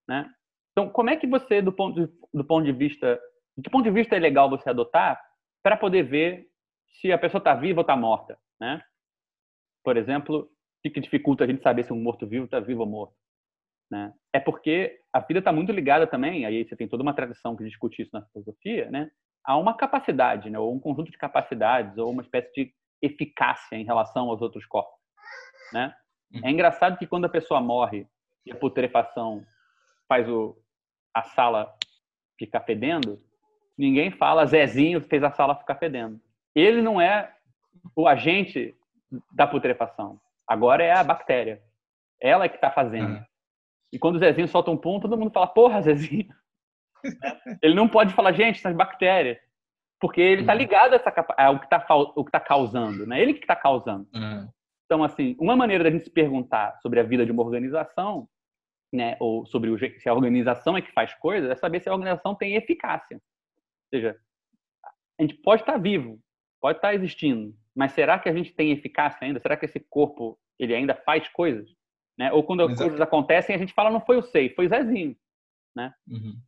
Né? Então, como é que você, do ponto de, do ponto de vista, de que ponto de vista é legal você adotar para poder ver se a pessoa está viva ou está morta, né? Por exemplo, o que dificulta a gente saber se um morto-vivo está vivo ou morto? Né? É porque a vida está muito ligada também, aí você tem toda uma tradição que discute isso na filosofia, né? a uma capacidade, né? ou um conjunto de capacidades, ou uma espécie de eficácia em relação aos outros corpos. Né? É engraçado que quando a pessoa morre e a putrefação faz o, a sala ficar fedendo, ninguém fala Zezinho fez a sala ficar fedendo. Ele não é o agente da putrefação. Agora é a bactéria. Ela é que está fazendo. Uhum. E quando o Zezinho solta um pum, todo mundo fala, porra, Zezinho. ele não pode falar, gente, são as bactérias. Porque ele está ligado a essa ao que está tá causando, né? Ele que está causando. Uhum. Então, assim, uma maneira da gente se perguntar sobre a vida de uma organização, né, ou sobre o, se a organização é que faz coisas, é saber se a organização tem eficácia. Ou seja, a gente pode estar vivo, pode estar existindo, mas será que a gente tem eficácia ainda? Será que esse corpo ele ainda faz coisas? Né? Ou quando a- coisas acontecem, a gente fala, não foi o Sei, foi o Zezinho. Né? Uhum.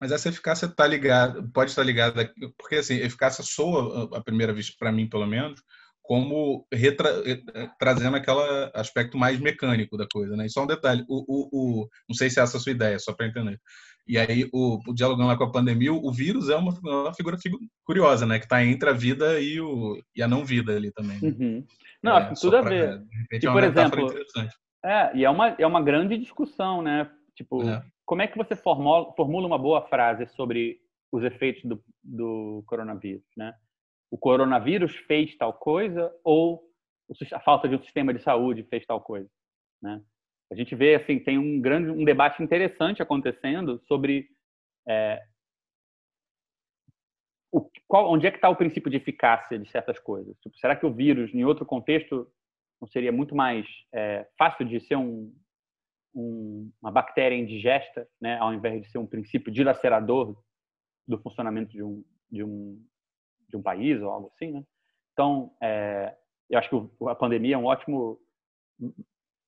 Mas essa eficácia tá ligada, pode estar ligada, porque assim, eficácia soa à primeira vista para mim, pelo menos, como retra- eh, trazendo aquele aspecto mais mecânico da coisa, né? E só um detalhe, o, o, o- não sei se é essa a sua ideia, só para entender. E aí, o, o dialogando lá com a pandemia, o vírus é uma, uma figura figu- curiosa, né? Que está entre a vida e, o, e a não vida ali também. né? Uhum. Não, É, que tudo a pra- ver. E, é uma por exemplo. É, e é uma, é uma grande discussão, né? Tipo, É. como é que você formula, formula uma boa frase sobre os efeitos do, do coronavírus, né? O coronavírus fez tal coisa ou a falta de um sistema de saúde fez tal coisa, né? A gente vê, assim, tem um grande, um debate interessante acontecendo sobre é, o, qual, onde é que está o princípio de eficácia de certas coisas. Tipo, será que o vírus, em outro contexto, não seria muito mais é, fácil de ser um, um- uma bactéria indigesta, né, ao invés de ser um princípio dilacerador do funcionamento de um, de um, de um país ou algo assim, né? Então, é, eu acho que a pandemia é um ótimo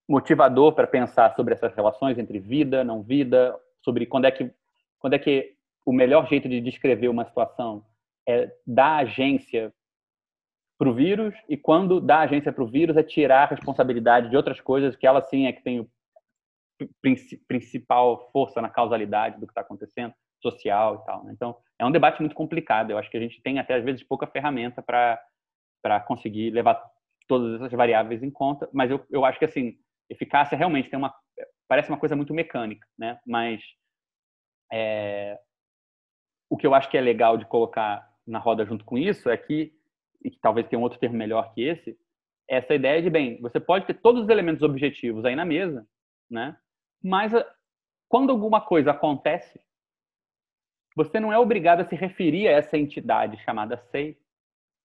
motivador para pensar sobre essas relações entre vida, não vida, sobre quando é que quando é que o melhor jeito de descrever uma situação é dar agência para o vírus e quando dar agência para o vírus é tirar a responsabilidade de outras coisas que ela sim é que tem o princi- principal força na causalidade do que está acontecendo, social e tal. né? Então, é um debate muito complicado. Eu acho que a gente tem até às vezes pouca ferramenta para para conseguir levar todas essas variáveis em conta. Mas eu, eu acho que assim, eficácia realmente tem uma parece uma coisa muito mecânica, né? Mas é, o que eu acho que é legal de colocar na roda junto com isso é que, e que talvez tenha um outro termo melhor que esse, essa ideia de, bem, você pode ter todos os elementos objetivos aí na mesa, né? mas a- quando alguma coisa acontece, você não é obrigado a se referir a essa entidade chamada SEI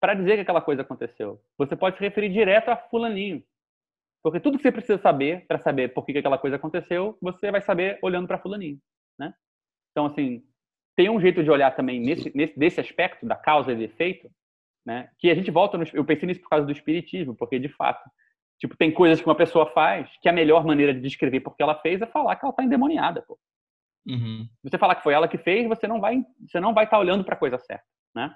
para dizer que aquela coisa aconteceu. Você pode se referir direto a fulaninho. Porque tudo que você precisa saber para saber por que que aquela coisa aconteceu, você vai saber olhando para fulaninho, né? Então, assim, tem um jeito de olhar também nesse, nesse desse aspecto da causa e efeito, né? Que a gente volta no, eu pensei nisso por causa do espiritismo, porque de fato, tipo, tem coisas que uma pessoa faz que a melhor maneira de descrever porque ela fez é falar que ela está endemoniada, pô. Uhum. Se você falar que foi ela que fez, você não vai, você não vai estar olhando para a coisa certa, né?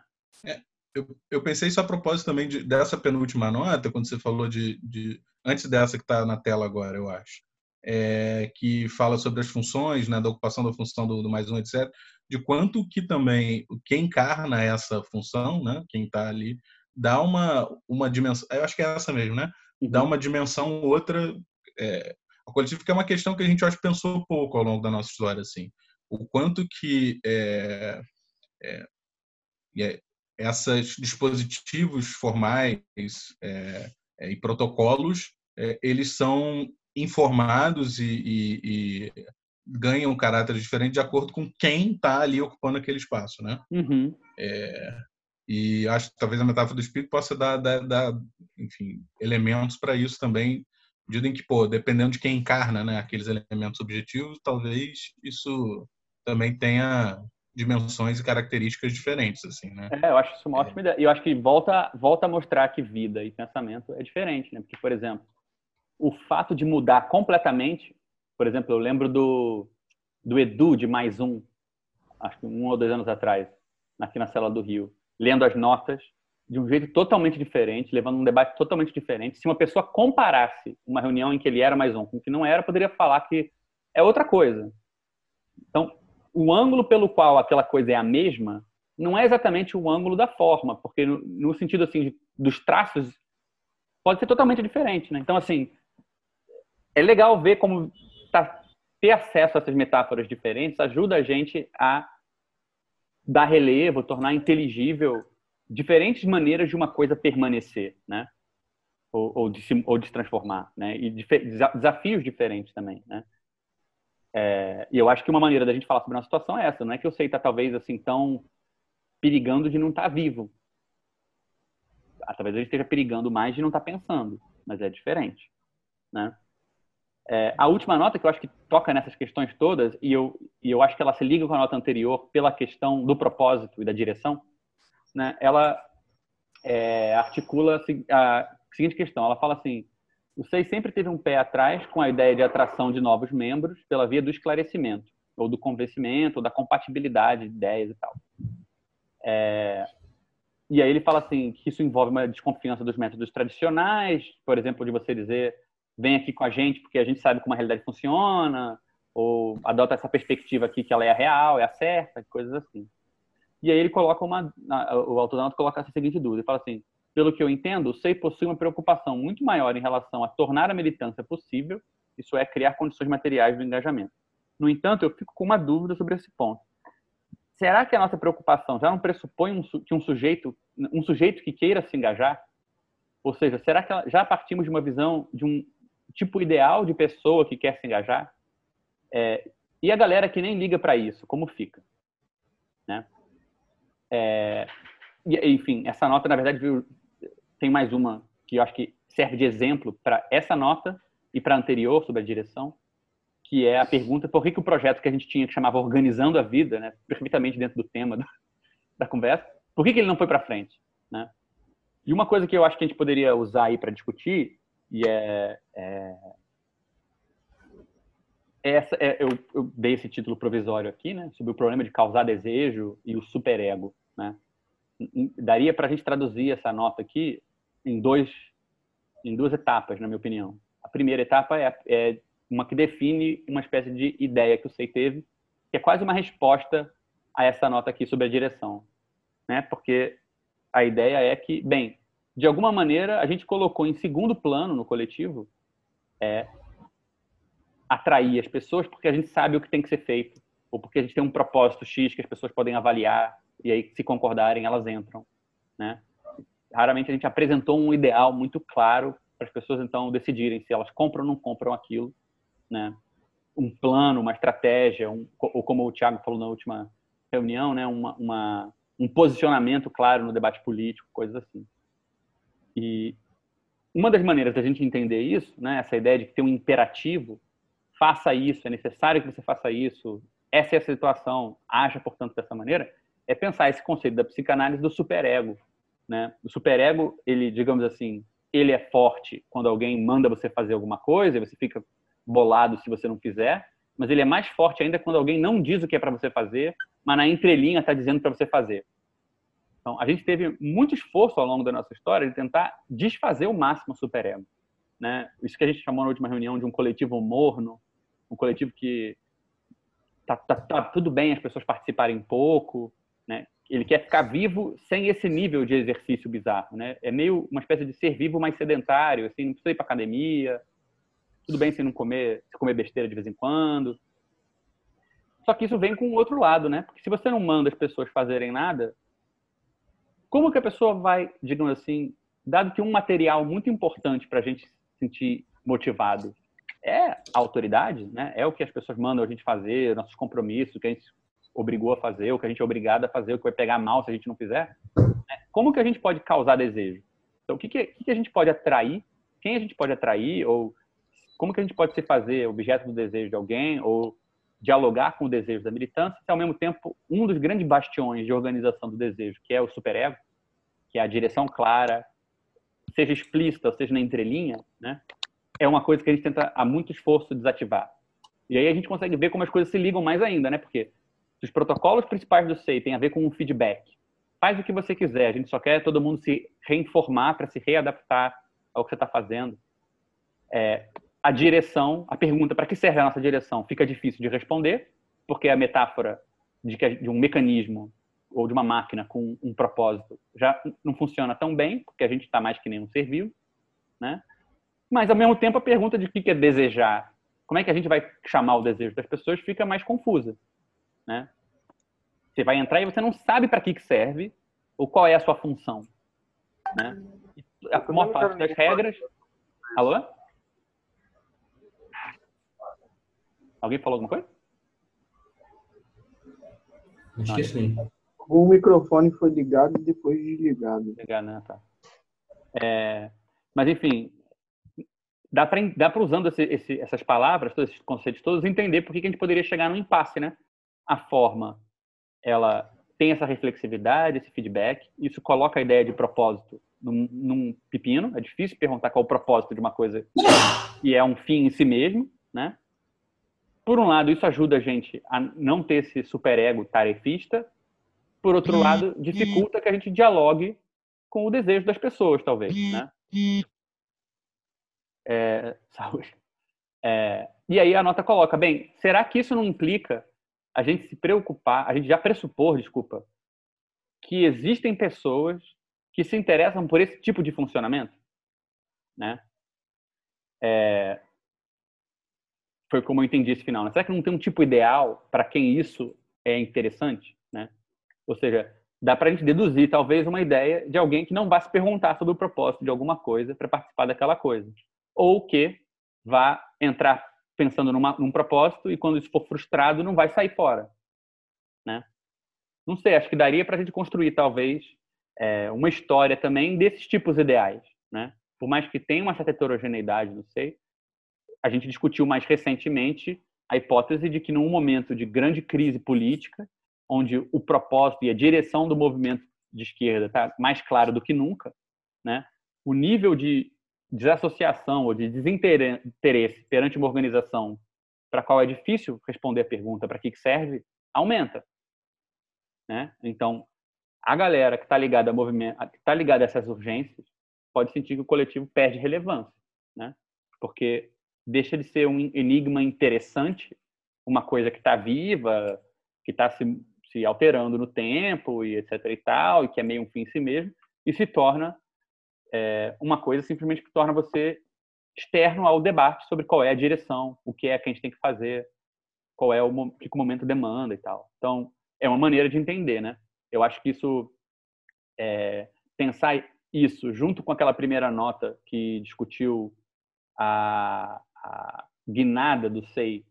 Eu, eu pensei isso a propósito também de- dessa penúltima nota, quando você falou de. de- antes dessa que está na tela agora, eu acho. é, que fala sobre as funções, né, da ocupação da função do, do mais um, etc. De quanto que também quem encarna essa função, né, quem está ali, dá uma, uma dimensão. Eu acho que é essa mesmo, né? Dá uma dimensão outra. É, coletivo, que é uma questão que a gente acho pensou pouco ao longo da nossa história, assim. O quanto que é, é, é- esses dispositivos formais é, é, e protocolos é, eles são informados e, e- e ganham um caráter diferente de acordo com quem está ali ocupando aquele espaço, né? Uhum. É, e acho que talvez a metáfora do espírito possa dar, dar, dar, enfim, elementos para isso também, medida em que, pô, dependendo de quem encarna né, aqueles elementos objetivos, talvez isso também tenha dimensões e características diferentes, assim, né? É, eu acho isso uma ótima ideia. E eu acho que volta, volta a mostrar que vida e pensamento é diferente, né? Porque, por exemplo, o fato de mudar completamente, por exemplo, eu lembro do, do Edu de mais um, acho que um ou dois anos atrás, aqui na cela do Rio, lendo as notas de um jeito totalmente diferente, levando um debate totalmente diferente. Se uma pessoa comparasse uma reunião em que ele era mais um com o que não era, poderia falar que é outra coisa. Então, o ângulo pelo qual aquela coisa é a mesma não é exatamente o ângulo da forma, porque no, no sentido assim de- dos traços pode ser totalmente diferente, né? Então assim, é legal ver como tá, ter acesso a essas metáforas diferentes ajuda a gente a dar relevo, tornar inteligível diferentes maneiras de uma coisa permanecer, né? Ou, ou, de, se, ou de se transformar, né? E desafios diferentes também, né? É, e eu acho que uma maneira da gente falar sobre uma situação é essa, não é que eu sei tá talvez assim tão perigando de não estar tá vivo. Ah, talvez a gente esteja perigando mais de não estar tá pensando, mas é diferente, né? É, a última nota que eu acho que toca nessas questões todas e eu e eu acho que ela se liga com a nota anterior pela questão do propósito e da direção, né? Ela é, articula a seguinte questão, ela fala assim: o SEI sempre teve um pé atrás com a ideia de atração de novos membros pela via do esclarecimento, ou do convencimento, ou da compatibilidade de ideias e tal. É... E aí ele fala assim que isso envolve uma desconfiança dos métodos tradicionais, por exemplo, de você dizer vem aqui com a gente porque a gente sabe como a realidade funciona, ou adota essa perspectiva aqui que ela é a real, é a certa, coisas assim. E aí ele coloca uma, o nota coloca essa seguinte dúvida, ele fala assim, pelo que eu entendo, o SEI possui uma preocupação muito maior em relação a tornar a militância possível, isso é, criar condições materiais do engajamento. No entanto, eu fico com uma dúvida sobre esse ponto. Será que a nossa preocupação já não pressupõe um, que um sujeito, um sujeito que queira se engajar? Ou seja, será que já partimos de uma visão de um tipo ideal de pessoa que quer se engajar? É, e a galera que nem liga para isso, como fica? É, enfim, essa nota, na verdade, tem mais uma que eu acho que serve de exemplo para essa nota e para a anterior sobre a direção, que é a pergunta por que, que o projeto que a gente tinha que chamava Organizando a Vida, né, perfeitamente dentro do tema da, da conversa, por que, que ele não foi para frente? Né? E uma coisa que eu acho que a gente poderia usar aí para discutir, e é, é essa, é, eu, eu, dei esse título provisório aqui, né, sobre o problema de causar desejo e o superego, né? Daria para a gente traduzir essa nota aqui em dois em duas etapas, na minha opinião. A primeira etapa é, é uma que define uma espécie de ideia que o SEI teve, que é quase uma resposta a essa nota aqui sobre a direção, né? Porque a ideia é que, bem, de alguma maneira a gente colocou em segundo plano no coletivo é atrair as pessoas porque a gente sabe o que tem que ser feito ou porque a gente tem um propósito X que as pessoas podem avaliar e aí se concordarem elas entram, né? raramente a gente apresentou um ideal muito claro para as pessoas então decidirem se elas compram ou não compram aquilo, né? Um plano, uma estratégia, um, ou como o Tiago falou na última reunião, né? Uma, uma, um posicionamento claro no debate político, coisas assim. E uma das maneiras da gente entender isso, né? Essa ideia de que tem um imperativo, faça isso, é necessário que você faça isso, essa é a situação, haja portanto dessa maneira, é pensar esse conceito da psicanálise do superego, né? O superego, ele, digamos assim, ele é forte quando alguém manda você fazer alguma coisa e você fica bolado se você não fizer, mas ele é mais forte ainda quando alguém não diz o que é para você fazer, mas na entrelinha está dizendo para você fazer. Então, a gente teve muito esforço ao longo da nossa história de tentar desfazer o máximo o superego. Né? Isso que a gente chamou na última reunião de um coletivo morno, um coletivo que tá, tá, tá tudo bem as pessoas participarem pouco, né? ele quer ficar vivo sem esse nível de exercício bizarro, né? É meio uma espécie de ser vivo mais sedentário, assim, não precisa ir para academia, tudo bem se não comer, se comer besteira de vez em quando. Só que isso vem com o outro lado, né? Porque se você não manda as pessoas fazerem nada, como que a pessoa vai, digamos assim, dado que um material muito importante para a gente se sentir motivado é a autoridade, né? É o que as pessoas mandam a gente fazer, nossos compromissos, que a gente obrigou a fazer, ou que a gente é obrigado a fazer, o que vai pegar mal se a gente não fizer, né? como que a gente pode causar desejo? Então, o que, que, que a gente pode atrair? Quem a gente pode atrair? Ou como que a gente pode se fazer objeto do desejo de alguém? Ou dialogar com o desejo da militância, se ao mesmo tempo um dos grandes bastiões de organização do desejo, que é o superego, que é a direção clara, seja explícita ou seja na entrelinha, né? É uma coisa que a gente tenta a muito esforço desativar. E aí a gente consegue ver como as coisas se ligam mais ainda, né? Porque se os protocolos principais do SEI têm a ver com o feedback, faz o que você quiser, a gente só quer todo mundo se reinformar para se readaptar ao que você está fazendo. É, a direção, a pergunta para que serve a nossa direção fica difícil de responder, porque a metáfora de, que, de um mecanismo ou de uma máquina com um propósito já não funciona tão bem, porque a gente está mais que nem um ser vivo, né? Mas, ao mesmo tempo, a pergunta de o que é desejar, como é que a gente vai chamar o desejo das pessoas, fica mais confusa. Né? Você vai entrar e você não sabe para que, que serve ou qual é a sua função. Né? E a maior parte das regras. Alô? Alguém falou alguma coisa? Acho que sim. O microfone foi ligado e depois desligado. Ligado, né? Tá. É, mas, enfim, dá para usando esse, esse, essas palavras, todos esses conceitos todos, entender por que, que a gente poderia chegar num impasse, né? A forma, ela tem essa reflexividade, esse feedback, isso coloca a ideia de propósito num, num pepino, é difícil perguntar qual é o propósito de uma coisa que é um fim em si mesmo, né? Por um lado, isso ajuda a gente a não ter esse superego tarefista. Por outro lado, dificulta que a gente dialogue com o desejo das pessoas, talvez, né? É, saúde. É, e aí a nota coloca, bem, será que isso não implica a gente se preocupar, a gente já pressupor, desculpa, que existem pessoas que se interessam por esse tipo de funcionamento, né? É, foi como eu entendi esse final. Né? Será que não tem um tipo ideal para quem isso é interessante, né? Ou seja, dá para a gente deduzir talvez uma ideia de alguém que não vá se perguntar sobre o propósito de alguma coisa para participar daquela coisa, ou que vá entrar pensando numa, num propósito e quando isso for frustrado não vai sair fora, né? Não sei, acho que daria para a gente construir talvez é, uma história também desses tipos ideais, né? Por mais que tenha uma certa heterogeneidade, não sei, a gente discutiu mais recentemente a hipótese de que num momento de grande crise política, onde o propósito e a direção do movimento de esquerda está mais claro do que nunca, né? O nível de desassociação ou de desinteresse perante uma organização para a qual é difícil responder a pergunta para que serve, aumenta. Né? Então, a galera que está ligada a movimento, que está ligada a essas urgências, pode sentir que o coletivo perde relevância, né? Porque deixa de ser um enigma interessante, uma coisa que está viva, que está se, se alterando no tempo e etc e tal, e que é meio um fim em si mesmo, e se torna é, uma coisa simplesmente que torna você externo ao debate sobre qual é a direção, o que é que a gente tem que fazer, qual é o que o momento demanda e tal. Então, é uma maneira de entender, né? Eu acho que isso, é, pensar isso junto com aquela primeira nota que discutiu a, a guinada do SEI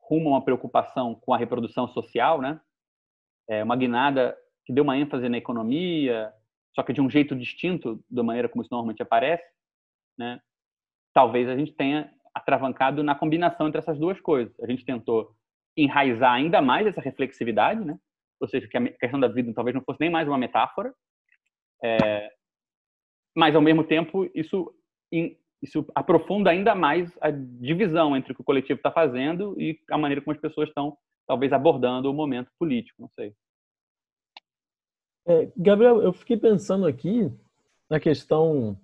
rumo a uma preocupação com a reprodução social, né? É uma guinada que deu uma ênfase na economia, só que de um jeito distinto da maneira como isso normalmente aparece, né? Talvez a gente tenha atravancado na combinação entre essas duas coisas. A gente tentou enraizar ainda mais essa reflexividade, né? Ou seja, que a questão da vida talvez não fosse nem mais uma metáfora, é... mas ao mesmo tempo isso isso aprofunda ainda mais a divisão entre o que o coletivo está fazendo e a maneira como as pessoas estão talvez abordando o momento político, não sei. É, Gabriel, eu fiquei pensando aqui na questão, não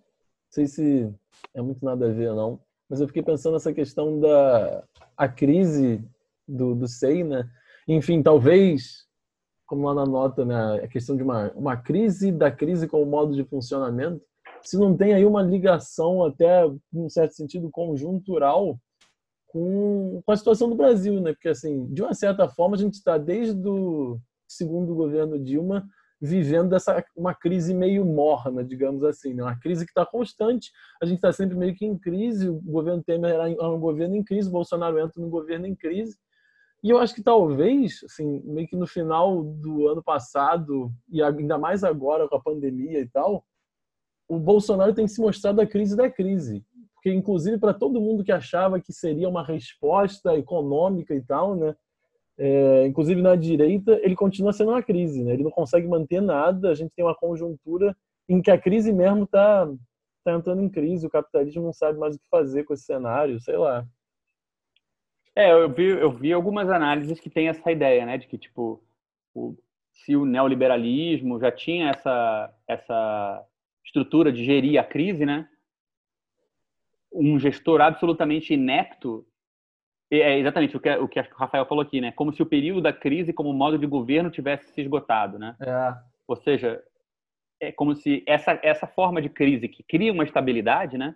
sei se é muito nada a ver não, mas eu fiquei pensando nessa questão da a crise do, do SEI, né? Enfim, talvez, como lá na nota, né, a questão de uma, uma crise da crise como modo de funcionamento, se não tem aí uma ligação até, num certo sentido, conjuntural com, com a situação do Brasil, né? Porque, assim, de uma certa forma, a gente está desde o segundo governo Dilma vivendo essa uma crise meio morna, digamos assim, né? uma crise que está constante. A gente está sempre meio que em crise. O governo Temer era um governo em crise, o Bolsonaro entra no governo em crise. E eu acho que talvez, assim, meio que no final do ano passado e ainda mais agora com a pandemia e tal, o Bolsonaro tem se mostrado a crise da crise. Porque, inclusive, para todo mundo que achava que seria uma resposta econômica e tal, né? É, inclusive na direita, ele continua sendo uma crise, né? Ele não consegue manter nada. A gente tem uma conjuntura em que a crise mesmo está tá entrando em crise. O capitalismo não sabe mais o que fazer com esse cenário, sei lá. É, eu vi, eu vi algumas análises que têm essa ideia, né, de que tipo, o, se o neoliberalismo já tinha essa essa estrutura de gerir a crise, né? Um gestor absolutamente inepto é exatamente o que, o que o Rafael falou aqui, né? Como se o período da crise como modo de governo tivesse se esgotado, né? É. Ou seja, é como se essa, essa forma de crise que cria uma estabilidade, né?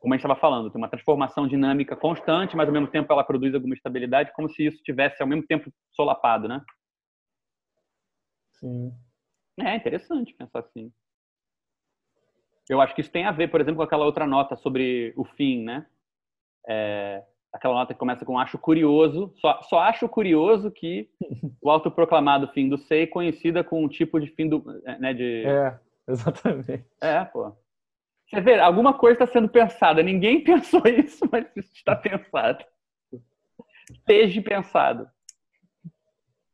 como a gente estava falando, tem uma transformação dinâmica constante, mas ao mesmo tempo ela produz alguma estabilidade, como se isso tivesse ao mesmo tempo solapado, né? Sim. É interessante pensar assim. Eu acho que isso tem a ver, por exemplo, com aquela outra nota sobre o fim, né? É, aquela nota que começa com acho curioso, só, só acho curioso que o autoproclamado fim do SEI conhecida com um tipo de fim do, né, de... É, exatamente. É, pô. Você vê, alguma coisa está sendo pensada. Ninguém pensou isso, mas isso está pensado. Esteja pensado.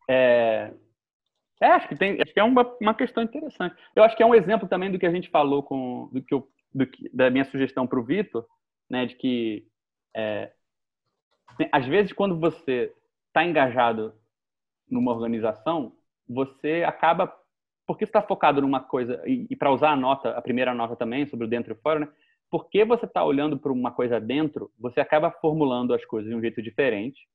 É, é, acho que tem, acho que é uma, uma questão interessante. Eu acho que é um exemplo também do que a gente falou com, do que eu, do que, da minha sugestão para o Vitor, né, de que é, às vezes quando você está engajado numa organização, você acaba porque está focado numa coisa e, e para usar a nota, a primeira nota também sobre o dentro e fora, né? Porque você está olhando para uma coisa dentro, você acaba formulando as coisas de um jeito diferente.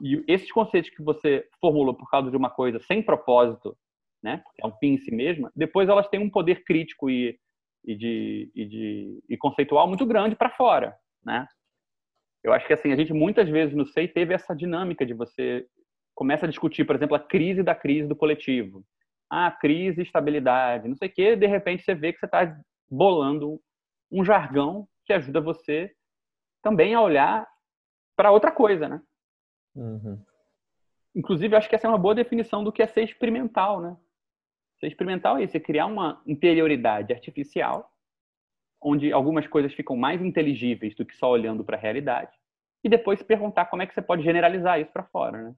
E esses conceitos que você formulou por causa de uma coisa sem propósito, né? É um fim em si mesma. Depois elas têm um poder crítico e, e de, e de e conceitual muito grande para fora, né? Eu acho que assim a gente muitas vezes no SEI teve essa dinâmica de você começa a discutir, por exemplo, a crise da crise do coletivo ah, crise, estabilidade, não sei o quê, de repente você vê que você está bolando um jargão que ajuda você também a olhar para outra coisa, né? Uhum. Inclusive, acho que essa é uma boa definição do que é ser experimental, né? Ser experimental é isso, é criar uma interioridade artificial, onde algumas coisas ficam mais inteligíveis do que só olhando para a realidade, e depois se perguntar como é que você pode generalizar isso para fora, né?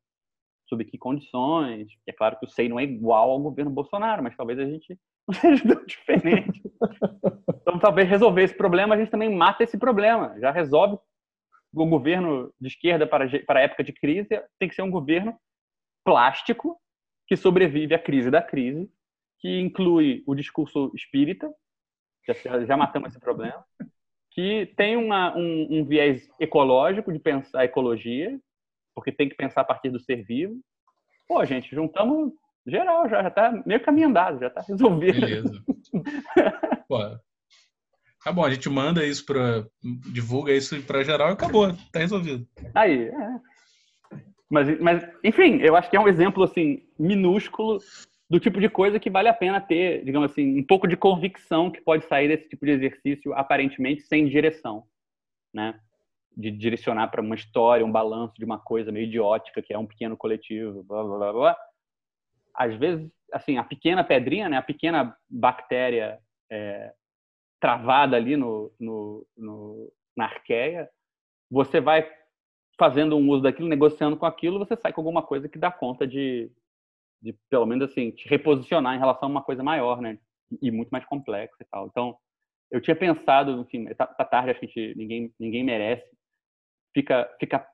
sob que condições. É claro que o SEI não é igual ao governo Bolsonaro, mas talvez a gente não seja tão diferente. então, talvez resolver esse problema, a gente também mata esse problema. Já resolve o governo de esquerda para, para a época de crise, tem que ser um governo plástico que sobrevive à crise da crise, que inclui o discurso espírita, já, já matamos esse problema, que tem uma, um, um viés ecológico de pensar a ecologia, porque tem que pensar a partir do ser vivo. Pô, gente, juntamos geral, já, já tá meio caminho andado, já tá resolvido. Beleza. Pô, tá bom, a gente manda isso para divulga isso para geral e acabou, tá resolvido. Aí, é. Mas, mas, enfim, eu acho que é um exemplo assim minúsculo do tipo de coisa que vale a pena ter, digamos assim, um pouco de convicção que pode sair desse tipo de exercício aparentemente sem direção, né? de direcionar para uma história, um balanço de uma coisa meio idiótica que é um pequeno coletivo, blá blá blá. blá. Às vezes, assim, a pequena pedrinha, né, a pequena bactéria é, travada ali no, no, no, na arqueia, você vai fazendo um uso daquilo, negociando com aquilo, você sai com alguma coisa que dá conta de, de pelo menos assim, te reposicionar em relação a uma coisa maior, né? E muito mais complexa e tal. Então, eu tinha pensado, enfim, tá, tá tarde, acho que gente, ninguém, ninguém merece fica fica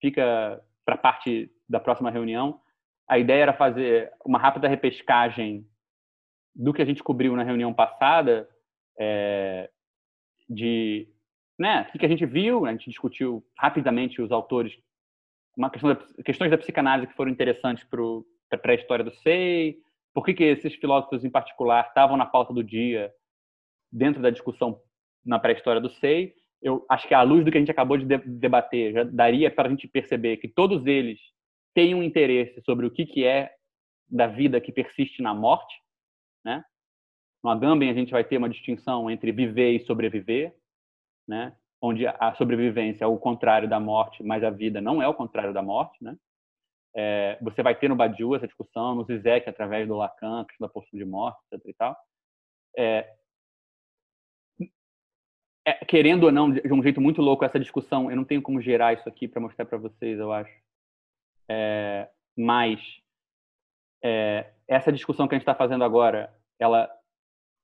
fica para parte da próxima reunião. A ideia era fazer uma rápida repescagem do que a gente cobriu na reunião passada, é, de né, o que a gente viu, a gente discutiu rapidamente os autores, uma questão da, questões da psicanálise que foram interessantes para a história do SEI, por que, que esses filósofos em particular estavam na pauta do dia dentro da discussão na pré-história do SEI, eu acho que à luz do que a gente acabou de debater, já daria para a gente perceber que todos eles têm um interesse sobre o que, que é da vida que persiste na morte, né? No Agamben a gente vai ter uma distinção entre viver e sobreviver, né? Onde a sobrevivência é o contrário da morte, mas a vida não é o contrário da morte, né? É, você vai ter no Badiou essa discussão, no Zizek através do Lacan, da postura de morte, etc. E tal. É, é, querendo ou não, de um jeito muito louco essa discussão, eu não tenho como gerar isso aqui para mostrar para vocês, eu acho. É, mas é, essa discussão que a gente está fazendo agora, ela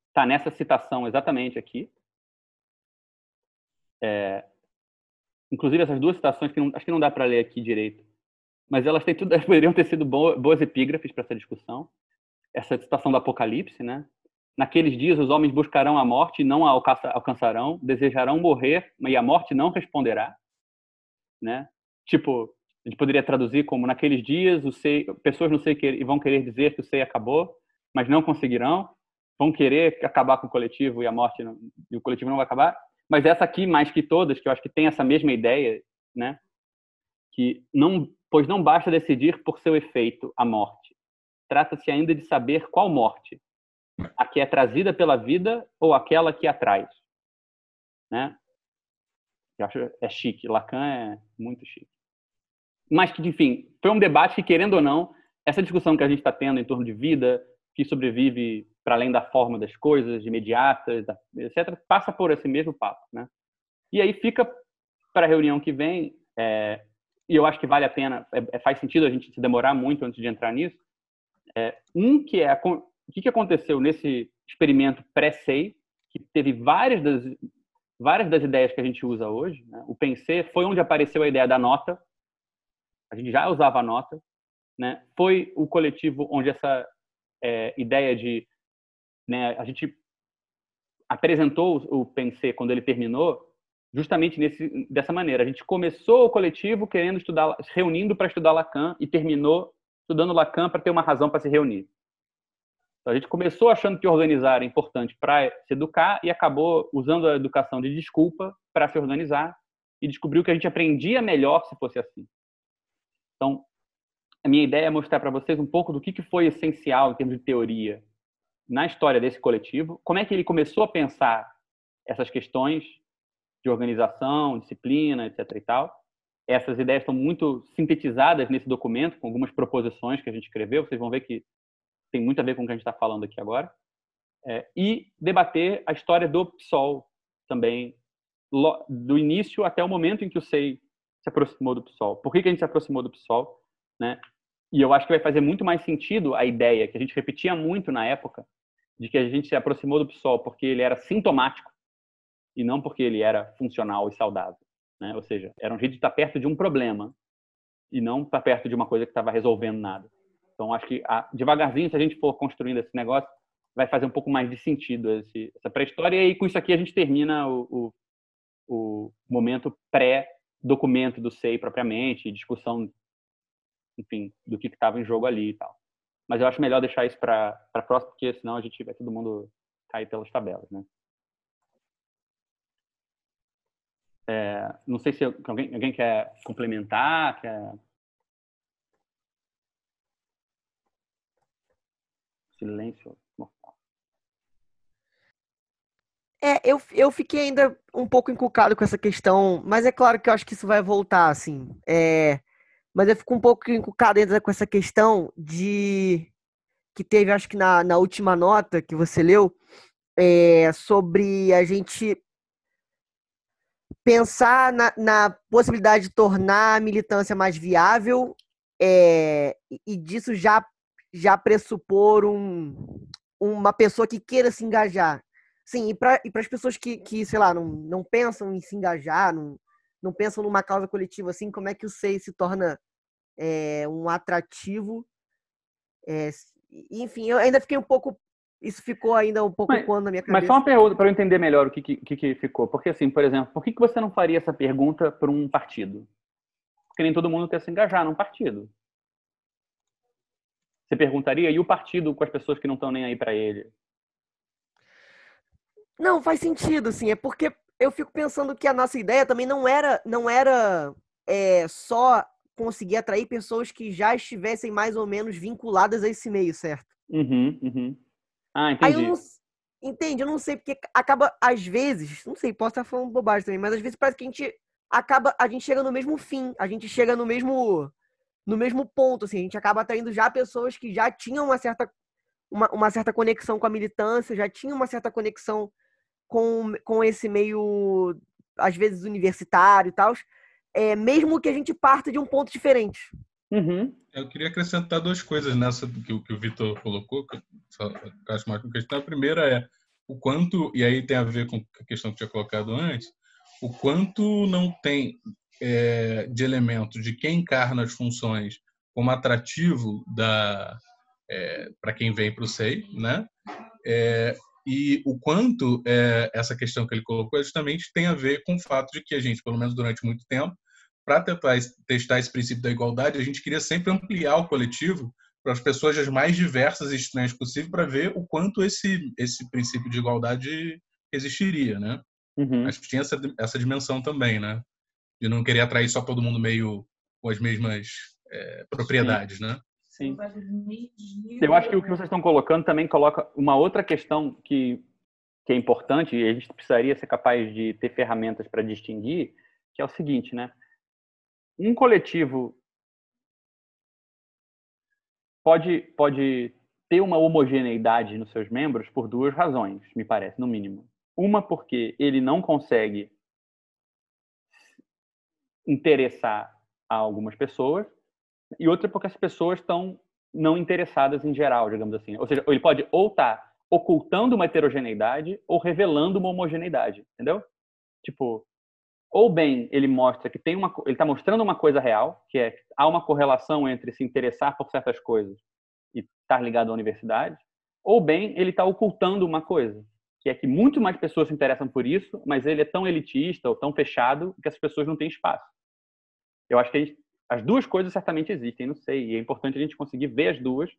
está nessa citação exatamente aqui. É, inclusive essas duas citações que não, acho que não dá para ler aqui direito, mas elas têm tudo, poderiam ter sido boas epígrafes para essa discussão. Essa citação do Apocalipse, né? Naqueles dias os homens buscarão a morte e não a alcançarão, desejarão morrer e a morte não responderá, né? Tipo, a gente poderia traduzir como naqueles dias o sei, pessoas não sei que vão querer dizer que o sei acabou, mas não conseguirão, vão querer acabar com o coletivo e a morte não, e o coletivo não vai acabar. Mas essa aqui, mais que todas, que eu acho que tem essa mesma ideia, né? Que não, pois não basta decidir por seu efeito a morte. Trata-se ainda de saber qual morte, a que é trazida pela vida ou aquela que atrás, né? Eu acho é chique. Lacan é muito chique. Mas que, enfim, foi um debate que, querendo ou não, essa discussão que a gente está tendo em torno de vida, que sobrevive para além da forma das coisas, imediatas, etc., passa por esse mesmo papo, né? E aí fica para a reunião que vem, é, e eu acho que vale a pena, é, é, faz sentido a gente se demorar muito antes de entrar nisso. É, um que é o que, que aconteceu nesse experimento pré-SEI, que teve várias das várias das ideias que a gente usa hoje. Né? O Pensê foi onde apareceu a ideia da nota. A gente já usava a nota. Né? Foi o coletivo onde essa é, ideia de né, a gente apresentou o Pensê quando ele terminou justamente nesse, dessa maneira. A gente começou o coletivo querendo estudar, reunindo para estudar Lacan e terminou estudando Lacan para ter uma razão para se reunir. Então, a gente começou achando que organizar era importante para se educar e acabou usando a educação de desculpa para se organizar e descobriu que a gente aprendia melhor se fosse assim. Então, a minha ideia é mostrar para vocês um pouco do que, que foi essencial em termos de teoria na história desse coletivo, como é que ele começou a pensar essas questões de organização, disciplina, etc. e tal. Essas ideias estão muito sintetizadas nesse documento, com algumas proposições que a gente escreveu. Vocês vão ver que tem muito a ver com o que a gente está falando aqui agora. É, e debater a história do PSOL também, do início até o momento em que o SEI se aproximou do PSOL. Por que, que a gente se aproximou do PSOL? Né? E eu acho que vai fazer muito mais sentido a ideia que a gente repetia muito na época de que a gente se aproximou do PSOL porque ele era sintomático e não porque ele era funcional e saudável. Né? Ou seja, era um jeito de estar perto de um problema e não estar perto de uma coisa que estava resolvendo nada. Então, acho que a, devagarzinho, se a gente for construindo esse negócio, vai fazer um pouco mais de sentido esse, essa pré-história. E aí, com isso aqui, a gente termina o, o, o momento pré-documento do SEI propriamente, discussão, enfim, do que estava em jogo ali e tal. Mas eu acho melhor deixar isso para próximo, porque senão a gente vai todo mundo cair pelas tabelas, né? É, não sei se alguém, alguém quer complementar, quer... Silêncio. É, eu, eu fiquei ainda um pouco encucado com essa questão, mas é claro que eu acho que isso vai voltar, assim. É, mas eu fico um pouco encucado ainda com essa questão de que teve, acho que na, na última nota que você leu, é, sobre a gente pensar na, na, possibilidade de tornar a militância mais viável é, e disso já, já pressupor um, uma pessoa que queira se engajar. Sim, e para as pessoas que, que, sei lá, não, não pensam em se engajar, não, não pensam numa causa coletiva assim, como é que o SEI se torna é, um atrativo. É, enfim, eu ainda fiquei um pouco. Isso ficou ainda um pouco quando na minha cabeça. Mas só uma pergunta para eu entender melhor o que, que, que ficou. Porque, assim, por exemplo, por que, que você não faria essa pergunta para um partido? Porque nem todo mundo quer se engajar num partido. Você perguntaria, e o partido com as pessoas que não estão nem aí para ele? Não, faz sentido, sim. É porque eu fico pensando que a nossa ideia também não era, não era é, só conseguir atrair pessoas que já estivessem mais ou menos vinculadas a esse meio, certo? Uhum, uhum. Ah, entendi. Aí eu não, entende? Eu não sei, porque acaba, às vezes, não sei, posso estar falando bobagem também, mas às vezes parece que a gente acaba, a gente chega no mesmo fim, a gente chega no mesmo no mesmo ponto, assim, a gente acaba atraindo já pessoas que já tinham uma certa uma, uma certa conexão com a militância, já tinham uma certa conexão com, com esse meio, às vezes, universitário e tal, é, mesmo que a gente parta de um ponto diferente. Uhum. Eu queria acrescentar duas coisas nessa que, que o Vitor colocou, que eu acho mais uma questão. A primeira é o quanto, e aí tem a ver com a questão que tinha colocado antes, o quanto não tem é, de elemento de quem encarna as funções como atrativo da é, para quem vem para o SEI, né? É, e o quanto é, essa questão que ele colocou justamente tem a ver com o fato de que a gente, pelo menos durante muito tempo, para tentar testar esse princípio da igualdade, a gente queria sempre ampliar o coletivo para as pessoas as mais diversas e estranhas possível para ver o quanto esse esse princípio de igualdade existiria, né? Uhum. Acho que tinha essa, essa dimensão também, né? De não querer atrair só todo mundo meio com as mesmas é, propriedades, né? Sim. Eu acho que o que vocês estão colocando também coloca uma outra questão que, que é importante e a gente precisaria ser capaz de ter ferramentas para distinguir, que é o seguinte, né? Um coletivo pode, pode ter uma homogeneidade nos seus membros por duas razões, me parece, no mínimo. Uma, porque ele não consegue interessar a algumas pessoas, e outra porque as pessoas estão não interessadas em geral, digamos assim. Ou seja, ele pode ou estar tá ocultando uma heterogeneidade ou revelando uma homogeneidade, entendeu? Tipo, ou bem ele mostra que tem uma, ele está mostrando uma coisa real, que é há uma correlação entre se interessar por certas coisas e estar ligado à universidade, ou bem ele está ocultando uma coisa, que é que muito mais pessoas se interessam por isso, mas ele é tão elitista ou tão fechado que as pessoas não têm espaço. Eu acho que gente, as duas coisas certamente existem, não sei, e é importante a gente conseguir ver as duas,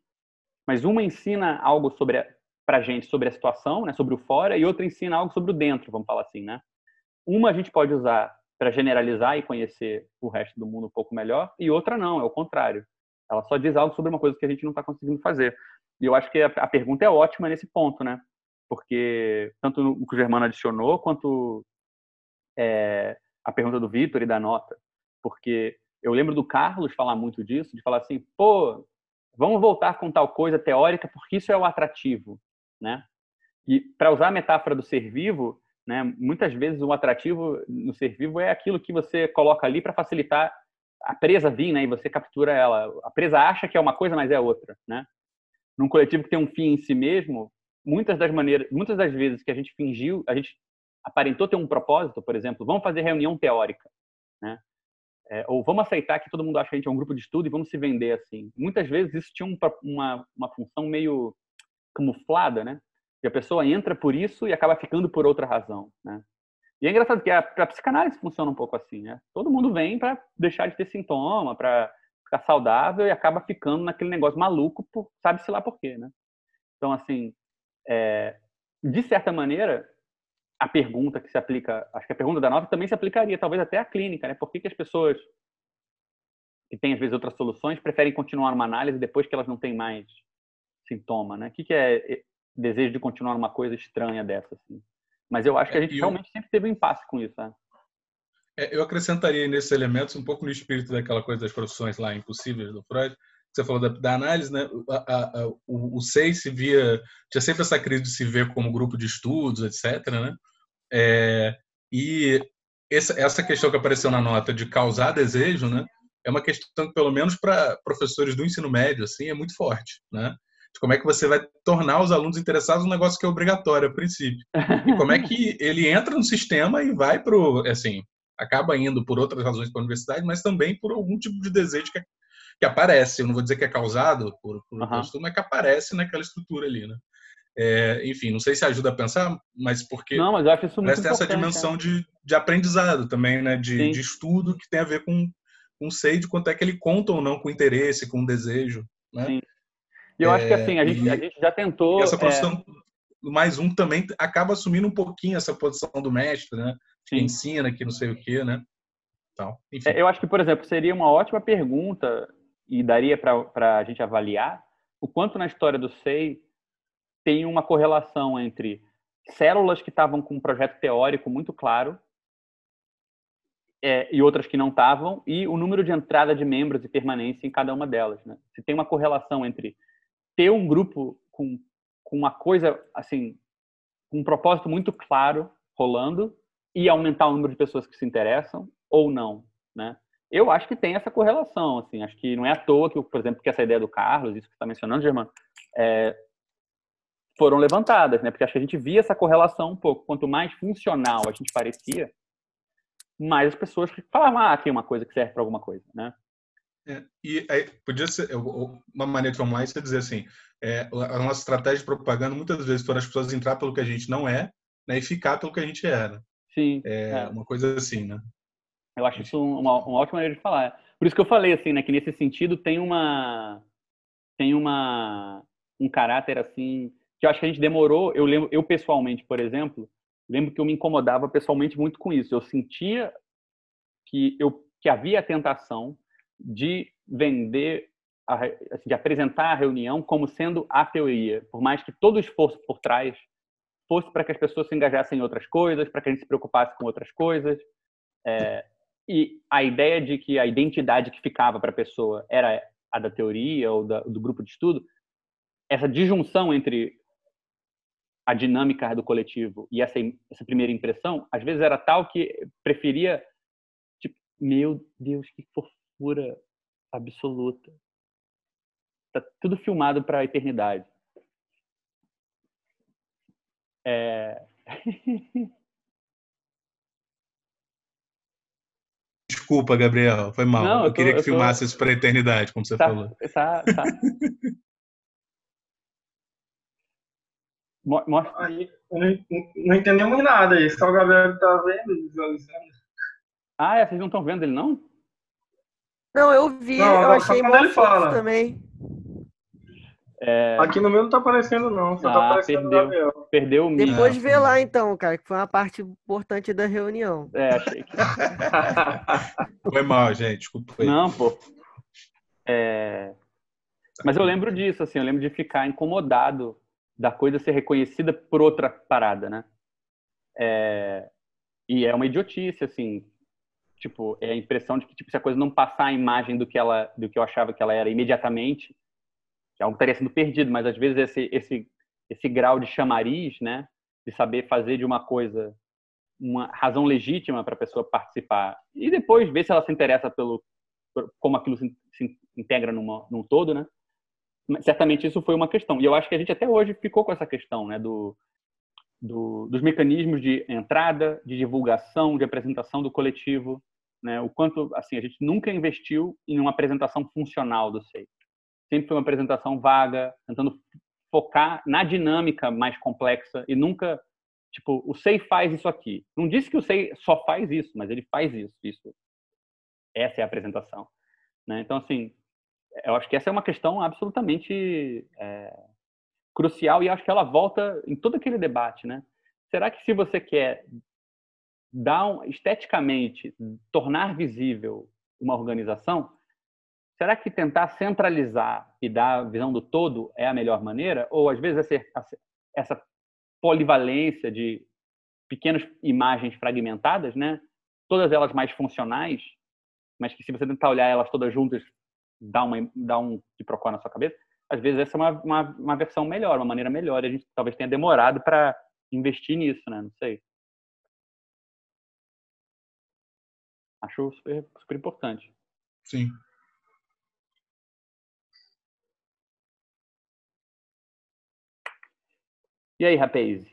mas uma ensina algo sobre para gente sobre a situação, né, sobre o fora, e outra ensina algo sobre o dentro, vamos falar assim, né? Uma a gente pode usar para generalizar e conhecer o resto do mundo um pouco melhor, e outra não, é o contrário. Ela só diz algo sobre uma coisa que a gente não está conseguindo fazer. E eu acho que a, pergunta é ótima nesse ponto, né? Porque tanto o que o Germano adicionou, quanto é, a pergunta do Vitor e da nota. Porque eu lembro do Carlos falar muito disso, de falar assim, pô, vamos voltar com tal coisa teórica porque isso é o atrativo, né? E para usar a metáfora do ser vivo, né, muitas vezes o atrativo no ser vivo é aquilo que você coloca ali para facilitar a presa vir, né, e você captura ela. A presa acha que é uma coisa, mas é outra, né? Num coletivo que tem um fim em si mesmo, muitas das maneiras, muitas das vezes que a gente fingiu, a gente aparentou ter um propósito, por exemplo, vamos fazer reunião teórica, né? É, ou vamos aceitar que todo mundo acha que a gente é um grupo de estudo e vamos se vender assim. Muitas vezes isso tinha um, uma, uma função meio camuflada, né? E a pessoa entra por isso e acaba ficando por outra razão, né? E é engraçado que a, a psicanálise funciona um pouco assim, né? Todo mundo vem para deixar de ter sintoma, para ficar saudável e acaba ficando naquele negócio maluco, por, sabe-se lá por quê, né? Então, assim, é, de certa maneira, a pergunta que se aplica, acho que a pergunta da nota também se aplicaria, talvez até à clínica, né? Por que, que as pessoas que têm, às vezes, outras soluções, preferem continuar uma análise depois que elas não têm mais sintoma, né? O que, que é desejo de continuar uma coisa estranha dessa, assim? Mas eu acho que a é, gente realmente eu... sempre teve um impasse com isso, né? É, eu acrescentaria nesses elementos um pouco no espírito daquela coisa das profissões lá impossíveis do Freud. Você falou da, da análise, né? A, a, a, o, o SEI se via tinha sempre essa crise de se ver como grupo de estudos, etc. Né? É, e essa, essa questão que apareceu na nota de causar desejo, né? É uma questão que pelo menos para professores do ensino médio assim é muito forte, né? De como é que você vai tornar os alunos interessados no negócio que é obrigatório a princípio. E como é que ele entra no sistema e vai para assim, acaba indo por outras razões para a universidade, mas também por algum tipo de desejo que, que aparece. Eu não vou dizer que é causado por, por uhum. costume, mas que aparece naquela estrutura ali, né? É, enfim, não sei se ajuda a pensar, mas porque não, mas eu acho isso muito essa dimensão de, de aprendizado também, né? De, de estudo que tem a ver com, com o sei de quanto é que ele conta ou não com interesse, com desejo, né? Sim. E eu acho que assim, a gente, a gente já tentou. Essa profissão, é... mais um também acaba assumindo um pouquinho essa posição do mestre, né? Que Sim. ensina, que não sei o quê, né? Então, é, eu acho que, por exemplo, seria uma ótima pergunta e daria para a gente avaliar o quanto na história do SEI tem uma correlação entre células que estavam com um projeto teórico muito claro é, e outras que não estavam, e o número de entrada de membros e permanência em cada uma delas. Né? Se tem uma correlação entre ter um grupo com, com uma coisa, assim, com um propósito muito claro rolando e aumentar o número de pessoas que se interessam ou não, né? Eu acho que tem essa correlação, assim, acho que não é à toa que, por exemplo, que essa ideia do Carlos, isso que está mencionando, Germano, é, foram levantadas, né? Porque acho que a gente via essa correlação um pouco. Quanto mais funcional a gente parecia, mais as pessoas falavam, ah, aqui é uma coisa que serve para alguma coisa, né? É, e aí, podia ser uma maneira de formular isso é dizer assim: é, a nossa estratégia de propaganda muitas vezes para as pessoas entrar pelo que a gente não é né, e ficar pelo que a gente era. Né? Sim. É, é, uma coisa assim, né? Eu acho isso uma, uma ótima maneira de falar. Por isso que eu falei assim, né, que nesse sentido tem uma tem uma um caráter assim que eu acho que a gente demorou. Eu lembro, eu pessoalmente, por exemplo, lembro que eu me incomodava pessoalmente muito com isso. Eu sentia que, eu, que havia a tentação de vender, assim, de apresentar a reunião como sendo a teoria, por mais que todo o esforço por trás fosse para que as pessoas se engajassem em outras coisas, para que a gente se preocupasse com outras coisas. É, e a ideia de que a identidade que ficava para a pessoa era a da teoria ou da, do grupo de estudo, essa disjunção entre a dinâmica do coletivo e essa, essa primeira impressão, às vezes era tal que preferia, tipo, meu Deus, que fofura absoluta. Tá tudo filmado para a eternidade. É... Desculpa, Gabriel, foi mal. Não, eu, eu tô- queria que eu tô- filmasse isso para a eternidade, como você Tá, falou. tá, tá. Mo- Mostra. Aí, não, não entendemos nada aí, só o Gabriel que tá vendo, visualizando. Ah, é, vocês não estão vendo ele, não? Não, eu vi, Não, eu achei fofo fala. também. É, Aqui no meu não tá aparecendo, não. Só tá Ah, aparecendo o perdeu. Gabriel. perdeu o mínimo. Depois vê lá então, cara, que foi uma parte importante da reunião. É, achei que... Foi mal, gente. Desculpa aí. Não, pô. É, Mas eu lembro disso, assim, eu lembro de ficar incomodado da coisa ser reconhecida por outra parada, né? É, E é uma idiotice, assim. Tipo, é a impressão de que tipo, se a coisa não passar a imagem do que ela, do que eu achava que ela era imediatamente, que algo estaria sendo perdido. Mas às vezes esse esse esse grau de chamariz, né, de saber fazer de uma coisa uma razão legítima para a pessoa participar e depois ver se ela se interessa pelo como aquilo se, se integra numa, num todo, né? Mas certamente isso foi uma questão. E eu acho que a gente até hoje ficou com essa questão, né, do, do dos mecanismos de entrada, de divulgação, de apresentação do coletivo, né? O quanto assim a gente nunca investiu em uma apresentação funcional do SEI. Sempre foi uma apresentação vaga, tentando focar na dinâmica mais complexa e nunca tipo o SEI faz isso aqui. Não disse que o SEI só faz isso, mas ele faz isso. Isso essa é a apresentação. Né? Então, assim, eu acho que essa é uma questão absolutamente é, crucial e acho que ela volta em todo aquele debate. Né? Será que se você quer dar esteticamente, tornar visível uma organização, será que tentar centralizar e dar a visão do todo é a melhor maneira? Ou, às vezes, essa, essa polivalência de pequenas imagens fragmentadas, né? todas elas mais funcionais, mas que se você tentar olhar elas todas juntas, dá, uma, dá um de procura na sua cabeça, às vezes essa é uma, uma, uma versão melhor, uma maneira melhor. A gente talvez tenha demorado para investir nisso, né? Não sei. Acho super, super importante. Sim. E aí, rapaz?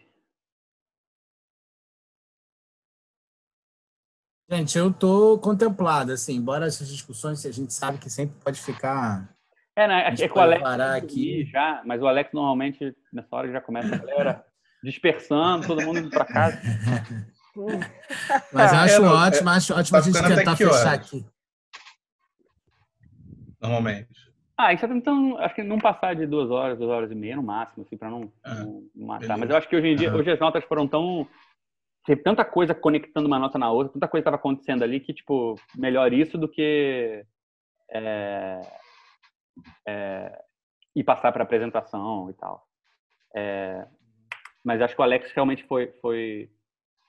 Gente, eu tô contemplado, assim, embora essas discussões a gente sabe que sempre pode ficar. É, né? É que o Alex parar aqui. já, mas o Alex normalmente nessa hora já começa a galera dispersando, todo mundo indo para casa. Mas eu acho É, não, ótimo, é, acho ótimo tá a gente tentar fechar horas? aqui. Normalmente. Ah, isso então acho que não passar de duas horas, duas horas e meia no máximo, assim, para não, Ah, não matar. beleza. Mas eu acho que hoje em dia, hoje as notas foram tão teve tanta coisa conectando uma nota na outra, tanta coisa estava acontecendo ali que tipo melhor isso do que é, é, ir passar para apresentação e tal. É, mas acho que o Alex realmente foi foi,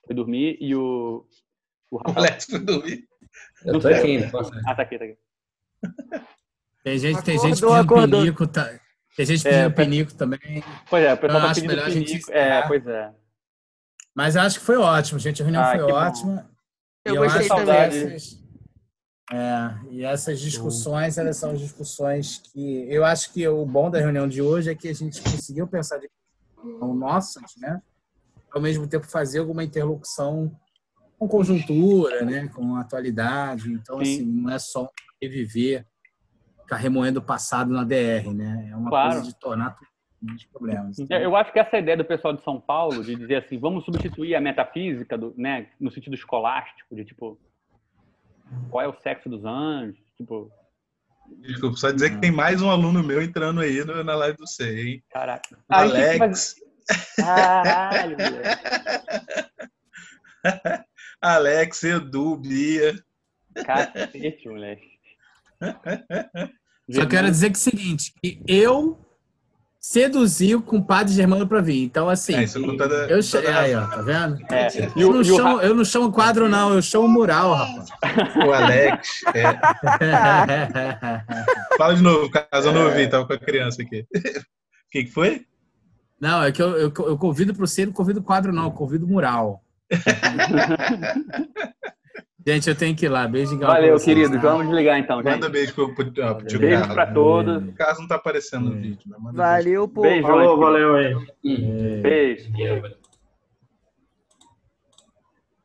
foi dormir e o o O Rafael, Alex foi dormir. Eu Não tô aqui, posso. ah tá aqui tá aqui. Tem gente, tem gente pedindo acordou. pinico, tá? Tem gente É, pedindo pe- pinico também. Pois é, o pessoal Eu tá pedindo melhor a gente pinico. É, pois é. Mas eu acho que foi ótimo, gente. A reunião Ah, foi bom. ótima. Eu E gostei acho essas- É, e essas discussões, elas são discussões que eu acho que o bom da reunião de hoje é que a gente conseguiu pensar de nossas, né? Ao mesmo tempo fazer alguma interlocução com conjuntura, né? Com atualidade. Então, Sim. assim, não é só reviver, ficar remoendo o passado na DR, né? É uma Claro. coisa de tornar tudo os problemas. É, Eu acho que essa ideia do pessoal de São Paulo de dizer assim, vamos substituir a metafísica, do, né, no sentido escolástico, de tipo, qual é o sexo dos anjos, tipo, Desculpa, só dizer que tem mais um aluno meu entrando aí no- na live do C, hein? caraca. Aí Alex. fazer- Caralho, moleque. Alex, Edu, Bia. Cacete, moleque. Só quero dizer que é o seguinte, que eu seduzi o compadre Germano pra vir. Então, assim, É, isso toda, eu, che- toda aí, ó, tá vendo? É, Eu não, o chamo, eu não chamo quadro, não, eu chamo mural, rapaz. O Alex. é. Fala de novo, caso eu não ouvi, tava com a criança aqui. O que, que foi? Não, é que eu, eu, eu convido para você, não convido quadro, não, eu convido mural. Gente, eu tenho que ir lá. Beijo e pra Valeu, vocês, querido. tá? Vamos desligar então, gente. Manda beijo pro, pro, pro tio Beijo Carlos. pra todos. O caso não tá aparecendo no vídeo, mas manda beijo. Valeu, pô. Beijo, Falou, valeu aí. Beijo. Eu vou-